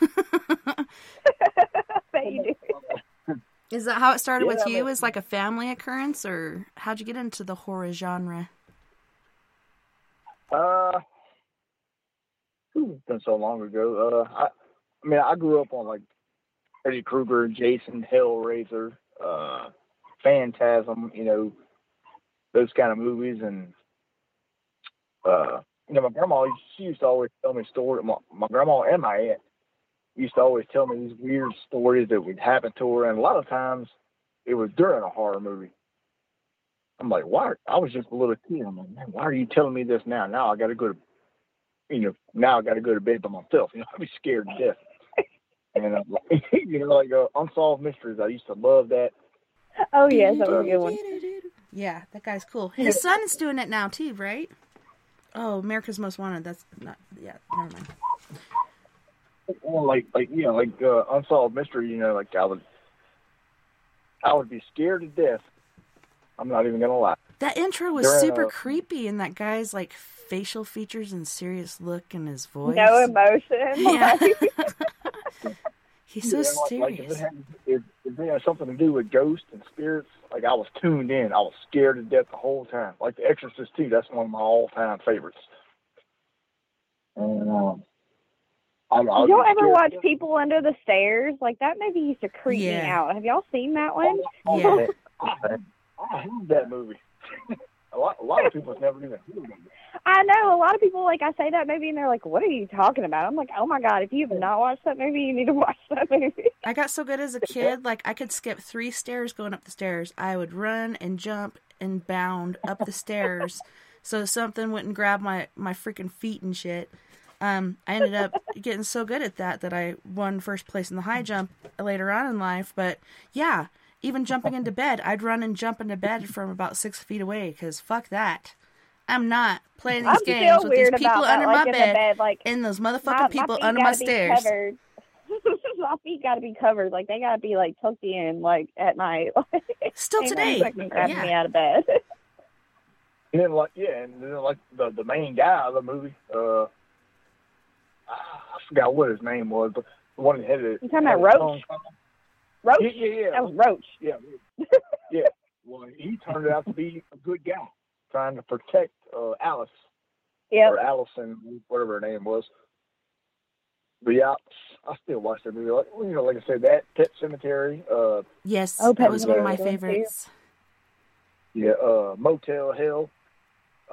Bet you do. Is that how it started Yeah, with I you? mean- Is like a family occurrence, or how'd you get into the horror genre? Uh, it's been so long ago. Uh, I, I mean, I grew up on like Freddy Krueger, Jason, Hellraiser, uh, Phantasm. You know, those kind of movies, and uh, you know, my grandma she used to always tell me stories. My, my grandma and my aunt used to always tell me these weird stories that would happen to her, and a lot of times it was during a horror movie. I'm like, why? I was just a little kid. I'm like, man, why are you telling me this now? Now I got to go to, you know, now I got to go to bed by myself. You know, I'd be scared to death. And uh, you know, like uh, unsolved mysteries. I used to love that. Oh yes, that was a good one. Yeah, that guy's cool. His son's doing it now too, right? Oh, America's Most Wanted. That's not. Yeah, never mind. Well, like, like you know, like uh, unsolved mystery. You know, like I would, I would be scared to death. I'm not even gonna lie. That intro was They're, super uh, creepy, and that guy's like facial features and serious look in his voice. No emotion. Yeah. He's so Yeah, like, like if, serious. it had, if, if it had something to do with ghosts and spirits, like I was tuned in. I was scared to death the whole time. Like The Exorcist too. That's one of my all-time favorites. And um, I, I Did was y'all ever scared watch. People Under the Stairs? Like that movie used to creep me out. Have y'all seen that one? Oh, yeah. I hate that movie. a lot, a lot of people have never even heard of it. I know a lot of people like I say that movie and they're like, "What are you talking about?" I'm like, "Oh my god! If you have not watched that movie, you need to watch that movie." I got so good as a kid, like I could skip three stairs going up the stairs. I would run and jump and bound up the stairs, so something wouldn't grab my my freaking feet and shit. Um, I ended up getting so good at that that I won first place in the high jump later on in life. But yeah, even jumping into bed, I'd run and jump into bed from about six feet away because fuck that. I'm not playing these I'm games with these people about that, under like my in bed, bed, like and those motherfucking my, people feet under my stairs. Covered. my feet got to be covered. Like they got to be like tucked in, like at night. Still today, grabbing yeah. me out of bed. And then like yeah, and then like the the main guy of the movie, uh, I forgot what his name was, but the one that had it. You talking about Roach? tongue Roach. Yeah, yeah, yeah. That was Roach. Yeah, yeah. Well, he turned out to be a good guy, trying to protect uh, Alice Yeah. or Allison, whatever her name was. But yeah, I still watch that movie. Like you know, like I said, that Pet Sematary, uh, Yes, Oh, that Pet was one of my Sematary was one, too. favorites. yeah, uh, Motel Hell,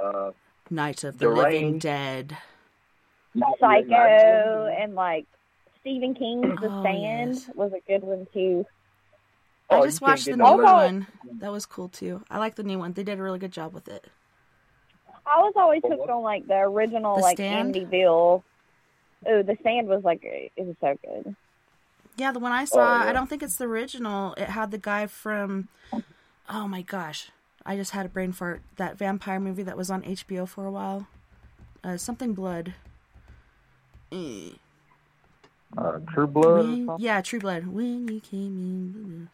uh, Night of the The Living Rain. Dead. Not Psycho and like Stephen King's The Oh, Stand yes. was a good one too. Oh, I just can't watched the no new better. one. That was cool too. I like the new one. They did a really good job with it. I was always Oh, hooked on like the original The like Stand? Amityville. Oh, The Stand was like it was so good. Yeah, the one I saw, yeah. I don't think it's the original. It had the guy from Oh my gosh. I just had a brain fart. That vampire movie that was on HBO for a while. Uh, something blood. Uh, True Blood When- yeah, True Blood. When you came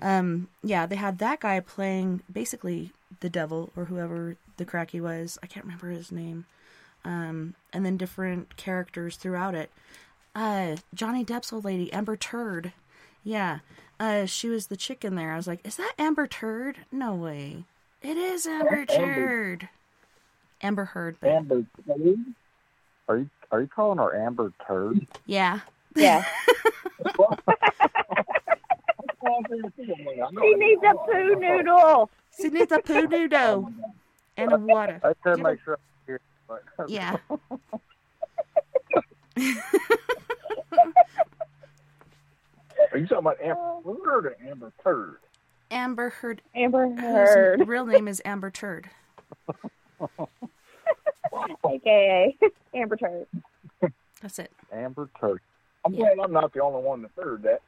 in. Um, yeah, they had that guy playing basically the devil or whoever the cracky was. I can't remember his name. Um, and then different characters throughout it. Uh, Johnny Depp's old lady, Amber Turd. Yeah. Uh, she was the chick in there. I was like, is that Amber Turd? No way. It is Amber Turd. Amber Heard. Amber. Are you are you calling her Amber Turd? Yeah. Yeah. she needs a poo noodle. She needs a poo noodle and a water. I said make sure I hear. But Yeah. Are you talking about Amber Heard or Amber Turd? Amber Heard. Amber Whose Heard, real name is Amber Turd. aka Amber Turd. That's it. Amber Turd. I'm glad I'm not the only one that heard that.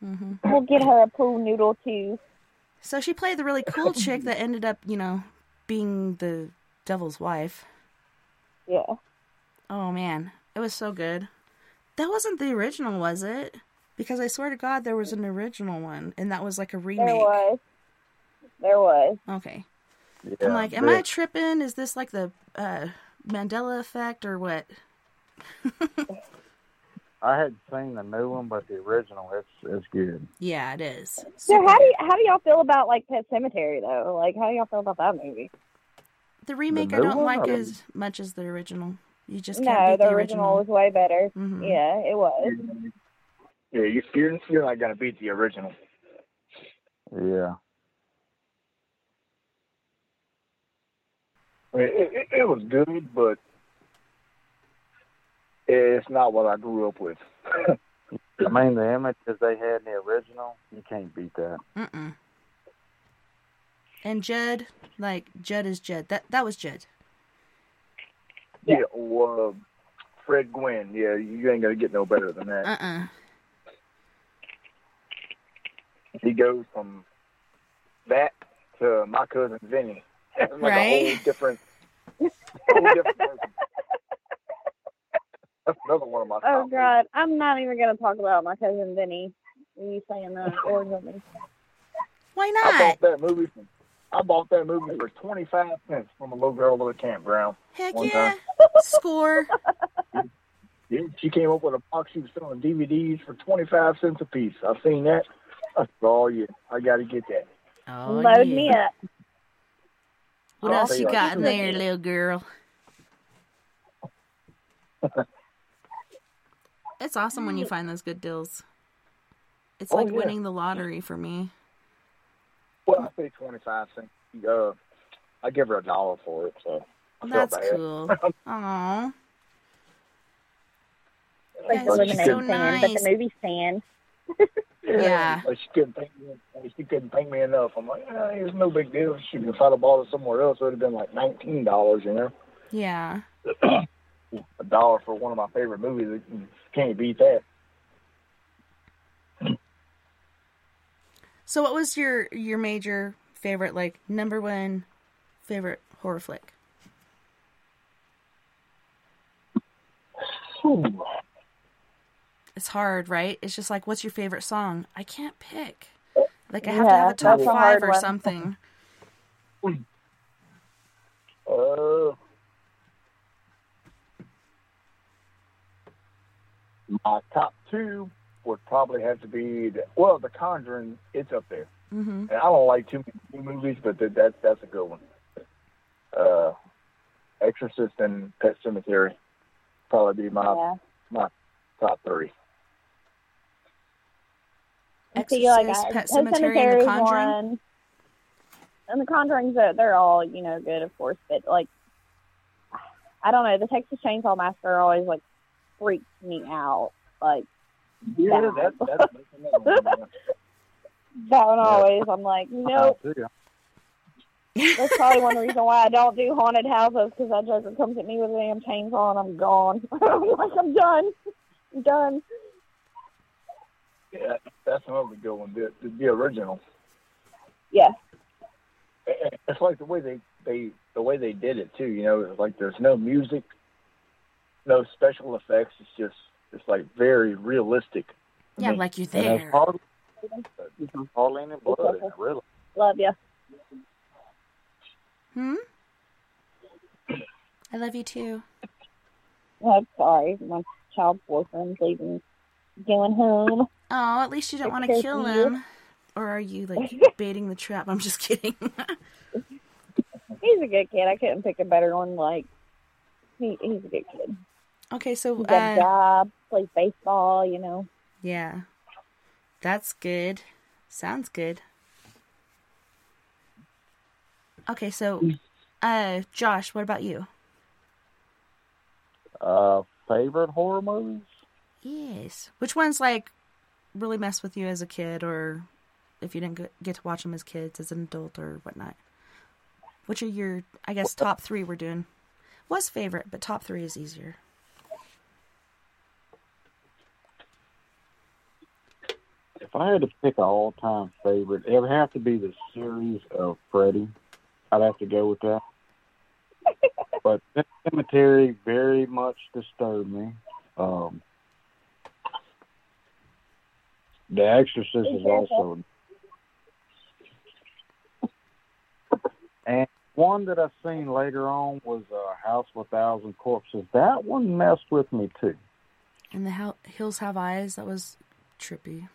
hmm We'll get her a pool noodle too. So she played the really cool chick that ended up, you know, being the devil's wife. Yeah. Oh man, it was so good. That wasn't the original, was it? Because I swear to God, there was an original one, and that was like a remake. There was. There was. Okay. Yeah, I'm like, am but I tripping? Is this like the uh, Mandela effect or what? I had seen the new one, but the original, it's it's good. Yeah, it is. So how do you, how do y'all feel about like Pet Sematary though? Like how do y'all feel about that movie? The remake I don't like or- as much as the original. You just no, can't beat the the original was way better. Mhm. Yeah, it was. Yeah, you're, you're not going to beat the original. Yeah. I mean, it, it, it was good, but it's not what I grew up with. I mean, the images they had in the original, you can't beat that. Mm-mm. And Judd, like Judd is Judd. That that was Judd. yeah, or uh, Fred Gwynne. Yeah, you ain't going to get no better than that. Uh-uh. He goes from that to my cousin Vinny. like a Right. whole different, whole different. That's another one of my Oh top God, I'm not even gonna talk about my cousin Vinny. You saying that or something? Why I not? bought that movie from I bought that movie for twenty five cents from a little girl at a campground. Heck one yeah. time. Score. She came up with a box. She was selling DVDs for twenty five cents a piece. I've seen that. I said, oh yeah, I got to get that. Oh, Load yeah. me up. What I'll else you you got in there, little girl? It's awesome when you find those good deals. It's Oh, like yeah. winning the lottery for me. Well, I say twenty five cents. Uh, I give her a dollar for it. So I That's cool. Aw. Like the are lemonade so stand, but nice. the movie stand. Yeah. She couldn't thank me. She couldn't pay me enough. I'm like, eh, it's no big deal. She I'd have bought it somewhere else, it would have been like nineteen dollars. You know, Yeah. a dollar for one of my favorite movies. You Can't beat that. So what was your your major favorite like number one favorite horror flick? It's hard, right? It's just like what's your favorite song? I can't pick. Like I have to have a top that's a 5 or one. something. Uh, my top two would probably have to be the, well, The Conjuring. It's up there. Mhm. And I don't like too many movies, but that, that that's a good one. Uh, Exorcist and Pet Sematary probably be my Yeah. my top three. I feel like Exorcist, I, Pet Sematary, and The Cemetery's Conjuring? one. And the Conjurings, are, they're all you know good, of course, but like, I don't know. The Texas Chainsaw Massacre always like freaks me out. Like Yeah, that, that, that's another one. that one always. I'm like, nope. Yeah. That's probably one reason why I don't do haunted houses because that joker comes at me with a damn chainsaw and I'm gone. I'm like, I'm done. I'm done. Yeah, that's another good one. The, the, the original. Yeah. It's like the way they they the way they did it too. You know, it's like there's no music, no special effects. It's just it's like very realistic. I Yeah, mean, like you're And there's there. hardly, there's hardly any blood in it, really. Love you. Hmm? I love you too. I'm sorry. My child boyfriend's leaving, going home. Oh, at least you don't want to kill you- him. Or are you like baiting the trap? I'm just kidding. He's a good kid. I couldn't pick a better one. Like, he, he's a good kid. okay, so He's got a uh, job, plays baseball, you know. yeah, that's good. Sounds good. Okay, so uh, Josh, what about you? Uh, favorite horror movies? Yes. Which ones like really mess with you as a kid, or if you didn't get to watch them as kids, as an adult, or whatnot? Which are your, I guess, top three we're doing? Was favorite, but top three is easier. If I had to pick an all-time favorite, it would have to be the series of Freddy. I'd have to go with that. but Cemetery very much disturbed me. Um, the Exorcist is also. And one that I've seen later on was uh, House of a Thousand Corpses. That one messed with me too. And the Hills Have Eyes. That was trippy.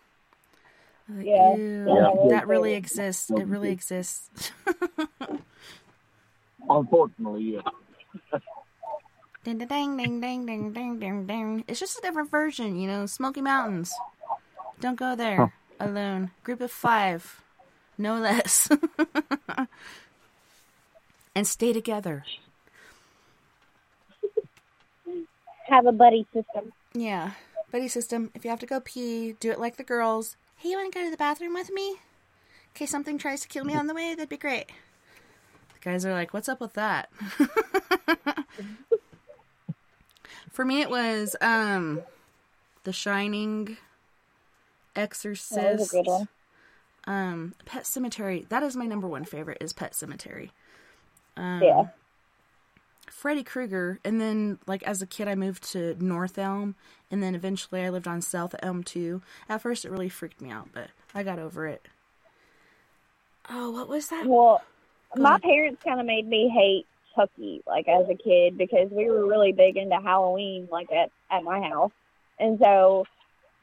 Like, yeah. yeah. That really exists. It really exists. Unfortunately, yeah. ding, ding, ding, ding, ding, ding, ding. It's just a different version, you know, Smoky Mountains. Don't go there alone. Group of five, no less. and stay together. Have a buddy system. Yeah. Buddy system. If you have to go pee, do it like the girls. Hey, you want to go to the bathroom with me? In case something tries to kill me on the way, that'd be great. The guys are like, what's up with that? For me, it was um, The Shining, Exorcist, That a good one. um, Pet Sematary. That is my number one favorite. Is Pet Sematary. Um, Yeah. Freddy Krueger, and then like as a kid, I moved to North Elm, and then eventually I lived on South Elm too. At first, it really freaked me out, but I got over it. Oh, what was that? Well, Go my ahead. parents kind of made me hate Chucky, like as a kid, because we were really big into Halloween, like at at my house, and so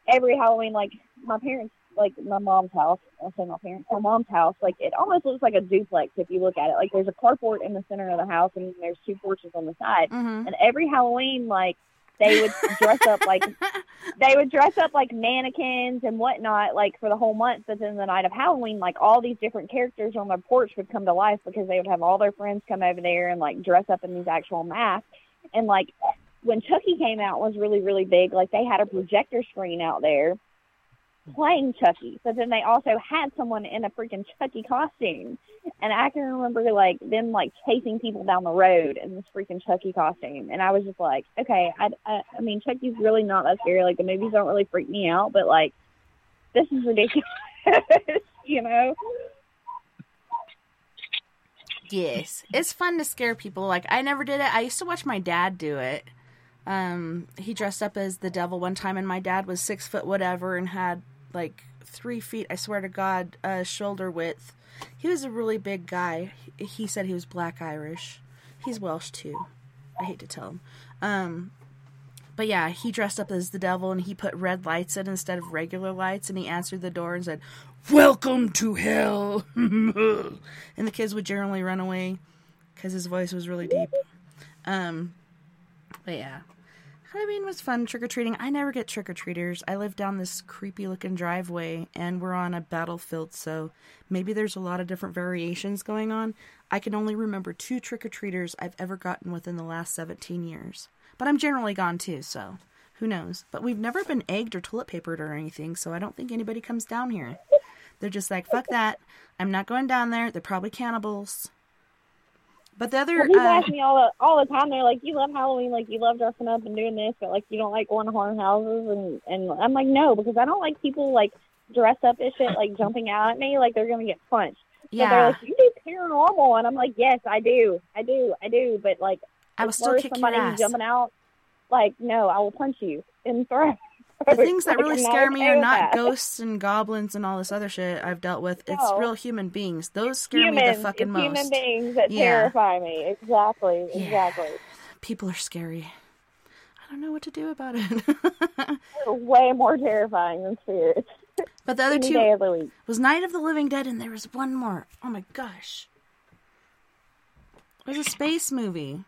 every Halloween, like my parents, like my mom's house, I say my parents, my mom's house, like it almost looks like a duplex if you look at it. Like there's a carport in the center of the house, and there's two porches on the side, Mhm. and every Halloween, like they would dress up like they would dress up like mannequins and whatnot, like for the whole month. But then the night of Halloween, like all these different characters on their porch would come to life because they would have all their friends come over there and like dress up in these actual masks. And like when Chucky came out was really really big. Like they had a projector screen out there playing Chucky, but then they also had someone in a freaking Chucky costume. And I can remember like them like chasing people down the road in this freaking Chucky costume, and I was just like, okay, I, I, I mean Chucky's really not that scary. Like the movies don't really freak me out, but like this is ridiculous, you know? Yes, it's fun to scare people. Like I never did it. I used to watch my dad do it. Um, he dressed up as the devil one time, and my dad was six foot whatever and had like three feet. I swear to God, uh, shoulder width. He was a really big guy. He, said he was black Irish. He's Welsh too. I hate to tell him. Um, but yeah, he dressed up as the devil and he put red lights in instead of regular lights, and he answered the door and said, "Welcome to hell." and the kids would generally run away because his voice was really deep. Um, but yeah, Halloween was fun. Trick or treating. I never get trick or treaters. I live down this creepy looking driveway, and we're on a battlefield, so maybe there's a lot of different variations going on. I can only remember two trick or treaters I've ever gotten within the last 17 years. But I'm generally gone too, so who knows? But we've never been egged or toilet papered or anything, so I don't think anybody comes down here. They're just like, fuck that. I'm not going down there. They're probably cannibals. But the other. Well, people uh, ask me all the all the time. They're like, "You love Halloween, like you love dressing up and doing this, but like you don't like going to haunted houses." And and I'm like, no, because I don't like people like dress up as shit, like jumping out at me, like they're gonna get punched. So Yeah. they're like, "You do paranormal," and I'm like, "Yes, I do, I do, I do." But like, I will still far as kick your somebody ass. jumping out, like, no, I will punch you and throw. The things that really scare me are not ghosts and goblins and all this other shit I've dealt with. It's No. real human beings. Those scare me the fucking it's most. human beings that Yeah. terrify me. Exactly, exactly. People are scary. I don't know what to do about it. Way more terrifying than spirits. But the other Any two the was Night of the Living Dead, and there was one more. Oh my gosh. It was a space movie.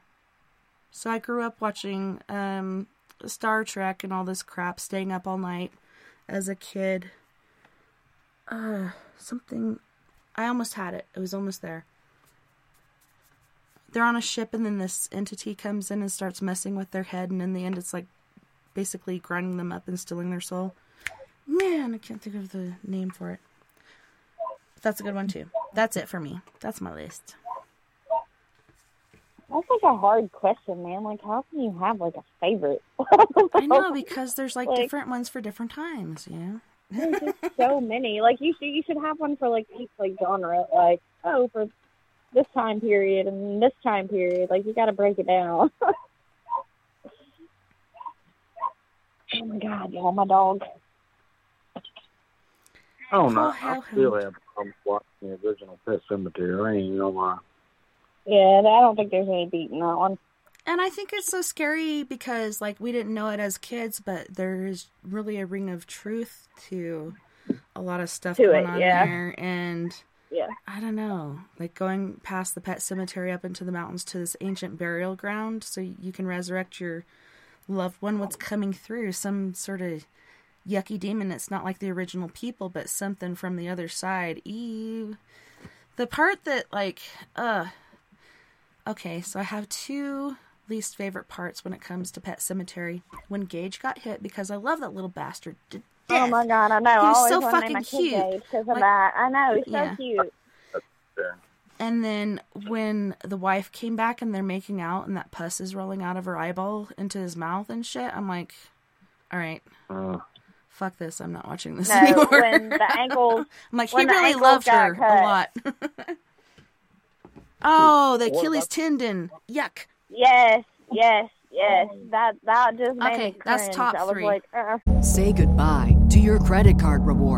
So I grew up watching um, Star Trek and all this crap, staying up all night as a kid. Uh, something. I almost had it. It was almost there. They're on a ship, and then this entity comes in and starts messing with their head, and in the end, it's like basically grinding them up and stealing their soul. Man, I can't think of the name for it. That's a good one too. That's it for me. That's my list. That's like a hard question, man. Like, how can you have like a favorite? I know because there's like, Like- different ones for different times. You know. there's just so many. Like you should you should have one for like each like genre. Like oh for this time period and this time period. Like you got to break it down. oh my god, y'all, my dog. Oh, I don't know. I hellhound. still have problems watching the original Pet Sematary. I ain't gonna lie. Yeah, I don't think there's any beating that one. And I think it's so scary because, like, we didn't know it as kids, but there's really a ring of truth to a lot of stuff To going it, on yeah. there. And Yeah. I don't know, like going past the pet cemetery up into the mountains to this ancient burial ground so you can resurrect your loved one. What's coming through? Some sort of yucky demon. It's not like the original people, but something from the other side. Ew. The part that, like, uh, okay, so I have two least favorite parts when it comes to Pet Sematary. When Gage got hit, because I love that little bastard. to Oh my god, I know. He I was so want to name fucking cute. Because of Like- that. I know he's so Yeah. cute. And then when the wife came back and they're making out and that pus is rolling out of her eyeball into his mouth and shit, I'm like, all right, Uh, fuck this. I'm not watching this No, anymore. when the ankles, I'm like, he really loved her cut. a lot. oh, the Achilles about- tendon. Yuck. Yes, yes, yes. That that just made Okay, me that's cringe. top I was three. like, uh. Say goodbye to your credit card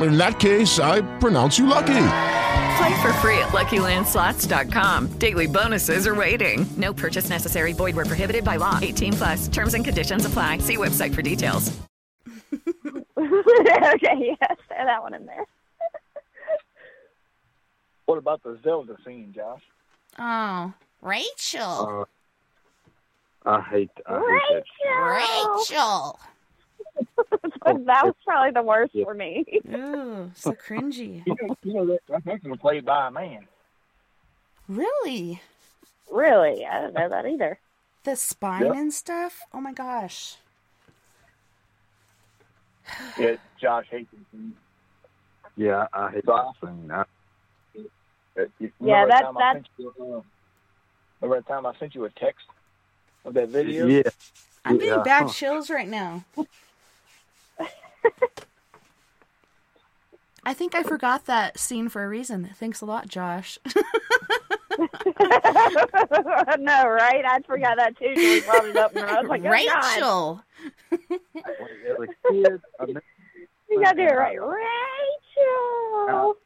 In that case, I pronounce you lucky. Play for free at LuckyLandSlots.com. Daily bonuses are waiting. No purchase necessary. Void where prohibited by law. 18 plus. Terms and conditions apply. See website for details. okay, yes, throw that one in there. What about the Zelda scene, Josh? Oh, Rachel. uh, I hate. I hate that. Rachel. that was probably the worst for me. Ooh, so cringy. You know, you know that that's actually played by a man. Really? Really, I didn't know that either. The spine Yep. and stuff? Oh my gosh. Yeah, Josh hates the. Yeah, I hate that scene. I, Uh, Yeah, remember that- time I that- you, uh, remember that time I sent you a text of that video? yeah. I'm getting Yeah. bad Huh. chills right now. I think I forgot that scene for a reason. Thanks a lot, Josh. no, right? I forgot that too. till we brought it up, and I was like, oh, Rachel. As a kid, I never You gotta do it right, Rachel.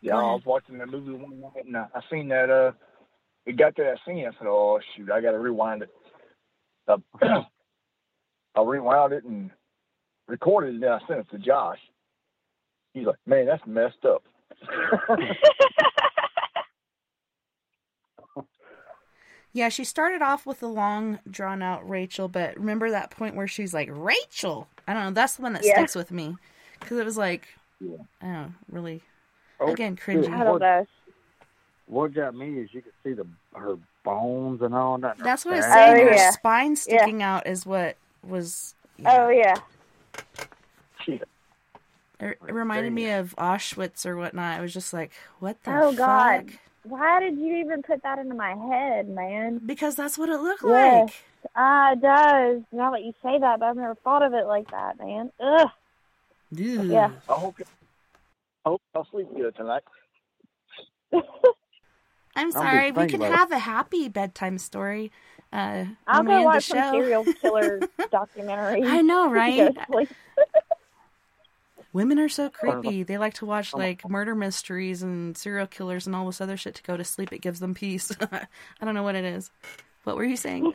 Yeah, I was watching the movie one night and I, I seen that. Uh, it got to that scene. I said, "Oh shoot, I got to rewind it." So, I rewound it and recorded it. And then I sent it to Josh. He's like, "Man, that's messed up." Yeah, she started off with the long, drawn out Rachel, but remember that point where she's like, Rachel? I don't know. That's the one that Yeah. sticks with me. Because it was like, Yeah. I don't know, really, Oh, again, dude, cringy. I don't know. What got me is you could see the her bones and all that. That's what I was back. saying. Oh, Her spine sticking out is what was. Oh yeah. It, it reminded me of Auschwitz or whatnot. I was just like, what the Oh fuck? God. Why did you even put that into my head, man? Because that's what it looked Yes. like. Ah, it does. Now that you say that, but I've never thought of it like that, man. Ugh. Yeah. I hope. I hope I'll sleep good tonight. I'm I'm sorry. We can about it. have a happy bedtime story. Uh, I'll when we go end the watch some serial killer documentary. I know, right? Women are so creepy. They like to watch like murder mysteries and serial killers and all this other shit to go to sleep. It gives them peace. I don't know what it is. What were you saying?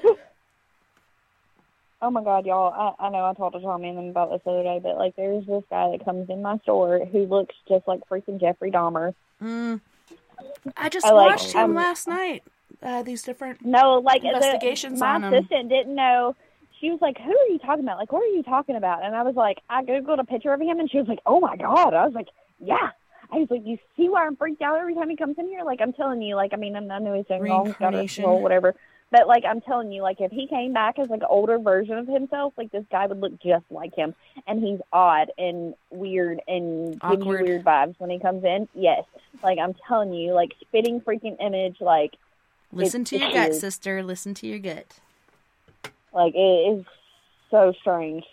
oh my god, y'all! I, I know I talked to Tommy and them about this the other day, but like, there's this guy that comes in my store who looks just like freaking Jeffrey Dahmer. Mm. I just I like- watched him um, last night. Uh, these different No, like the- investigations my on him. assistant didn't know. She was like, "Who are you talking about? Like, what are you talking about?" And I was like, I googled a picture of him, and she was like, "Oh my god!" I was like, "Yeah." I was like, "You see why I'm freaked out every time he comes in here? Like, I'm telling you, like, I mean, I know he's doing wrong, he's got a role, whatever." But like, I'm telling you, like, if he came back as like an older version of himself, like this guy would look just like him, and he's odd and weird and gives you weird vibes when he comes in. Yes, like I'm telling you, like spitting freaking image, like Listen it's- to your gut, weird. sister. Listen to your gut. Like it is so strange,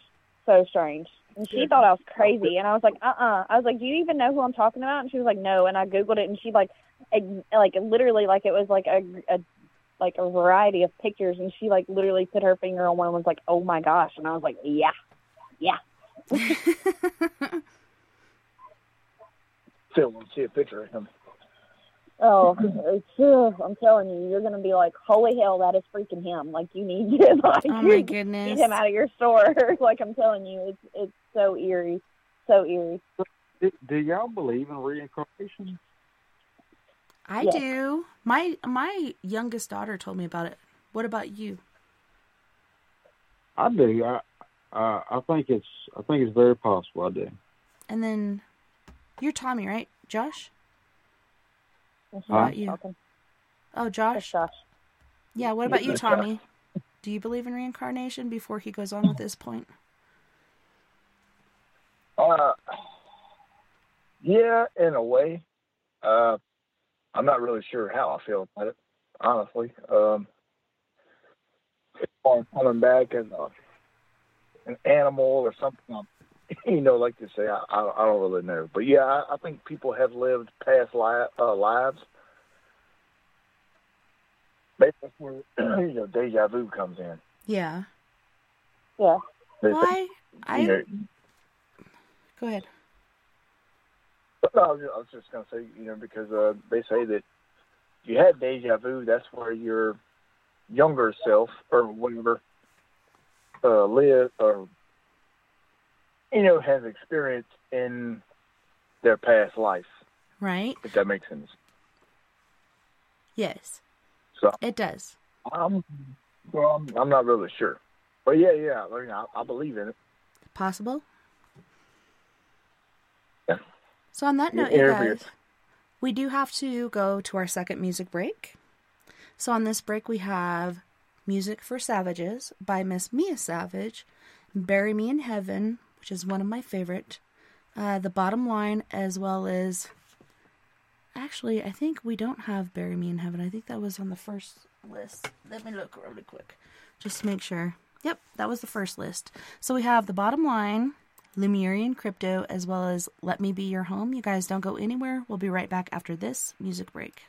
so strange. And she thought I was crazy, and I was like, uh, uh I was like, do you even know who I'm talking about? And she was like, no. And I googled it, and she like, ex- like literally, like it was like a, a like a variety of pictures, and she like literally put her finger on one and was like, oh my gosh, and I was like, yeah, yeah. Still want to see a picture of him. Oh, it's, ugh, I'm telling you, you're gonna be like, holy hell, that is freaking him. Like you need to like, Oh my goodness, get him out of your store. like I'm telling you, it's it's so eerie, so eerie. Do, do y'all believe in reincarnation? I Yes. do. My my youngest daughter told me about it. What about you? I do. I uh, I think it's I think it's very possible. I do. And then you're Tommy, right? Josh? That's What Huh? about you? Talking. Oh, Josh. Yeah. What about you, Tommy? Do you believe in reincarnation? Before he goes on with this point. Uh, yeah, in a way. Uh, I'm not really sure how I feel about it, honestly. Um, as far as coming back as a, an animal or something, um, you know, like to say, I, I, I don't really know. But yeah, I, I think people have lived past li- uh, lives. Maybe that's where you know deja vu comes in. Yeah. Yeah. Why? I you know, go ahead. No, I was just, I was just going to say, you know, because uh, they say that you had deja vu. That's where your younger self or whatever uh, live or you know has experience in their past life. Right. If that makes sense. Yes. So It does. I'm, well, I'm, I'm not really sure, but yeah, yeah, I mean, I, I believe in it. Possible. Yeah. So on that note, you guys, we do have to go to our second music break. So on this break, we have "Music for Savages" by Miss Mia Savage, "Bury Me in Heaven," which is one of my favorite. Uh, the bottom line, as well as actually, I think we don't have "Bury Me in Heaven." I think that was on the first list. Let me look really quick, just to make sure. Yep, that was the first list. So we have the bottom line, Lemurian Crypto, as well as Let Me Be Your Home. You guys don't go anywhere. We'll be right back after this music break.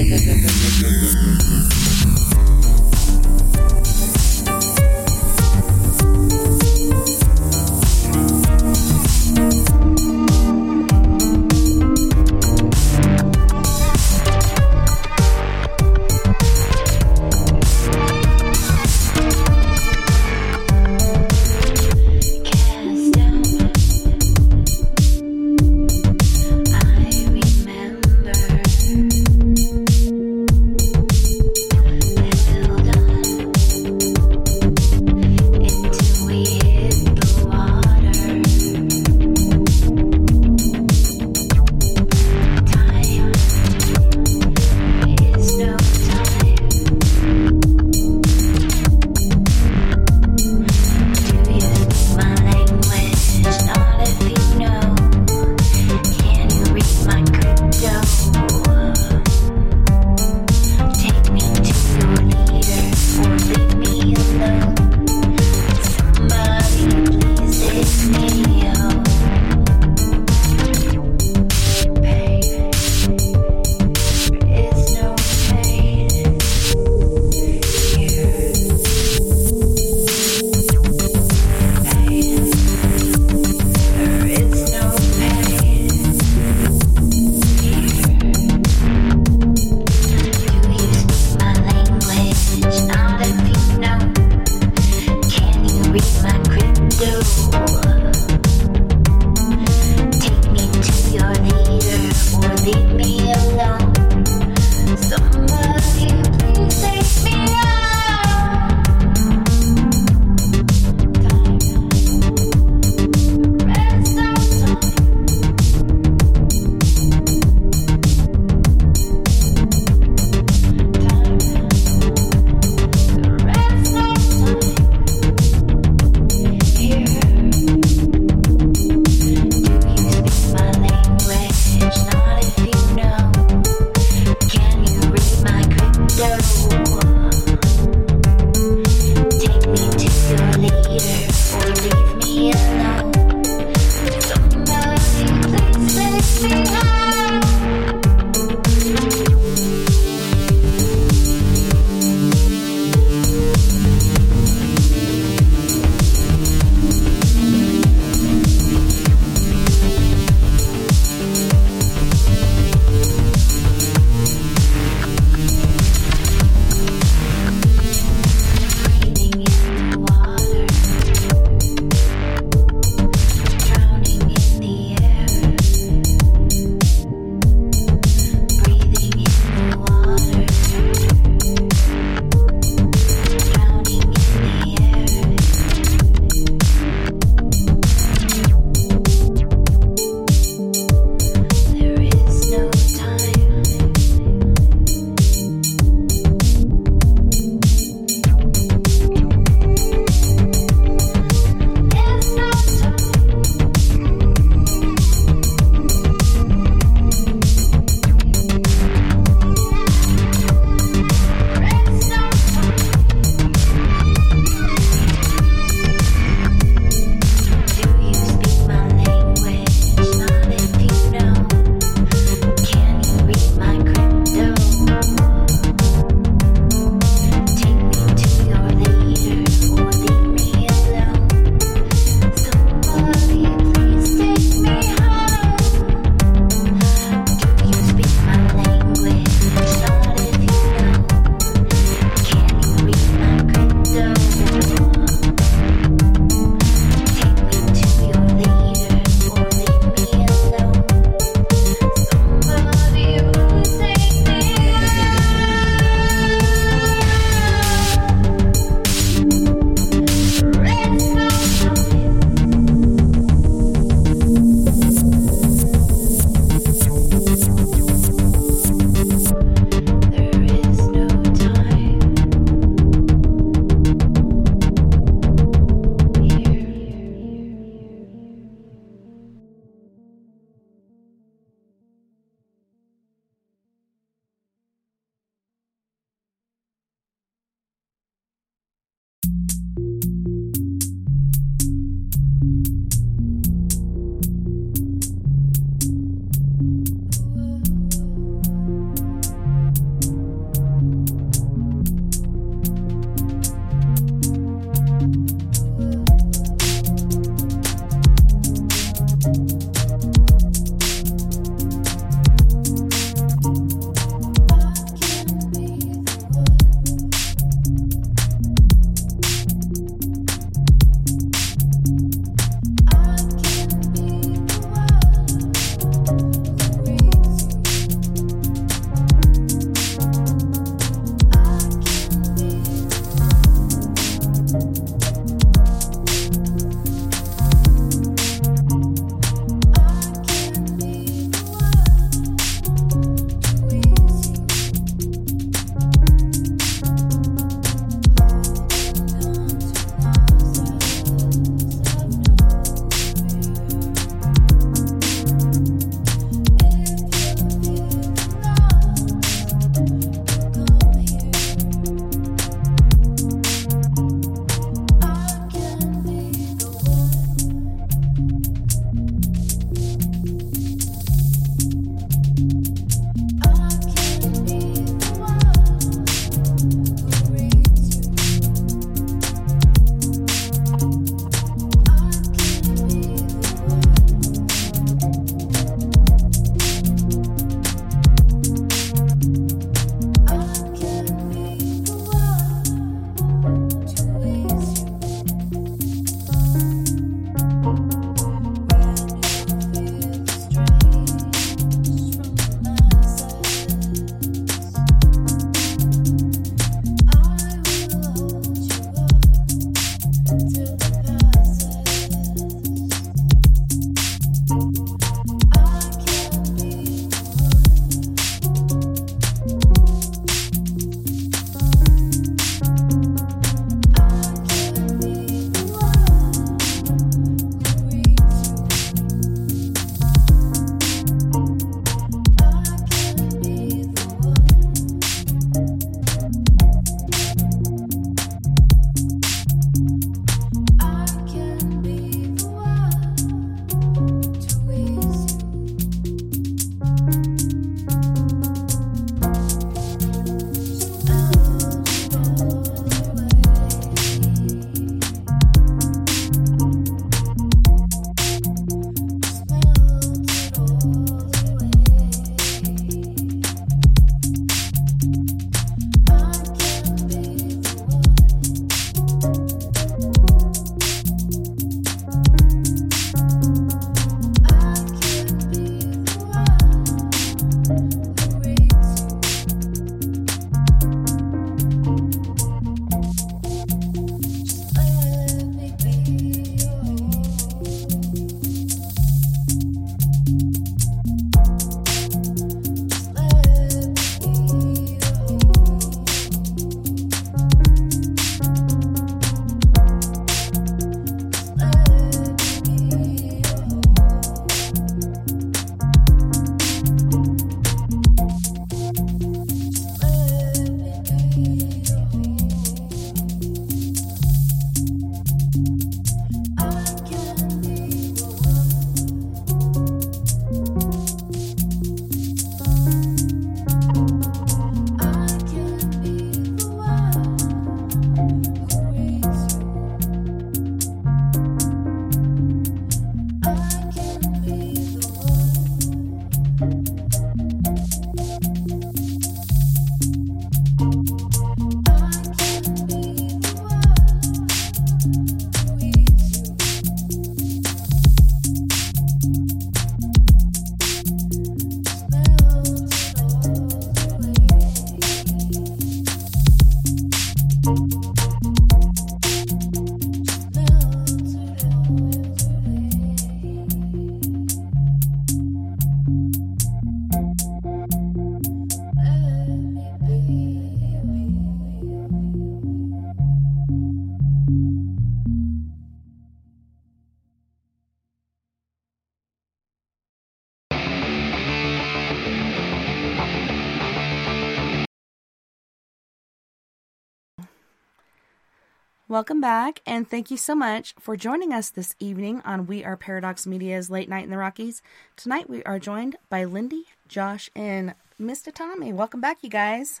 Welcome back, and thank you so much for joining us this evening on We Are Paradox Media's Late Night in the Rockies. Tonight we are joined by Lindy, Josh, and Mr. Tommy. Welcome back, you guys.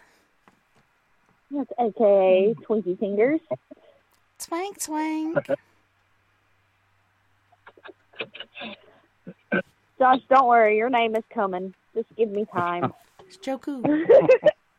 That's aka Twinkie Fingers. Twank, twank. Josh, don't worry, your name is coming. Just give me time. It's Joku.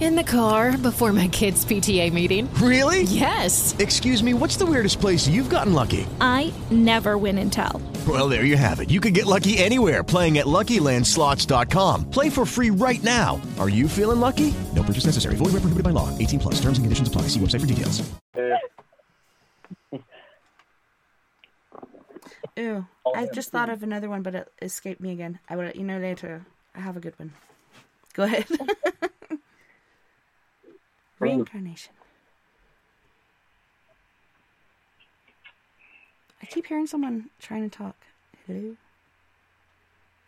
In the car before my kids' PTA meeting. Really? Yes. Excuse me, what's the weirdest place you've gotten lucky? I never win and tell. Well, there you have it. You can get lucky anywhere playing at LuckyLandSlots.com. Play for free right now. Are you feeling lucky? No purchase necessary. Void where prohibited by law. 18 plus. Terms and conditions apply. See website for details. Ew. I just thought of another one, but it escaped me again. I will let you know later. I have a good one. Go ahead. Reincarnation. I keep hearing someone trying to talk. Hello?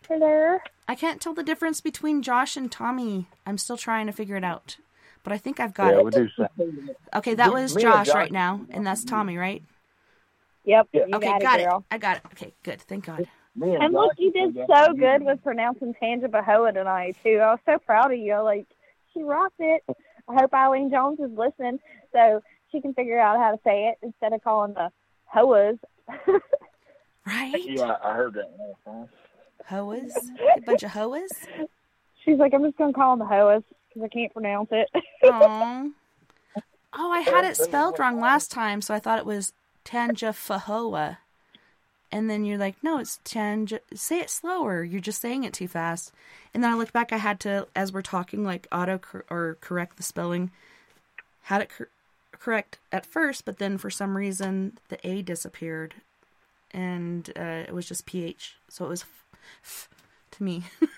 Hello? I can't tell the difference between Josh and Tommy. I'm still trying to figure it out. But I think I've got yeah, it. we do something. Okay, that was Josh Josh- right now, and that's Tommy, right? Yep. You okay, got, got it, it. girl. I got it. Okay, good. Thank God. And look, you did so good with pronouncing Tangipahoa tonight too. I was so proud of you. Like she rocked it. I hope Eileen Jones is listening so she can figure out how to say it instead of calling the hoas. right? Yeah, I heard that. last Hoas? A bunch of hoas? She's like, I'm just gonna call them the hoas because I can't pronounce it. Aw. Oh, I had it spelled wrong last time, so I thought it was Tanja Tanjafahoa. And then you're like, no, it's Tanja. Say it slower. You're just saying it too fast. And then I looked back. I had to, as we're talking, like auto cor- or correct the spelling. Had it cor- correct at first, but then for some reason the A disappeared, and uh, it was just PH. So it was f- f- to me.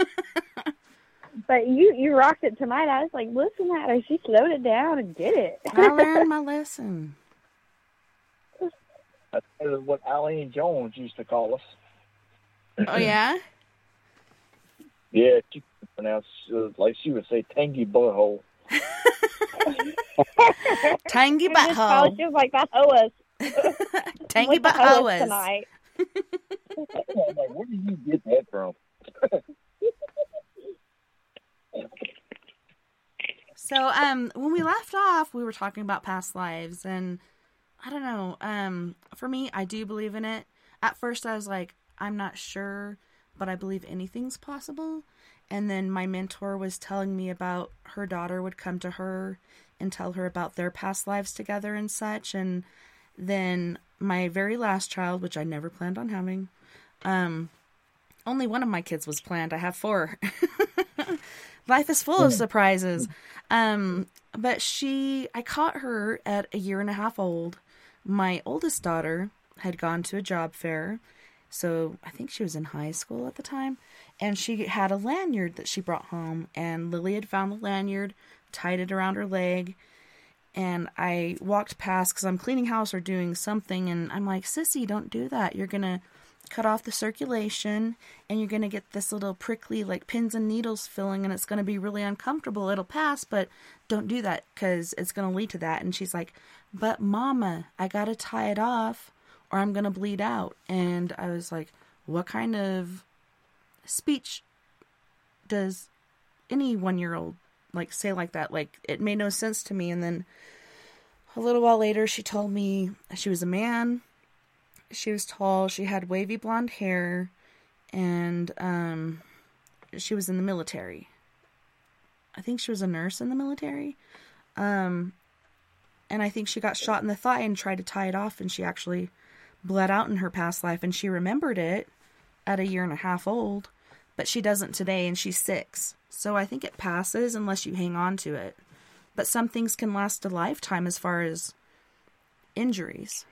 But you you rocked it tonight. I was like, listen at her. She slowed it down and did it. I learned my lesson. That's what Eileen Jones used to call us. Oh yeah. Yeah, she could pronounce uh, like she would say tangy butthole. Tangy I just butthole. She was like, that hoas. Tangy With the hoas butthole. tonight. I'm like, where did you get that from? So, um, when we left off, we were talking about past lives, and I don't know. Um, for me, I do believe in it. At first, I was like, I'm not sure, but I believe anything's possible. And then my mentor was telling me about her daughter would come to her and tell her about their past lives together and such. And then my very last child, which I never planned on having, um, only one of my kids was planned. I have four. Life is full of surprises. Um, but she, I caught her at a year and a half old. My oldest daughter had gone to a job fair. So I think she was in high school at the time. And she had a lanyard that she brought home. And Lily had found the lanyard, tied it around her leg. And I walked past because I'm cleaning house or doing something. And I'm like, Sissy, don't do that. You're going to cut off the circulation and you're going to get this little prickly like pins and needles filling and it's going to be really uncomfortable. It'll pass but don't do that because it's going to lead to that. And she's like but mama i got to tie it off or i'm going to bleed out. And i was like what kind of speech does any one year old like say like that? Like it made no sense to me. And then a little while later she told me she was a man she was tall, she had wavy blonde hair, and um, she was in the military. I think she was a nurse in the military. Um, and I think she got shot in the thigh and tried to tie it off, and she actually bled out in her past life and she remembered it at a year and a half old, but she doesn't today and she's six. So I think it passes unless you hang on to it. But some things can last a lifetime as far as injuries.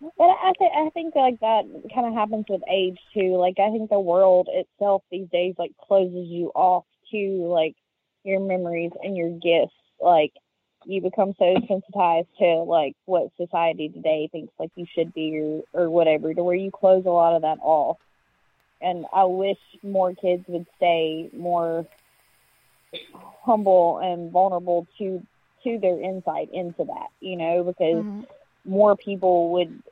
But I think I think like that kind of happens with age too. Like I think the world itself these days like closes you off to like your memories and your gifts. Like you become so sensitized to like what society today thinks like you should be or or whatever, to where you close a lot of that off. And I wish more kids would stay more humble and vulnerable to to their insight into that, you know, because mm-hmm. More people would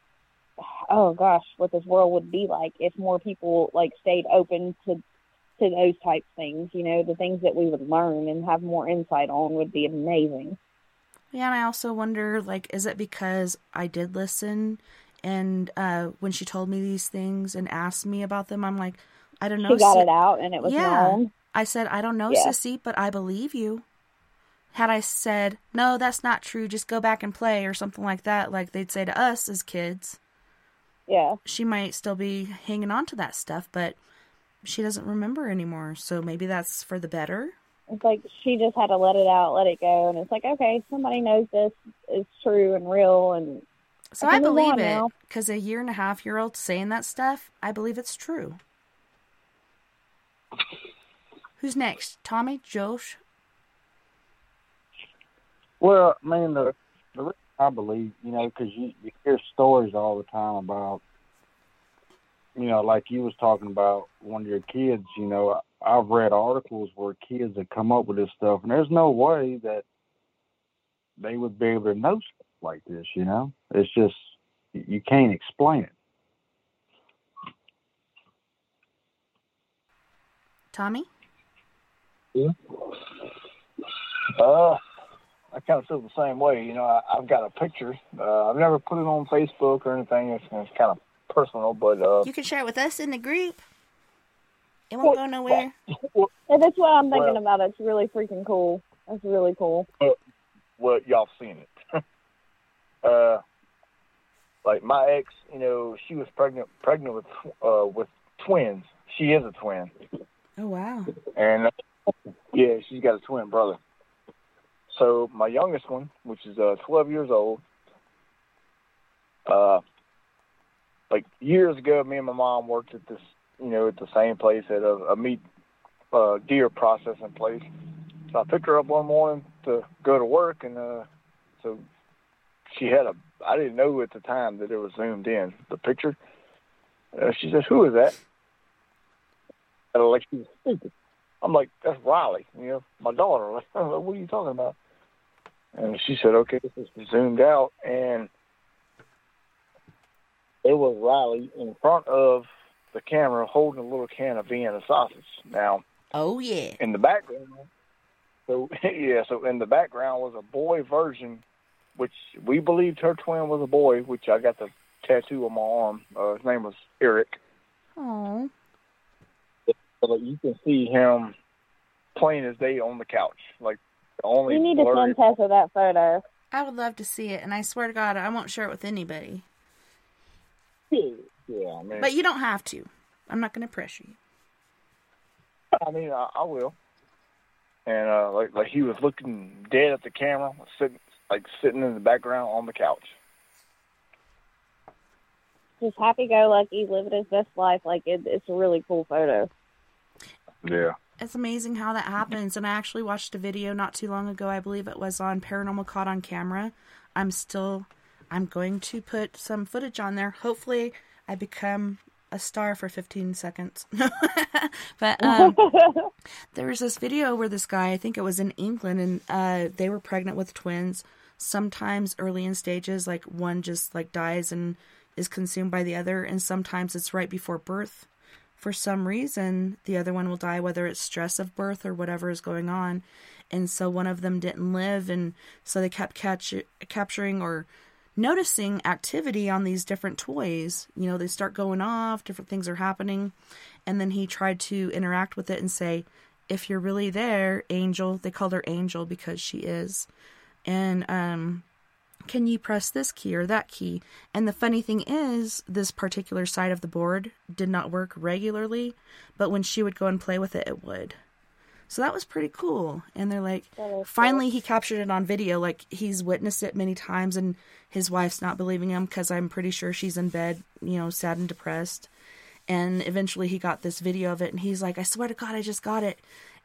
oh gosh, what this world would be like if more people like stayed open to to those types things, you know, the things that we would learn and have more insight on would be amazing. Yeah, and I also wonder, like, is it because I did listen, and uh, when she told me these things and asked me about them, I'm like, I don't know. She got Si- it out and it was yeah. known. I said, I don't know, Yeah. sissy, but I believe you. Had I said, no, that's not true, just go back and play or something like that, like they'd say to us as kids, Yeah. she might still be hanging on to that stuff, but she doesn't remember anymore. So maybe that's for the better. It's like she just had to let it out, let it go, and it's like, okay, somebody knows this is true and real, and So I I, believe it because a year and a half year old saying that stuff, I believe it's true. Who's next? Tommy, Josh? Well, I mean, the, the reason I believe, you know, because you, you hear stories all the time about, you know, like you was talking about one of your kids, you know, I've read articles where kids have come up with this stuff, and there's no way that they would be able to know stuff like this, you know? It's just, you you can't explain it. Tommy? Yeah. Uh, I kind of feel the same way. You know, I, I've got a picture. Uh, I've never put it on Facebook or anything. It's, it's kind of personal, but uh, You can share it with us in the group. It won't go nowhere. And that's what I'm thinking Well- about. It's really freaking cool. That's really cool. well, y'all seen it. uh, like my ex, you know, she was pregnant, pregnant with uh with twins. She is a twin, Oh, wow. and uh, yeah, she's got a twin brother. So my youngest one, which is uh 12 years old, uh, like years ago, me and my mom worked at this, you know, at the same place at a, a meat uh, deer processing place. So I picked her up one morning to go to work, and uh, so she had a. I didn't know at the time that it was zoomed in the picture. Uh, she says, "Who is that?" And like she was stupid. I'm like, "That's Riley, you know, my daughter." Like, what are you talking about? And she said, "Okay, this is zoomed out, and it was Riley in front of the camera holding a little can of Vienna sausage. Now, Oh, yeah. in the background. So yeah, so in the background was a boy version, which we believed her twin was a boy, which I got the tattoo on my arm. Uh, his name was Eric. Oh. So like, you can see him plain as day on the couch, like only. You need to blurry- send Tessa that photo. I would love to see it, and I swear to God, I won't share it with anybody. Yeah, I mean, But you don't have to. I'm not going to pressure you. I mean, I, I will. And uh, like like he was looking dead at the camera, sitting like sitting in the background on the couch. Just happy go lucky, living his best life. Like it, it's a really cool photo. Yeah. It's amazing how that happens. And I actually watched a video not too long ago. I believe it was on Paranormal Caught on Camera. I'm still, I'm going to put some footage on there. Hopefully, I become a star for 15 seconds. but um, there was this video where this guy, I think it was in England, and uh, they were pregnant with twins. Sometimes early in stages, like one just like dies and is consumed by the other, and sometimes it's right before birth for some reason the other one will die whether it's stress of birth or whatever is going on. And so one of them didn't live and so they kept catch- capturing or noticing activity on these different toys. You know they start going off different things are happening. And then he tried to interact with it and say if you're really there angel they called her angel because she is. And um can you press this key or that key? And the funny thing is, this particular side of the board did not work regularly, but when she would go and play with it, it would. So that was pretty cool. And they're like, finally, he captured it on video. Like, he's witnessed it many times, and his wife's not believing him because I'm pretty sure she's in bed, you know, sad and depressed. And eventually he got this video of it, and he's like, I swear to God, I just got it.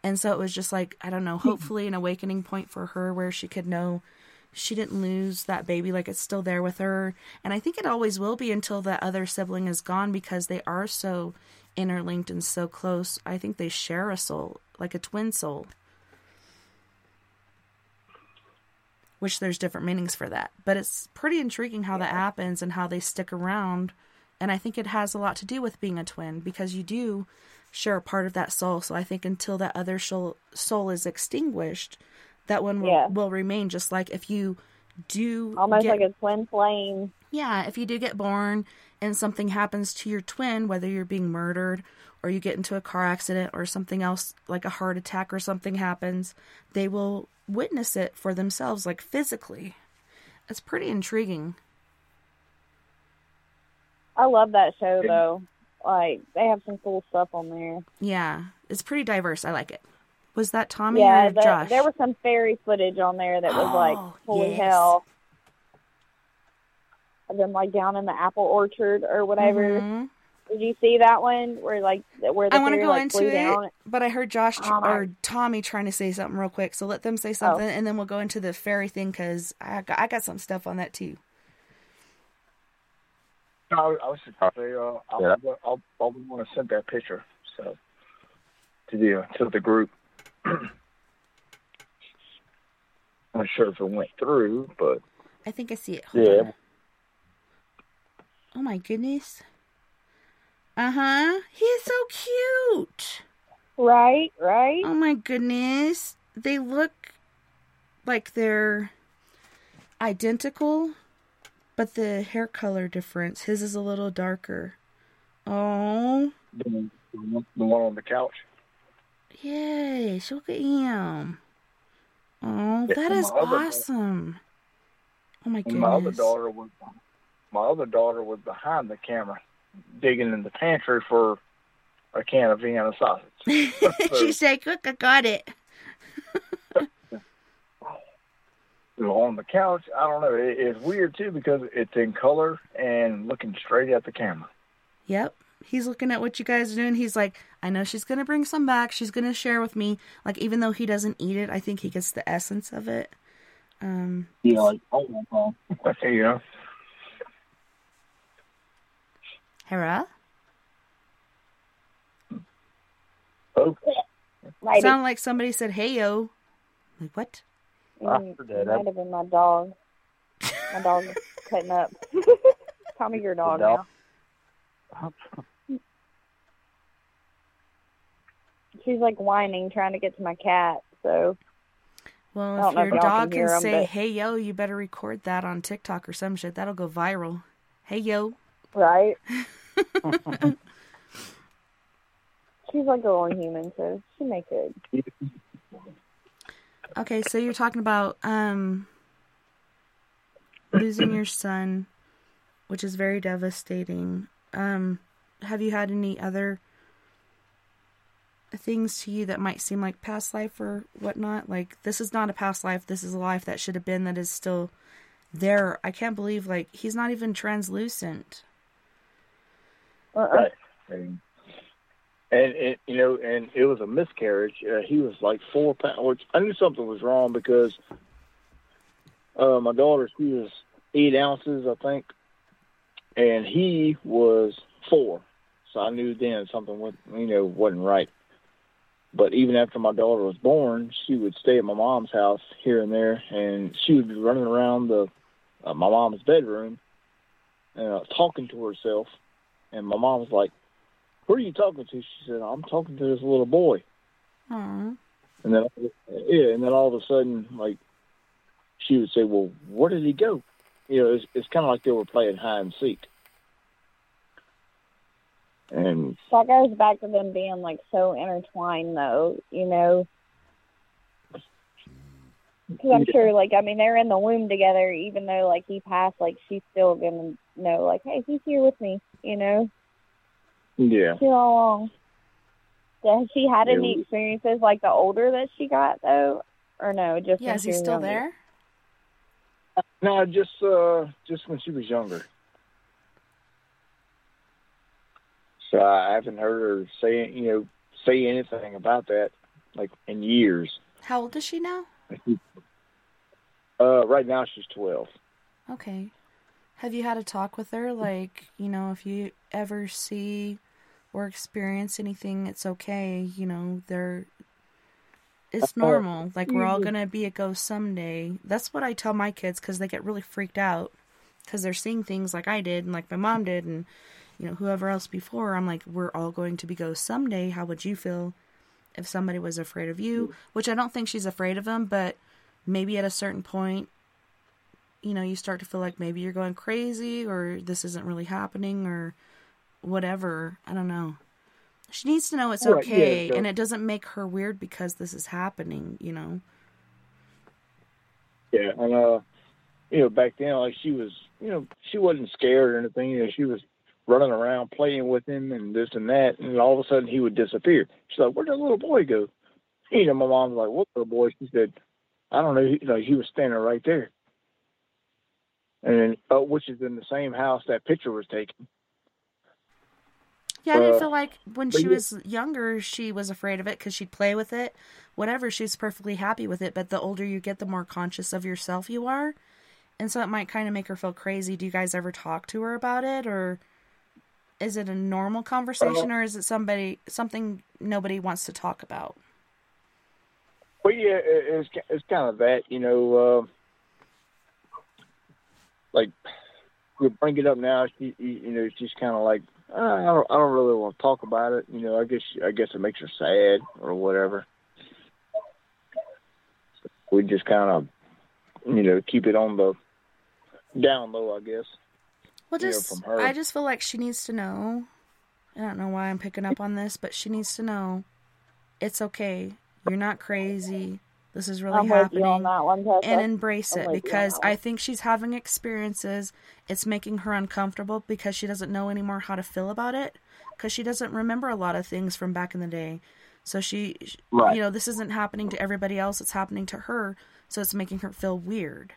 And so it was just like, I don't know, hopefully an awakening point for her where she could know she didn't lose that baby, like it's still there with her. And I think it always will be until that other sibling is gone because they are so interlinked and so close. I think they share a soul, like a twin soul. Which there's different meanings for that. But it's pretty intriguing how that happens and how they stick around. And I think it has a lot to do with being a twin because you do share a part of that soul. So I think until that other soul, soul is extinguished, that one will, Yeah. will remain. Just like if you do Almost get- like a twin flame. yeah, if you do get born and something happens to your twin, whether you're being murdered or you get into a car accident or something else like a heart attack or something happens, they will witness it for themselves, like physically. It's pretty intriguing. I love that show though. Like they have some cool stuff on there. Yeah, it's pretty diverse. I like it. Was that Tommy yeah, or the- Josh? there was some fairy footage on there that was Oh, like holy yes. hell. Of them like down in the apple orchard or whatever. Mhm. Did you see that one where like where the I want to fairy go like into flew it, down? but I heard Josh Oh, my- or Tommy trying to say something real quick. So let them say something, and then we'll go into the fairy thing because I got, I got some stuff on that too. No, I was just gonna say, uh, I'll, Yeah. I'll, I'll be want to send that picture so to the to the group. I'm not sure if it went through, but I think I see it. Hold yeah, on. Oh my goodness. Uh huh. He is so cute. Right, right. Oh my goodness. They look like they're identical, but the hair color difference. His is a little darker. Oh, the, the one on the couch. Yes. Look at him. Oh, that is that and is my other- awesome. Oh my And my other daughter was my other daughter was behind the camera, digging in the pantry for a can of Vienna sausage. she said, "Look, I got it." on the couch. I don't know. It, it's weird too because it's in color and looking straight at the camera. Yep. He's looking at what you guys are doing. He's like, I know she's going to bring some back. She's going to share with me. Like, even though he doesn't eat it, I think he gets the essence of it. Um, You know, like oh my god, you know. Hera? Oh, Lady. Sound like somebody said, hey, yo. Like, what? Mm, it might have been my dog. My dog cutting up. Tell me your dog, dog. now. She's like whining, trying to get to my cat. So Well, if your if dog can can say, but- hey, yo, you better record that on TikTok or some shit. That'll go viral. Hey, yo. right. She's like a little human, so she may could. Okay, so you're talking about um losing your son, which is very devastating. Um have you had any other things to you that might seem like past life or whatnot? Like this is not a past life, this is a life that should have been that is still there. I can't believe like he's not even translucent. Uh-uh. Right. And, and you know, and it was a miscarriage. Uh, he was like four pounds. I knew something was wrong because uh, my daughter, she was eight ounces, I think, and he was four. So I knew then something was, you know, wasn't right. But even after my daughter was born, she would stay at my mom's house here and there, and she would be running around the uh, my mom's bedroom, uh, talking to herself. And my mom was like, "Who are you talking to?" She said, "I'm talking to this little boy." Aww. And then, yeah, and then all of a sudden, like, she would say, "Well, where did he go?" You know, it's, it's kind of like they were playing hide and seek. And That goes back to them being like so intertwined, though. You know, Because I'm sure, like, I mean, they're in the womb together. Even though, like, he passed, like, she's still gonna know, like, hey, he's here with me. You know, Yeah. still all along. Has she had Yeah, any experiences like the older that she got though, or no? Just Yeah, when is she he was still younger? there? No, just uh, just when she was younger. So I haven't heard her say, you know, say anything about that, like in years. How old is she now? Uh, right now she's twelve. Okay. Have you had a talk with her? Like, you know, if you ever see or experience anything, it's okay. You know, they're. It's Uh, normal. Like, we're all going to be a ghost someday. That's what I tell my kids because they get really freaked out because they're seeing things like I did and like my mom did and, you know, whoever else before. I'm like, we're all going to be ghosts someday. How would you feel if somebody was afraid of you? Which I don't think she's afraid of them, but maybe at a certain point, you know, you start to feel like maybe you're going crazy or this isn't really happening or whatever. I don't know. She needs to know it's Right, yeah, okay so- and it doesn't make her weird because this is happening, you know. Yeah, and uh, you know, back then, like she was, you know, she wasn't scared or anything. You know, she was running around playing with him and this and that, and all of a sudden he would disappear. She's like, "Where'd that little boy go?" You know, my mom's like, "What little boy?" She said, "I don't know." He, like he was standing right there, and then, uh, which is in the same house that picture was taken. Yeah, I didn't Uh, feel like when she was younger, she was afraid of it because she'd play with it. Whatever, she's perfectly happy with it. But the older you get, the more conscious of yourself you are. And so it might kind of make her feel crazy. Do you guys ever talk to her about it? Or is it a normal conversation or is it somebody something nobody wants to talk about? Well, yeah, it's it's kind of that, you know. Uh, like we bring it up now, she, you know, it's just kind of like, uh, I don't, I don't really want to talk about it. You know, I guess, I guess it makes her sad or whatever. We just kind of, you know, keep it on the down low, I guess. Well, just from her. I just feel like she needs to know. I don't know why I'm picking up on this, but she needs to know it's okay. You're not crazy. This is really I'm happening. on one, and embrace I'm it because. I think she's having experiences. It's making her uncomfortable because she doesn't know anymore how to feel about it because she doesn't remember a lot of things from back in the day. So she, Right. you know, this isn't happening to everybody else. It's happening to her. So it's making her feel weird.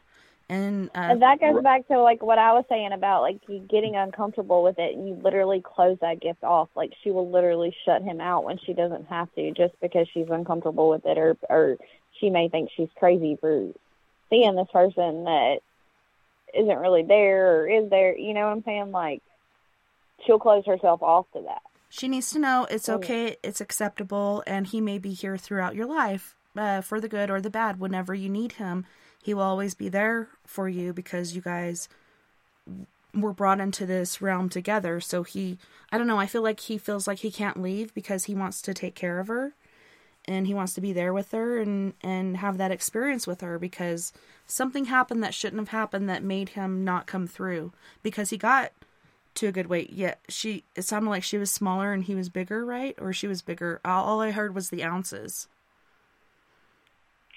And, uh, And that goes back to like what I was saying about like you getting uncomfortable with it, and you literally close that gift off. Like she will literally shut him out when she doesn't have to, just because she's uncomfortable with it, or or she may think she's crazy for seeing this person that isn't really there or is there. You know what I'm saying? Like she'll close herself off to that. She needs to know it's Oh. okay, it's acceptable, and he may be here throughout your life uh, for the good or the bad. Whenever you need him, he will always be there for you because you guys were brought into this realm together. So he, I don't know, I feel like he feels like he can't leave because he wants to take care of her and he wants to be there with her and and have that experience with her because something happened that shouldn't have happened that made him not come through because he got to a good weight. Yeah, she it sounded like she was smaller and he was bigger, right? Or she was bigger. All, all I heard was the ounces.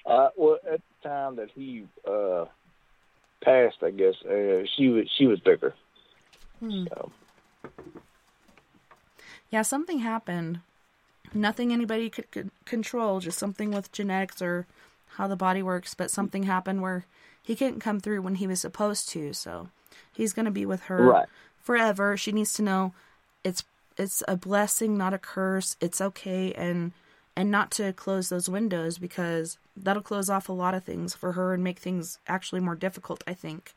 Uh, well, at the time that he uh passed, I guess uh, she was she was bigger. Hmm. So Yeah, something happened. Nothing anybody could, could control, just something with genetics or how the body works, but something happened where he couldn't come through when he was supposed to, so he's going to be with her Right. forever. She needs to know it's it's a blessing, not a curse. It's okay and and not to close those windows because that'll close off a lot of things for her and make things actually more difficult, I think.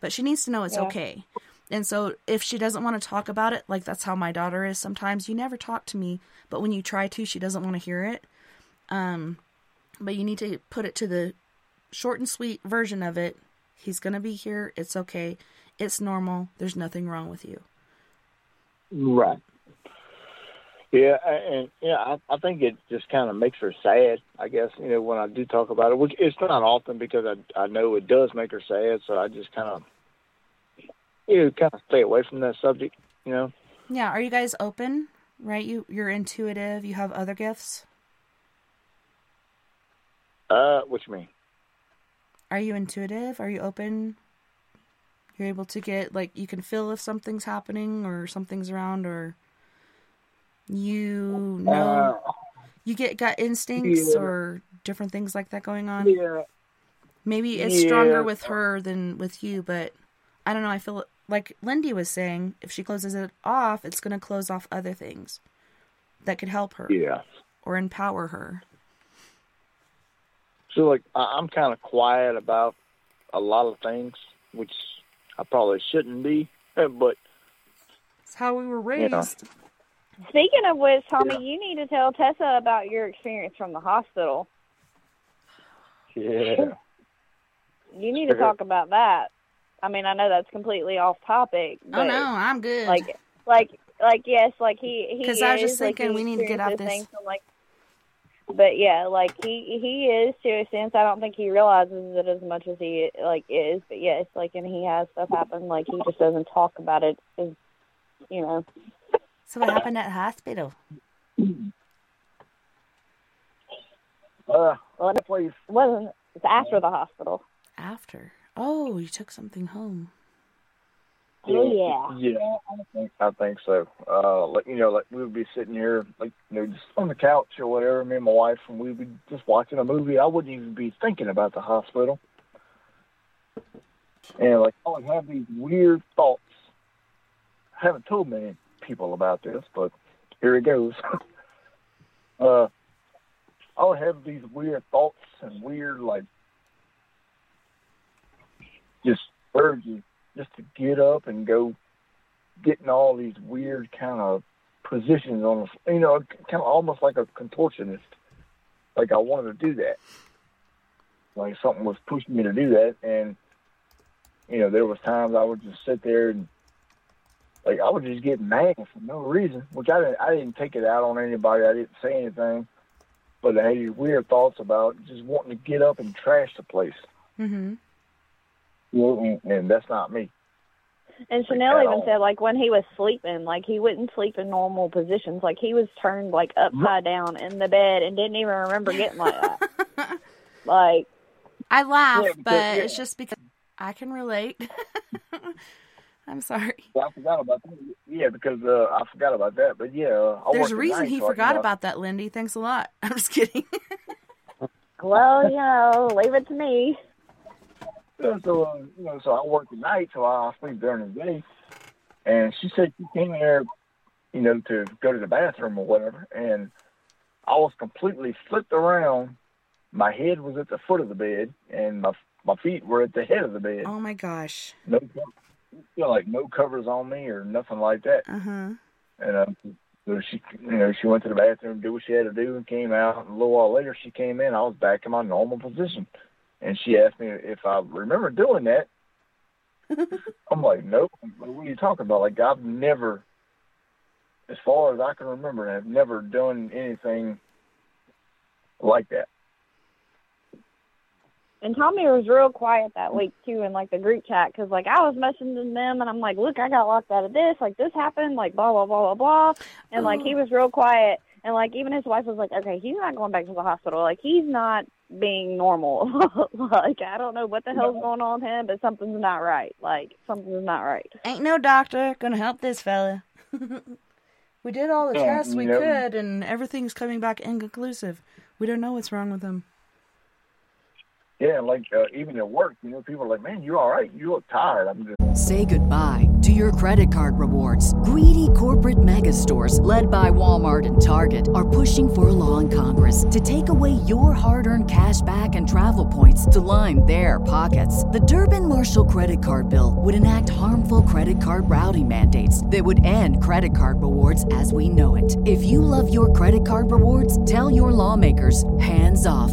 But she needs to know it's Yeah. okay. And so if she doesn't want to talk about it, like that's how my daughter is sometimes, you never talk to me, but when you try to, she doesn't want to hear it. Um but you need to put it to the short and sweet version of it. He's going to be here. It's okay. It's normal. There's nothing wrong with you. right. Yeah, and yeah, I, I think it just kind of makes her sad. I guess you know when I do talk about it, which it's not often because I I know it does make her sad, so I just kind of you know kind of stay away from that subject. You know. Yeah, are you guys open? Right? You you're intuitive, you have other gifts? Uh, what you mean? Are you intuitive? Are you open? You're able to get like you can feel if something's happening or something's around or you know Uh, you get gut instincts yeah. or different things like that going on. Yeah. Maybe it's stronger with her than with you, but I don't know. I feel like Lindy was saying if she closes it off, it's going to close off other things that could help her Yeah. or empower her. So like I'm kind of quiet about a lot of things, which I probably shouldn't be, but It's how we were you know, raised. Speaking of which, Tommy, you need to tell Tessa about your experience from the hospital. yeah. You need to talk about that. I mean, I know that's completely off topic. Oh But no, I'm good. Like, like, like, yes, like he he. Because I was just is, like, thinking we need to get out experiences this- things from, like, but yeah, like he he is to a sense. I don't think he realizes it as much as he like is. But yes, like, and he has stuff happen. Like he just doesn't talk about it. As, you know. So what happened at the hospital? Uh, well, it please. wasn't. It's after the hospital. After. Oh, you took something home. Oh yeah. Yeah, I think I think so. Uh, like you know, like we would be sitting here, like you know, just on the couch or whatever, me and my wife, and we'd be just watching a movie. I wouldn't even be thinking about the hospital, and like I would have these weird thoughts. I haven't told many people about this, but here it goes. uh, I'll have these weird thoughts and weird like just urges just to get up and go getting all these weird kind of positions on you know, kind of almost like a contortionist. Like I wanted to do that. Like something was pushing me to do that, and you know, there was times I would just sit there and like I would just get mad for no reason, which I didn't. I didn't take it out on anybody. I didn't say anything, but I had these weird thoughts about just wanting to get up and trash the place. Mm-hmm. You know, and, and that's not me. And Chanel at even all. said like when he was sleeping, like he wouldn't sleep in normal positions. Like he was turned like upside down in the bed and didn't even remember getting like that. like I laugh, Yeah, because- but yeah. it's just because I can relate. I'm sorry. Well, I forgot about that. Yeah, because uh, I forgot about that. But yeah, uh, There's worked a reason night, he so forgot you know, about that, Lindy. Thanks a lot. I'm just kidding. well, you know, leave it to me. Yeah, so uh, you know, so I work at night, so I sleep during the day. And she said she came there, you know, to go to the bathroom or whatever, and I was completely flipped around. My head was at the foot of the bed, and my my feet were at the head of the bed. oh my gosh. No, you know, like no covers on me or nothing like that. Uh huh. And uh, so she, you know, she went to the bathroom, did what she had to do, and came out. And a little while later, she came in. I was back in my normal position, and she asked me if I remember doing that. I'm like, nope. What are you talking about? Like, I've never, as far as I can remember, have never done anything like that. And Tommy was real quiet that mm. week too in like the group chat because like I was messaging them and I'm like, look, I got locked out of this, like this happened, like blah blah blah blah blah, and like he oh. was real quiet. And like even his wife was like, okay, he's not going back to the hospital, like he's not being normal, like I don't know what the hell's going on with him, but something's not right, like something's not right. Ain't no doctor gonna help this fella. we did all the Yeah, tests we you could, and everything's coming back inconclusive. We don't know what's wrong with him. Yeah, like uh, even at work, you know, people are like, man, you're all right? You look tired. I'm just. Say goodbye to your credit card rewards. Greedy corporate mega stores, led by Walmart and Target, are pushing for a law in Congress to take away your hard earned cash back and travel points to line their pockets. The Durbin Marshall credit card bill would enact harmful credit card routing mandates that would end credit card rewards as we know it. If you love your credit card rewards, tell your lawmakers hands off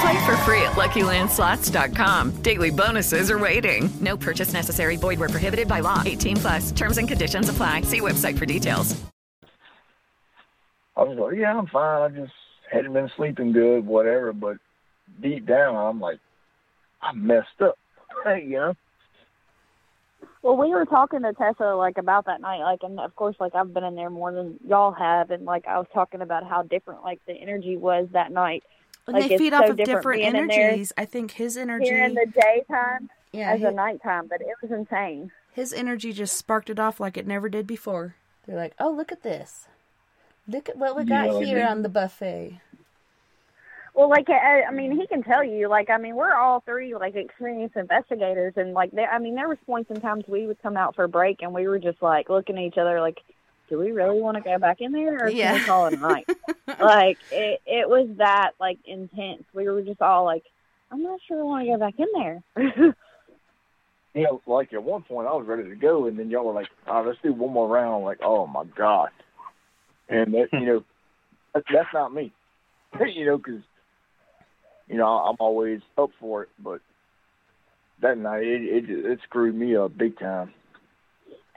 Play for free at LuckyLandSlots.com. Daily bonuses are waiting. No purchase necessary. Void were prohibited by law. 18 plus. Terms and conditions apply. See website for details. I was like, yeah, I'm fine. I just hadn't been sleeping good, whatever. But deep down, I'm like, I messed up. Hey, you know? Well, we were talking to Tessa like about that night, like, and of course, like I've been in there more than y'all have, and like I was talking about how different like the energy was that night. And like, they feed so off of different there energies. I think his energy here in the daytime Yeah, as he- a nighttime, but it was insane. his energy just sparked it off like it never did before. They're like, "Oh, look at this. Look at what we got Yeah, here on the buffet." Well, like I, I mean, he can tell you. Like, I mean, we're all three like experienced investigators, and like, there, I mean, there was points in times we would come out for a break, and we were just like looking at each other, like, do we really want to go back in there, or Yeah. can we call it a night? like, it it was that like intense. We were just all like, I'm not sure I want to go back in there. You know, like at one point I was ready to go, and then y'all were like, "Oh, let's do one more round." I'm like, "Oh my god!" And that, you know, that, that's not me. you know, because you know I'm always up for it, but that night it it, it screwed me up big time.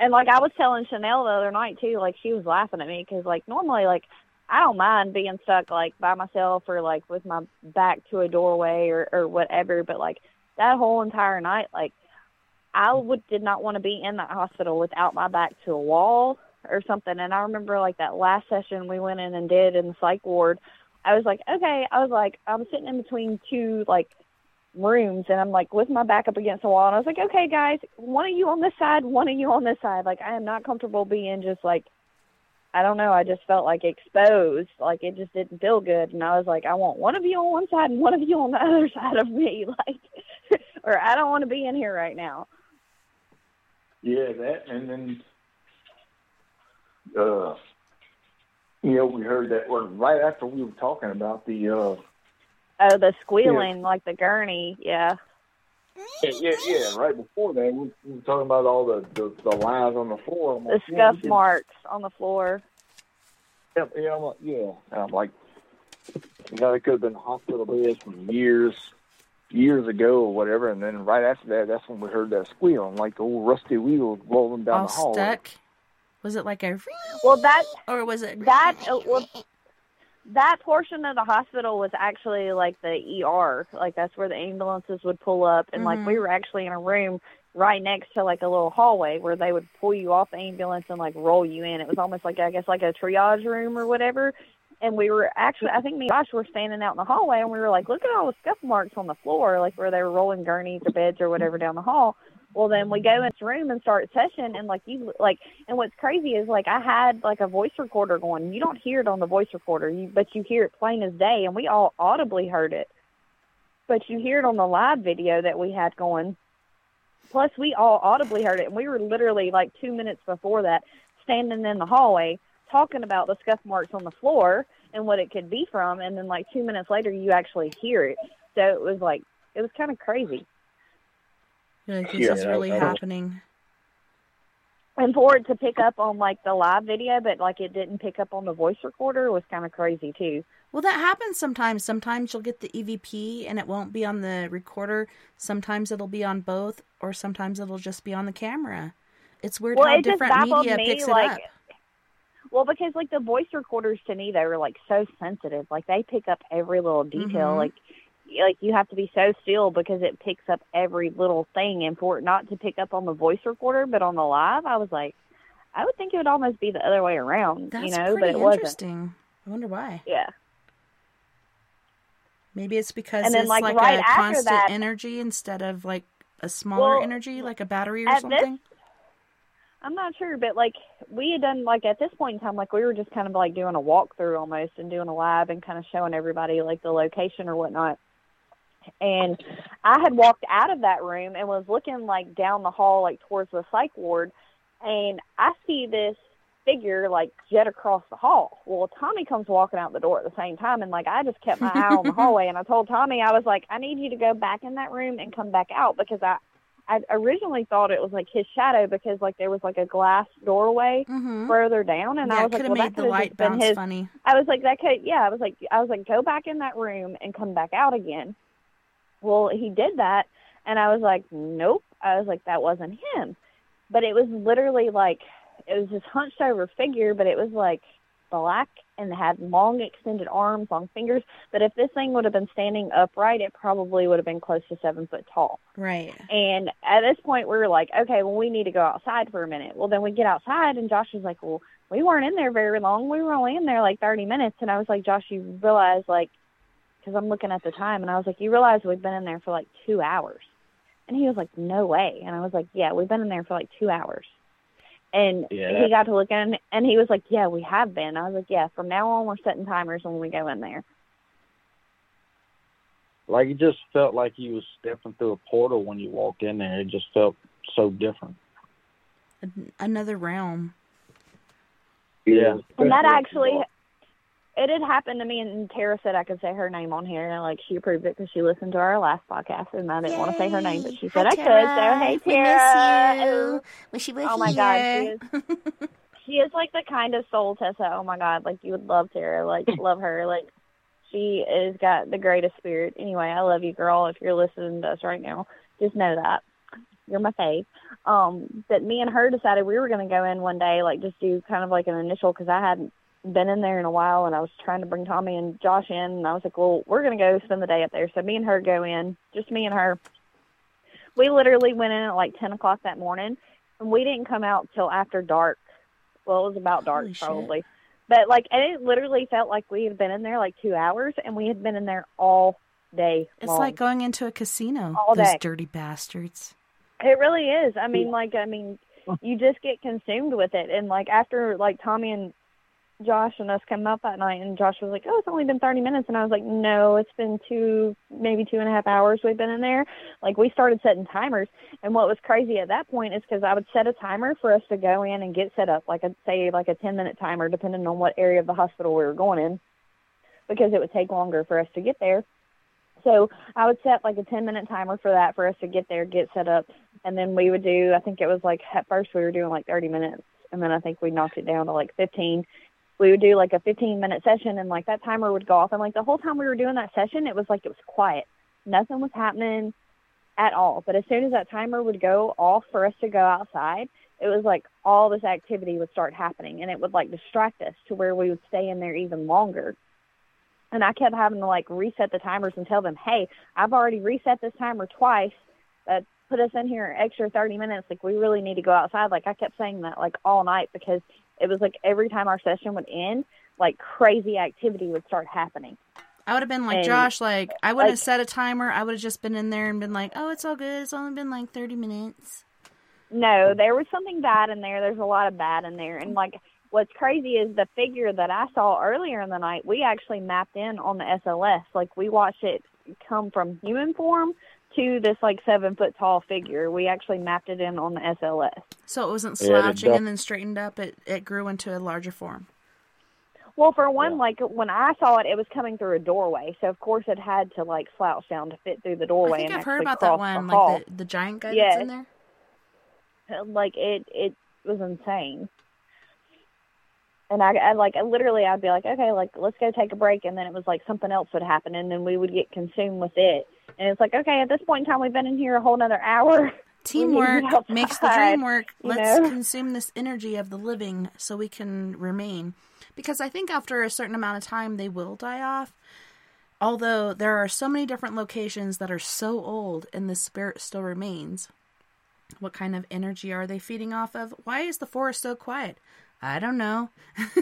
And like I was telling Chanel the other night too, like she was laughing at me because like normally like I don't mind being stuck like by myself or like with my back to a doorway or or whatever, but like that whole entire night, like I would did not want to be in that hospital without my back to a wall or something. And I remember like that last session we went in and did in the psych ward. I was like, okay, I was like, I'm sitting in between two like rooms and I'm like with my back up against the wall and I was like, okay guys, one of you on this side, one of you on this side. Like I am not comfortable being just like I don't know, I just felt like exposed. Like it just didn't feel good and I was like, I want one of you on one side and one of you on the other side of me. Like or I don't want to be in here right now. Yeah, that, and then, uh, you know, we heard that well, right after we were talking about the, uh, Oh, the squealing, like the gurney, yeah. yeah, yeah, yeah, right before that, we, we were talking about all the the, the lines on the floor. I'm The like, scuff did- marks on the floor. Yeah, yeah, I'm like, yeah. And I'm like, you know, it could have been hospital beds from years, years ago or whatever. And then right after that, that's when we heard that squeal, and like the old rusty wheels rolling down All the hall. stuck. Was it like a Well, that or was it that uh, well, that portion of the hospital was actually like the ER. Like that's where the ambulances would pull up, and like we Mhm. were actually in a room right next to like a little hallway where they would pull you off the ambulance and like roll you in. It was almost like I guess like a triage room or whatever. And we were actually, I think me and Josh were standing out in the hallway, and we were like, look at all the scuff marks on the floor, like where they were rolling gurneys or beds or whatever down the hall. Well, then we go in this room and start session, and like you, like, and what's crazy is like I had like a voice recorder going. You don't hear it on the voice recorder, you but you hear it plain as day, and we all audibly heard it. But you hear it on the live video that we had going. Plus, we all audibly heard it, and we were literally like two minutes before that standing in the hallway talking about the scuff marks on the floor and what it could be from, and then like two minutes later, you actually hear it. So it was like it was kind of crazy. You're like, this Yeah, is really that was- happening? And for it to pick up on like the live video, but like it didn't pick up on the voice recorder was kind of crazy too. Well, that happens sometimes. Sometimes you'll get the EVP and it won't be on the recorder. Sometimes it'll be on both, or sometimes it'll just be on the camera. It's weird well, how it different media me, picks it like, up. Well, because like the voice recorders to me, they were like so sensitive. Like they pick up every little detail. Mhm. Like, like you have to be so still because it picks up every little thing. And for it not to pick up on the voice recorder, but on the live, I was like, I would think it would almost be the other way around. That's you know, but it wasn't. interesting. I wonder why. Yeah. Maybe it's because And then, it's like, like, right a after constant that- energy instead of like a smaller Well, energy, like a battery or at this something. I'm not sure, but like we had done like at this point in time, like we were just kind of like doing a walkthrough almost and doing a live and kind of showing everybody like the location or whatnot. And I had walked out of that room and was looking like down the hall, like towards the psych ward, and I see this figure like jet across the hall. Well, Tommy comes walking out the door at the same time, and like I just kept my eye on the hallway, and I told Tommy I was like, I need you to go back in that room and come back out because I I originally thought it was like his shadow because like there was like a glass doorway further down, and Mm-hmm. Yeah, I was like, well, that the could've light been his. funny. I was like, that could, yeah. I was like, I was like, go back in that room and come back out again. Well, he did that, and I was like, nope. I was like, that wasn't him. But it was literally like, it was this hunched over figure, but it was like black and had long extended arms, long fingers. But if this thing would have been standing upright, it probably would have been close to seven foot tall. Right. And at this point, we were like, okay, well, we need to go outside for a minute. Well, then we get outside, and Josh was like, well, we weren't in there very long. We were only in there like 30 minutes. And I was like, Josh, you realize, like, because I'm looking at the time, and I was like, you realize we've been in there for like two hours. And he was like, no way. And I was like, yeah, we've been in there for like two hours. And Yeah. he got to looking, and he was like, yeah, we have been. I was like, yeah, from now on, we're setting timers when we go in there. Like it just felt like you was stepping through a portal when you walked in there. It just felt so different. Another realm. Yeah. And that actually, it had happened to me, and Tara said I could say her name on here, and like she approved it because she listened to our last podcast, and I didn't want to say her name, but she said I could. So hey, We miss Tara. you. Wish you were oh my god, she is. She is like the kind of soul, Tessa. Oh my god, like you would love Tara, like love her, like she has got the greatest spirit. Anyway, I love you, girl. If you're listening to us right now, just know that you're my fave. Um, but me and her decided we were going to go in one day, like just do kind of like an initial because I hadn't been in there in a while, and I was trying to bring Tommy and Josh in, and I was like, well, we're going to go spend the day up there. So me and her go in, just me and her. We literally went in at like ten o'clock that morning, and we didn't come out till after dark. Well, it was about dark Holy shit. probably. But like, and it literally felt like we had been in there like two hours, and we had been in there all day. It's long. like going into a casino. All Those day. dirty bastards. It really is. I mean, like, I mean, you just get consumed with it, and like after like Tommy and Josh and us come up that night, and Josh was like, "Oh, it's only been thirty minutes," and I was like, "No, it's been two, maybe two and a half hours we've been in there." Like we started setting timers, and what was crazy at that point is because I would set a timer for us to go in and get set up, like I'd say like a ten minute timer, depending on what area of the hospital we were going in, because it would take longer for us to get there. So I would set like a 10 minute timer for that for us to get there, get set up. And then we would do, I think it was like, at first we were doing like 30 minutes. And then I think we knocked it down to like 15. We would do like a 15 minute session and like that timer would go off. And like the whole time we were doing that session, it was like it was quiet. Nothing was happening at all. But as soon as that timer would go off for us to go outside, it was like all this activity would start happening and it would like distract us to where we would stay in there even longer and I kept having to like reset the timers and tell them, "Hey, I've already reset this timer twice. That put us in here extra 30 minutes. Like we really need to go outside." Like I kept saying that like all night because it was like every time our session would end, like crazy activity would start happening. I would have been like And, Josh, like I wouldn't like- have set a timer. I would have just been in there and been like, "Oh, it's all good. It's only been like thirty minutes." No, there was something bad in there. There's a lot of bad in there. And like what's crazy is the figure that I saw earlier in the night, we actually mapped in on the SLS. Like we watched it come from human form to this like seven foot tall figure. We actually mapped it in on the SLS. So it wasn't Yeah, they slouching def- and then straightened up. It it grew into a larger form. Well, for one, like when I saw it, it was coming through a doorway, so of course it had to like slouch down to fit through the doorway. I think and I've heard about that one, the like the, the giant guy Yes. that's in there. Uh, like it it was insane and I, I like I literally I'd be like okay like let's go take a break and then it was like something else would happen and then we would get consumed with it and it's like okay at this point in time we've been in here a whole nother hour We need to Teamwork makes the dream work. Let's know? consume this energy of the living so we can remain. Because I think after a certain amount of time, they will die off. Although there are so many different locations that are so old and the spirit still remains. What kind of energy are they feeding off of? Why is the forest so quiet? I don't know.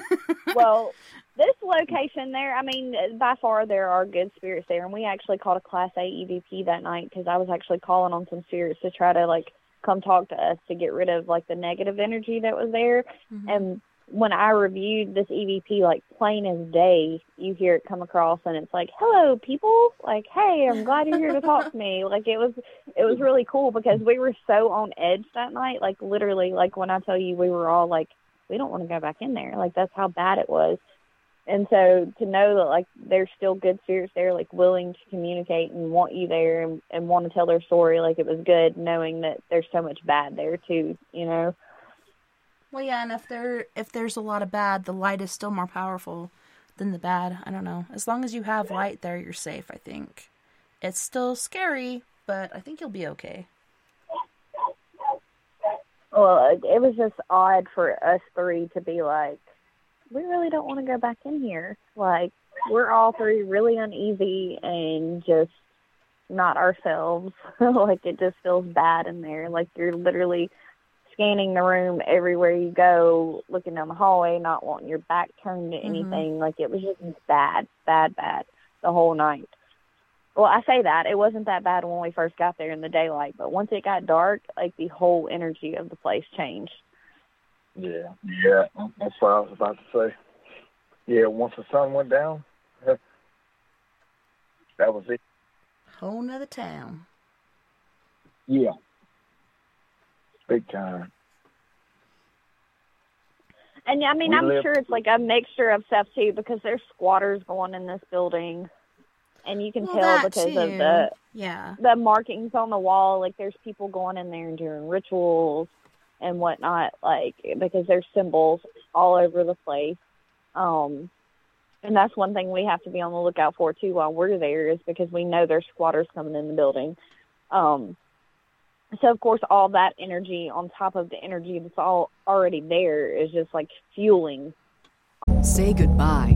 well, this location there, I mean, by far there are good spirits there, and we actually called a Class A EVP that night because I was actually calling on some spirits to try to like come talk to us to get rid of like the negative energy that was there. Mm-hmm. And when I reviewed this EVP, like plain as day, you hear it come across, and it's like, "Hello, people! Like, hey, I'm glad you're here to talk to me." Like, it was, it was really cool because we were so on edge that night. Like, literally, like when I tell you, we were all like, "We don't want to go back in there." Like, that's how bad it was and so to know that like there's still good spirits there, like willing to communicate and want you there and, and want to tell their story, like it was good knowing that there's so much bad there too, you know. Well, yeah, and if there if there's a lot of bad, the light is still more powerful than the bad. I don't know. As long as you have light there, you're safe. I think it's still scary, but I think you'll be okay. Well, it, it was just odd for us three to be like, we really don't want to go back in here. Like we're all three really uneasy and just not ourselves. like it just feels bad in there. Like you're literally scanning the room everywhere you go, looking down the hallway, not wanting your back turned to Mhm. anything. Like it was just bad, bad, bad the whole night. Well, I say that it wasn't that bad when we first got there in the daylight, but once it got dark, like the whole energy of the place changed. Yeah, yeah, that's what I was about to say. Yeah, once the sun went down, that was it. Whole nother town. Yeah, big time. And I mean, We I'm live- sure it's like a mixture of stuff too, because there's squatters going in this building, and you can Well, tell that because of the Yeah. the markings on the wall. Like there's people going in there and doing rituals and whatnot, like because there's symbols all over the place. Um, and that's one thing we have to be on the lookout for too while we're there is because we know there's squatters coming in the building. Um, so of course all that energy on top of the energy that's all already there is just like fueling Say goodbye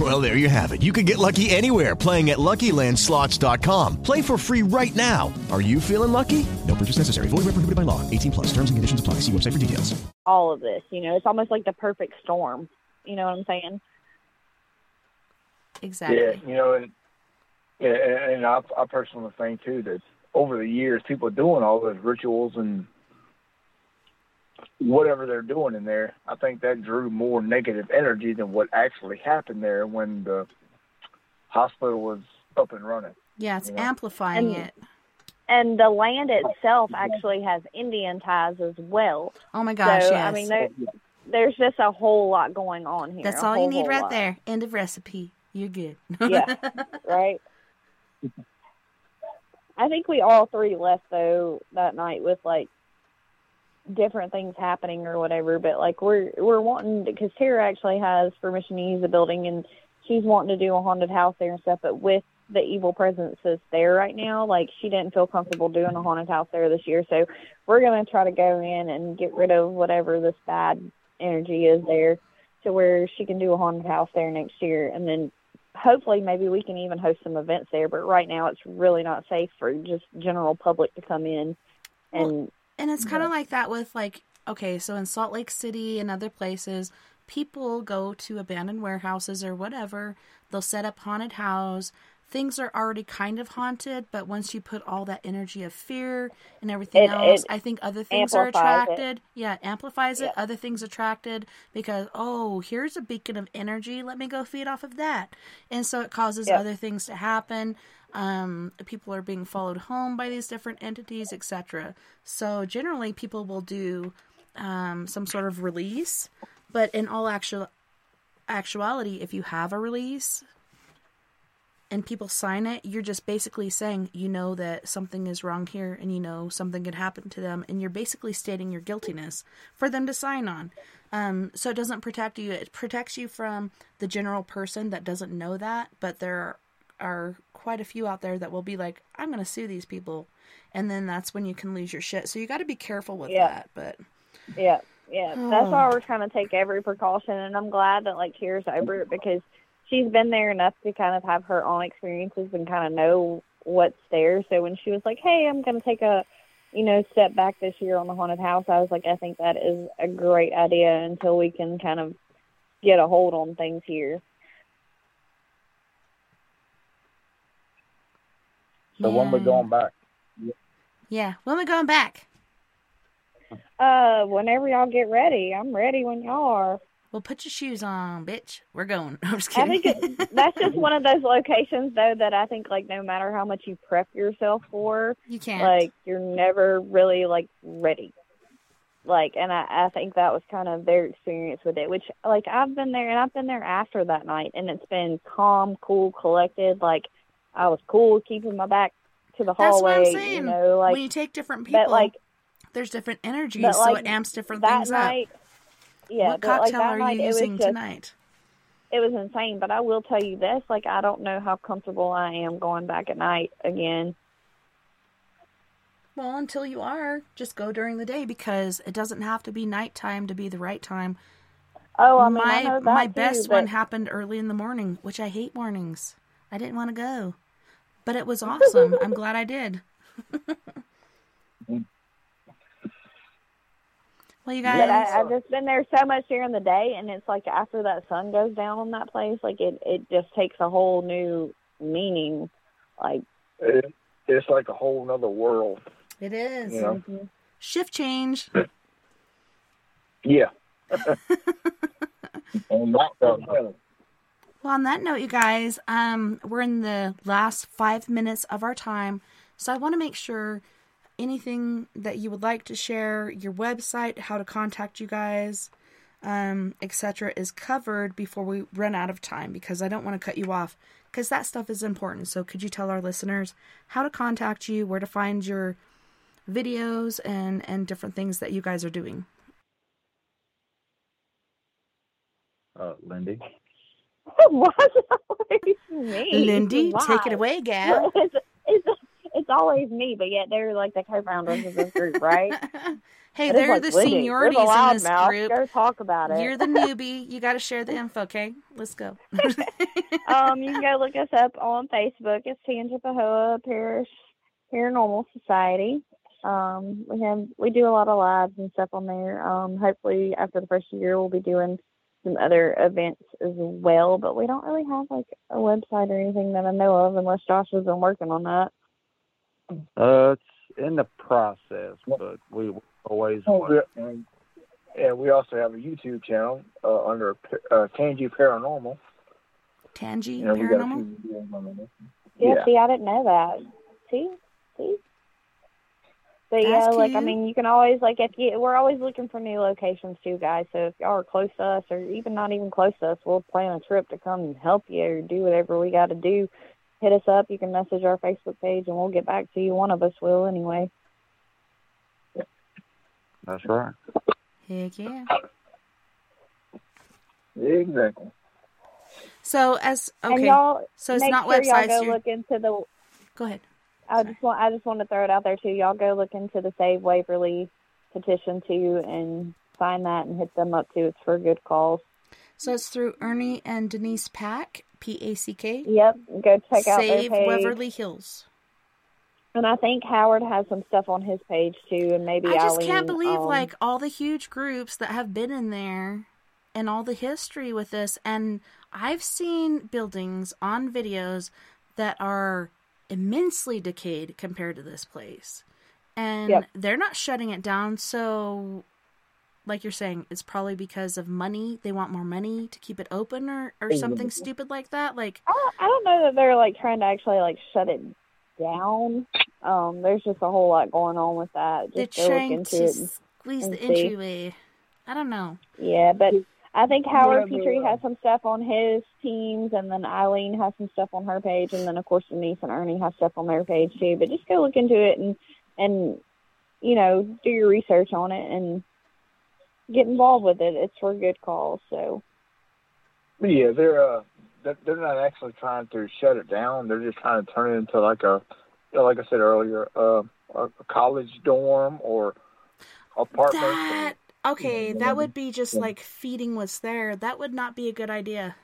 Well, there you have it. You can get lucky anywhere playing at LuckyLandSlots.com. Play for free right now. Are you feeling lucky? No purchase necessary. Void where prohibited by law. 18 plus. Terms and conditions apply. See website for details. all of this. You know, it's almost like the perfect storm. You know what I'm saying? Exactly. Yeah, you know, and yeah, and and I, I personally think too that over the years, people doing all those rituals and whatever they're doing in there, I think that drew more negative energy than what actually happened there when the hospital was up and running. Yeah, it's You know? amplifying And- it. And the land itself actually has Indian ties as well. Oh my gosh, so, yes. I mean, there, there's just a whole lot going on here. That's a all you need right lot. there. End of recipe. You're good. Yeah, right. I think we all three left though that night with like different things happening or whatever. But like we're we're wanting because Tara actually has permission to use the building and she's wanting to do a haunted house there and stuff. But with the evil presence that's there right now, like she didn't feel comfortable doing a haunted house there this year. So we're gonna try to go in and get rid of whatever this bad energy is there to where she can do a haunted house there next year and then hopefully maybe we can even host some events there but right now it's really not safe for just general public to come in and And it's kind of like that with like okay, so in Salt Lake City and other places, people go to abandoned warehouses or whatever. They'll set up haunted house. Things are already kind of haunted, but once you put all that energy of fear and everything It- else, it I think other things are amplifies it. attracted. Yeah, it amplifies it. Other things attracted because oh, here's a beacon of energy. Let me go feed off of that, and so it causes Yeah. other things to happen. Um, people are being followed home by these different entities, etc. So generally, people will do um, some sort of release, but in all actual actuality, if you have a release and people sign it, you're just basically saying you know that something is wrong here and you know something could happen to them, and you're basically stating your guiltiness for them to sign on. Um, so it doesn't protect you. It protects you from the general person that doesn't know that, but there are quite a few out there that will be like, I'm going to sue these people. And then that's when you can lose your shit. So you got to be careful with Yeah. that. But yeah Yeah, that's why we're trying to take every precaution, and I'm glad that like Kira's over it because she's been there enough to kind of have her own experiences and kind of know what's there. So when she was like, "Hey, I'm going to take a, you know, step back this year on the haunted house," I was like, "I think that is a great idea until we can kind of get a hold on things here." So when we're going back, Yeah. When we're going back? Uh, whenever y'all get ready, I'm ready when y'all are. Well, put your shoes on, bitch. We're going. I'm just I kidding. think it, that's just one of those locations though that I think like no matter how much you prep yourself for, You can't. like you're never really like ready. Like, and I, I think that was kind of their experience with it. Which like I've been there and I've been there after that night, and it's been calm, cool, collected. Like I was cool keeping my back to the That's hallway. what I'm saying. You know, like when you take different people, but like there's different energies, but, so it amps different that things night, up. Yeah, what but like cocktail are night, you it using just, tonight? It was insane, but I will tell you this: like I don't know how comfortable I am going back at night again. Well, until you are, just go during the day because it doesn't have to be nighttime to be the right time. Oh, I mean, my I know that my too, best but- one happened early in the morning, which I hate mornings. I didn't want to go, but it was awesome. I'm glad I did. well, you guys, But I, I've just been there so much during the day, and it's like after that sun goes down on that place, like it it just takes a whole new meaning. Like it, it's like a whole nother world. it is Yeah. shift change. Yeah. and that felt better. Well, on that note, you guys, um, we're in the last five minutes of our time, so I want to make sure anything that you would like to share, your website, how to contact you guys, um, etc., is covered before we run out of time because I don't want to cut you off because that stuff is important. So, could you tell our listeners how to contact you, where to find your videos, and and different things that you guys are doing? Uh, Lindy. Why is me? Lindy, Why? take it away, gal. It's, it's, it's always me, but yet they're like the co-founders of this group, right? Hey, they're like, the Lindy, you're the seniorities in this loudmouth. group. Go talk about it. You're the newbie. You got to share the info, okay? Let's go. um, you can go look us up on Facebook. It's Tangipahoa Parish Paranormal Society. Um, we have we do a lot of lives and stuff on there. Um, hopefully after the first year we'll be doing some other events as well, but we don't really have like a website or anything that I know of unless Josh has been working on that. Uh, it's in the process, but we always. Oh, yeah, and, and we also have a YouTube channel uh, under uh, Tangy Paranormal. Tangy You know, we got a Paranormal? few videos on there. Yeah, Yeah. see, I didn't know that. See, see. But yeah, That's like I mean, you can always like if you we're always looking for new locations too, guys. So if y'all are close to us, or even not even close to us, we'll plan a trip to come and help you or do whatever we got to do. Hit us up. You can message our Facebook page, and we'll get back to you. One of us will anyway. That's right. Heck yeah. Exactly. So as and okay, y'all, so it's make not sure websites. Y'all go you're- look into the. Go ahead. I just want I just want to throw it out there too. Y'all go look into the Save Waverly petition too and sign that and hit them up too. It's for good cause. So it's through Ernie and Denise Pack, P A C K. Yep, go check out their Save page. Waverly Hills. And I think Howard has some stuff on his page too, and maybe I just Eileen, can't believe um, like all the huge groups that have been in there and all the history with this and I've seen buildings on videos that are immensely decayed compared to this place. And Yep. they're not shutting it down so like you're saying it's probably because of money they want more money to keep it open or, or something stupid like that like I don't, I don't know that they're like trying to actually like shut it down. Um, there's just a whole lot going on with that. they're Just go trying into to it. squeeze and the see. entryway i don't know Yeah, but I think Howard Yeah, Petrie has some stuff on his teams, and then Eileen has some stuff on her page, and then of course Denise and Ernie have stuff on their page too. But just go look into it and and you know do your research on it and get involved with it. It's for a good cause. So yeah, they're uh, they're, they're not actually trying to shut it down. They're just trying to turn it into like a, you know, like I said earlier, uh, a, a college dorm or apartment. That Okay, that would be just like feeding what's there. That would not be a good idea.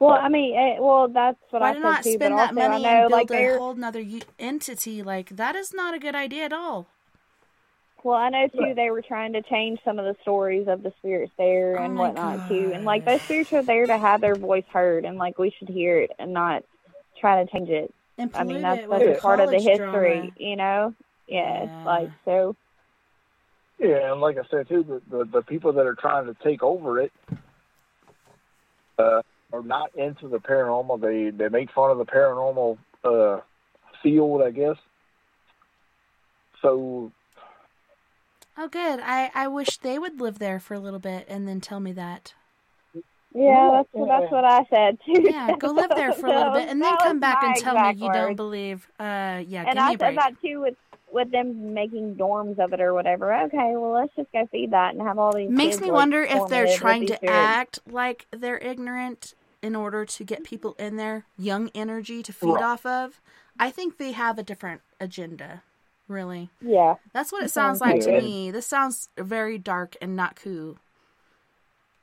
Well, I mean, eh, well, that's what Why I to said not too. spend but that also, I money know, and like build a they're whole another u- entity? Like that is not a good idea at all. Well, I know too. They were trying to change some of the stories of the spirits there and Oh my whatnot too, and like those spirits are there to have their voice heard, and like we should hear it and not try to change it. And I mean, pollute that's it with that's part of the history, drama. you know. Yeah, Yeah. it's like so. Yeah, and like I said too, the, the the people that are trying to take over it uh, are not into the paranormal. They they make fun of the paranormal uh, field, I guess. So Oh, good. I I wish they would live there for a little bit and then tell me that. Yeah, that's what that's what I said too. Yeah, go live there for a little bit and then come back and tell me you don't believe. Uh, yeah, and give I me a said that too with with them making dorms of it or whatever. Okay, well let's just go feed that and have all these. Makes kids, me like, wonder if they're trying to spirits. act like they're ignorant in order to get people in there young energy to feed Right. off of. I think they have a different agenda. Really. Yeah. That's what it sounds like to me. This sounds very dark and not cool.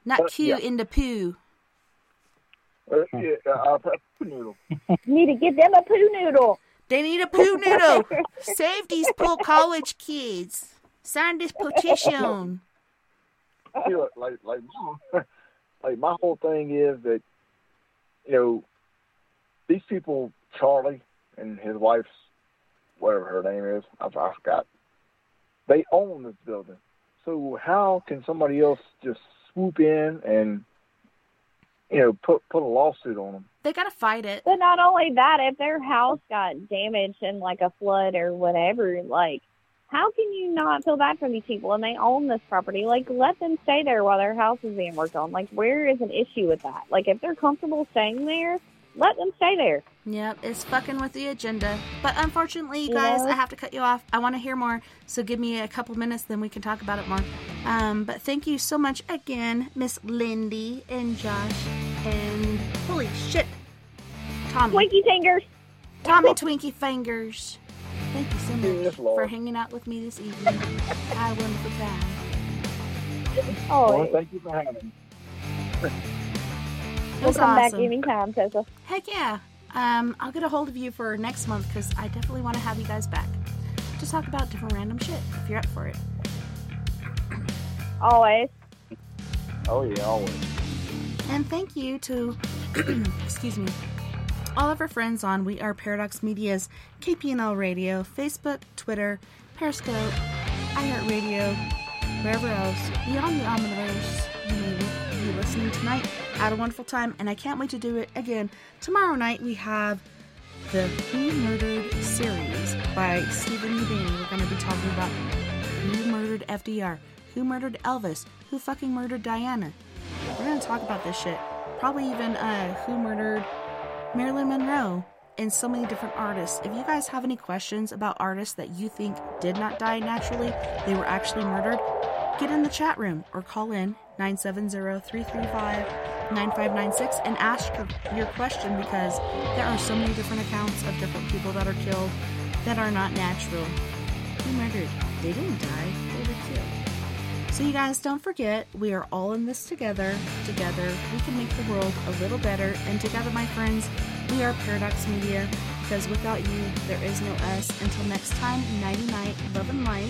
Not Uh, cute yeah. in the poo. uh, yeah, uh, noodle. Need to get them a poo noodle. They need a poo noodle. Save these poor college kids. Sign this petition. you know, like like like my whole thing is that you know these people, Charlie and his wife's whatever her name is, I, I forgot. They own this building, so how can somebody else just swoop in and you know put put a lawsuit on them? They gotta fight it. But not only that, if their house got damaged in like a flood or whatever, like how can you not feel bad for these people and they own this property? Like let them stay there while their house is being worked on. Like where is an issue with that? Like if they're comfortable staying there, let them stay there. Yep, it's fucking with the agenda. But unfortunately, you You guys, know? I have to cut you off. I want to hear more, so give me a couple minutes, then we can talk about it more. Um, but thank you so much again, Miss Lindy and Josh, and holy shit, Tommy. Twinkie fingers. Tommy Twinkie Fingers. Thank you so much Yes, for hanging out with me this evening. I had a wonderful time. Oh, Well, thank you for having me. It we'll was come back awesome. anytime, Tessa. Heck yeah. Um, I'll get a hold of you for next month because I definitely want to have you guys back to talk about different random shit if you're up for it. Always. Oh yeah, always. And thank you to, excuse me, all of our friends on We Are Paradox Media's KPNL Radio, Facebook, Twitter, Periscope, iHeartRadio, wherever else, beyond the Omniverse. You may be listening tonight. Had a wonderful time, and I can't wait to do it again. Tomorrow night we have the Who Murdered series by Stephen Udini. We're going to be talking about who murdered FDR, who murdered Elvis, who fucking murdered Diana. We're gonna talk about this shit. Probably even uh, who murdered Marilyn Monroe and so many different artists. If you guys have any questions about artists that you think did not die naturally, they were actually murdered, get in the chat room or call in 970-335-9596 and ask your, your question because there are so many different accounts of different people that are killed that are not natural. Who murdered? They didn't die. They were killed. So you guys don't forget, we are all in this together. Together, we can make the world a little better. And together, my friends, we are Paradox Media. Because without you, there is no us. Until next time, nighty night, love and light.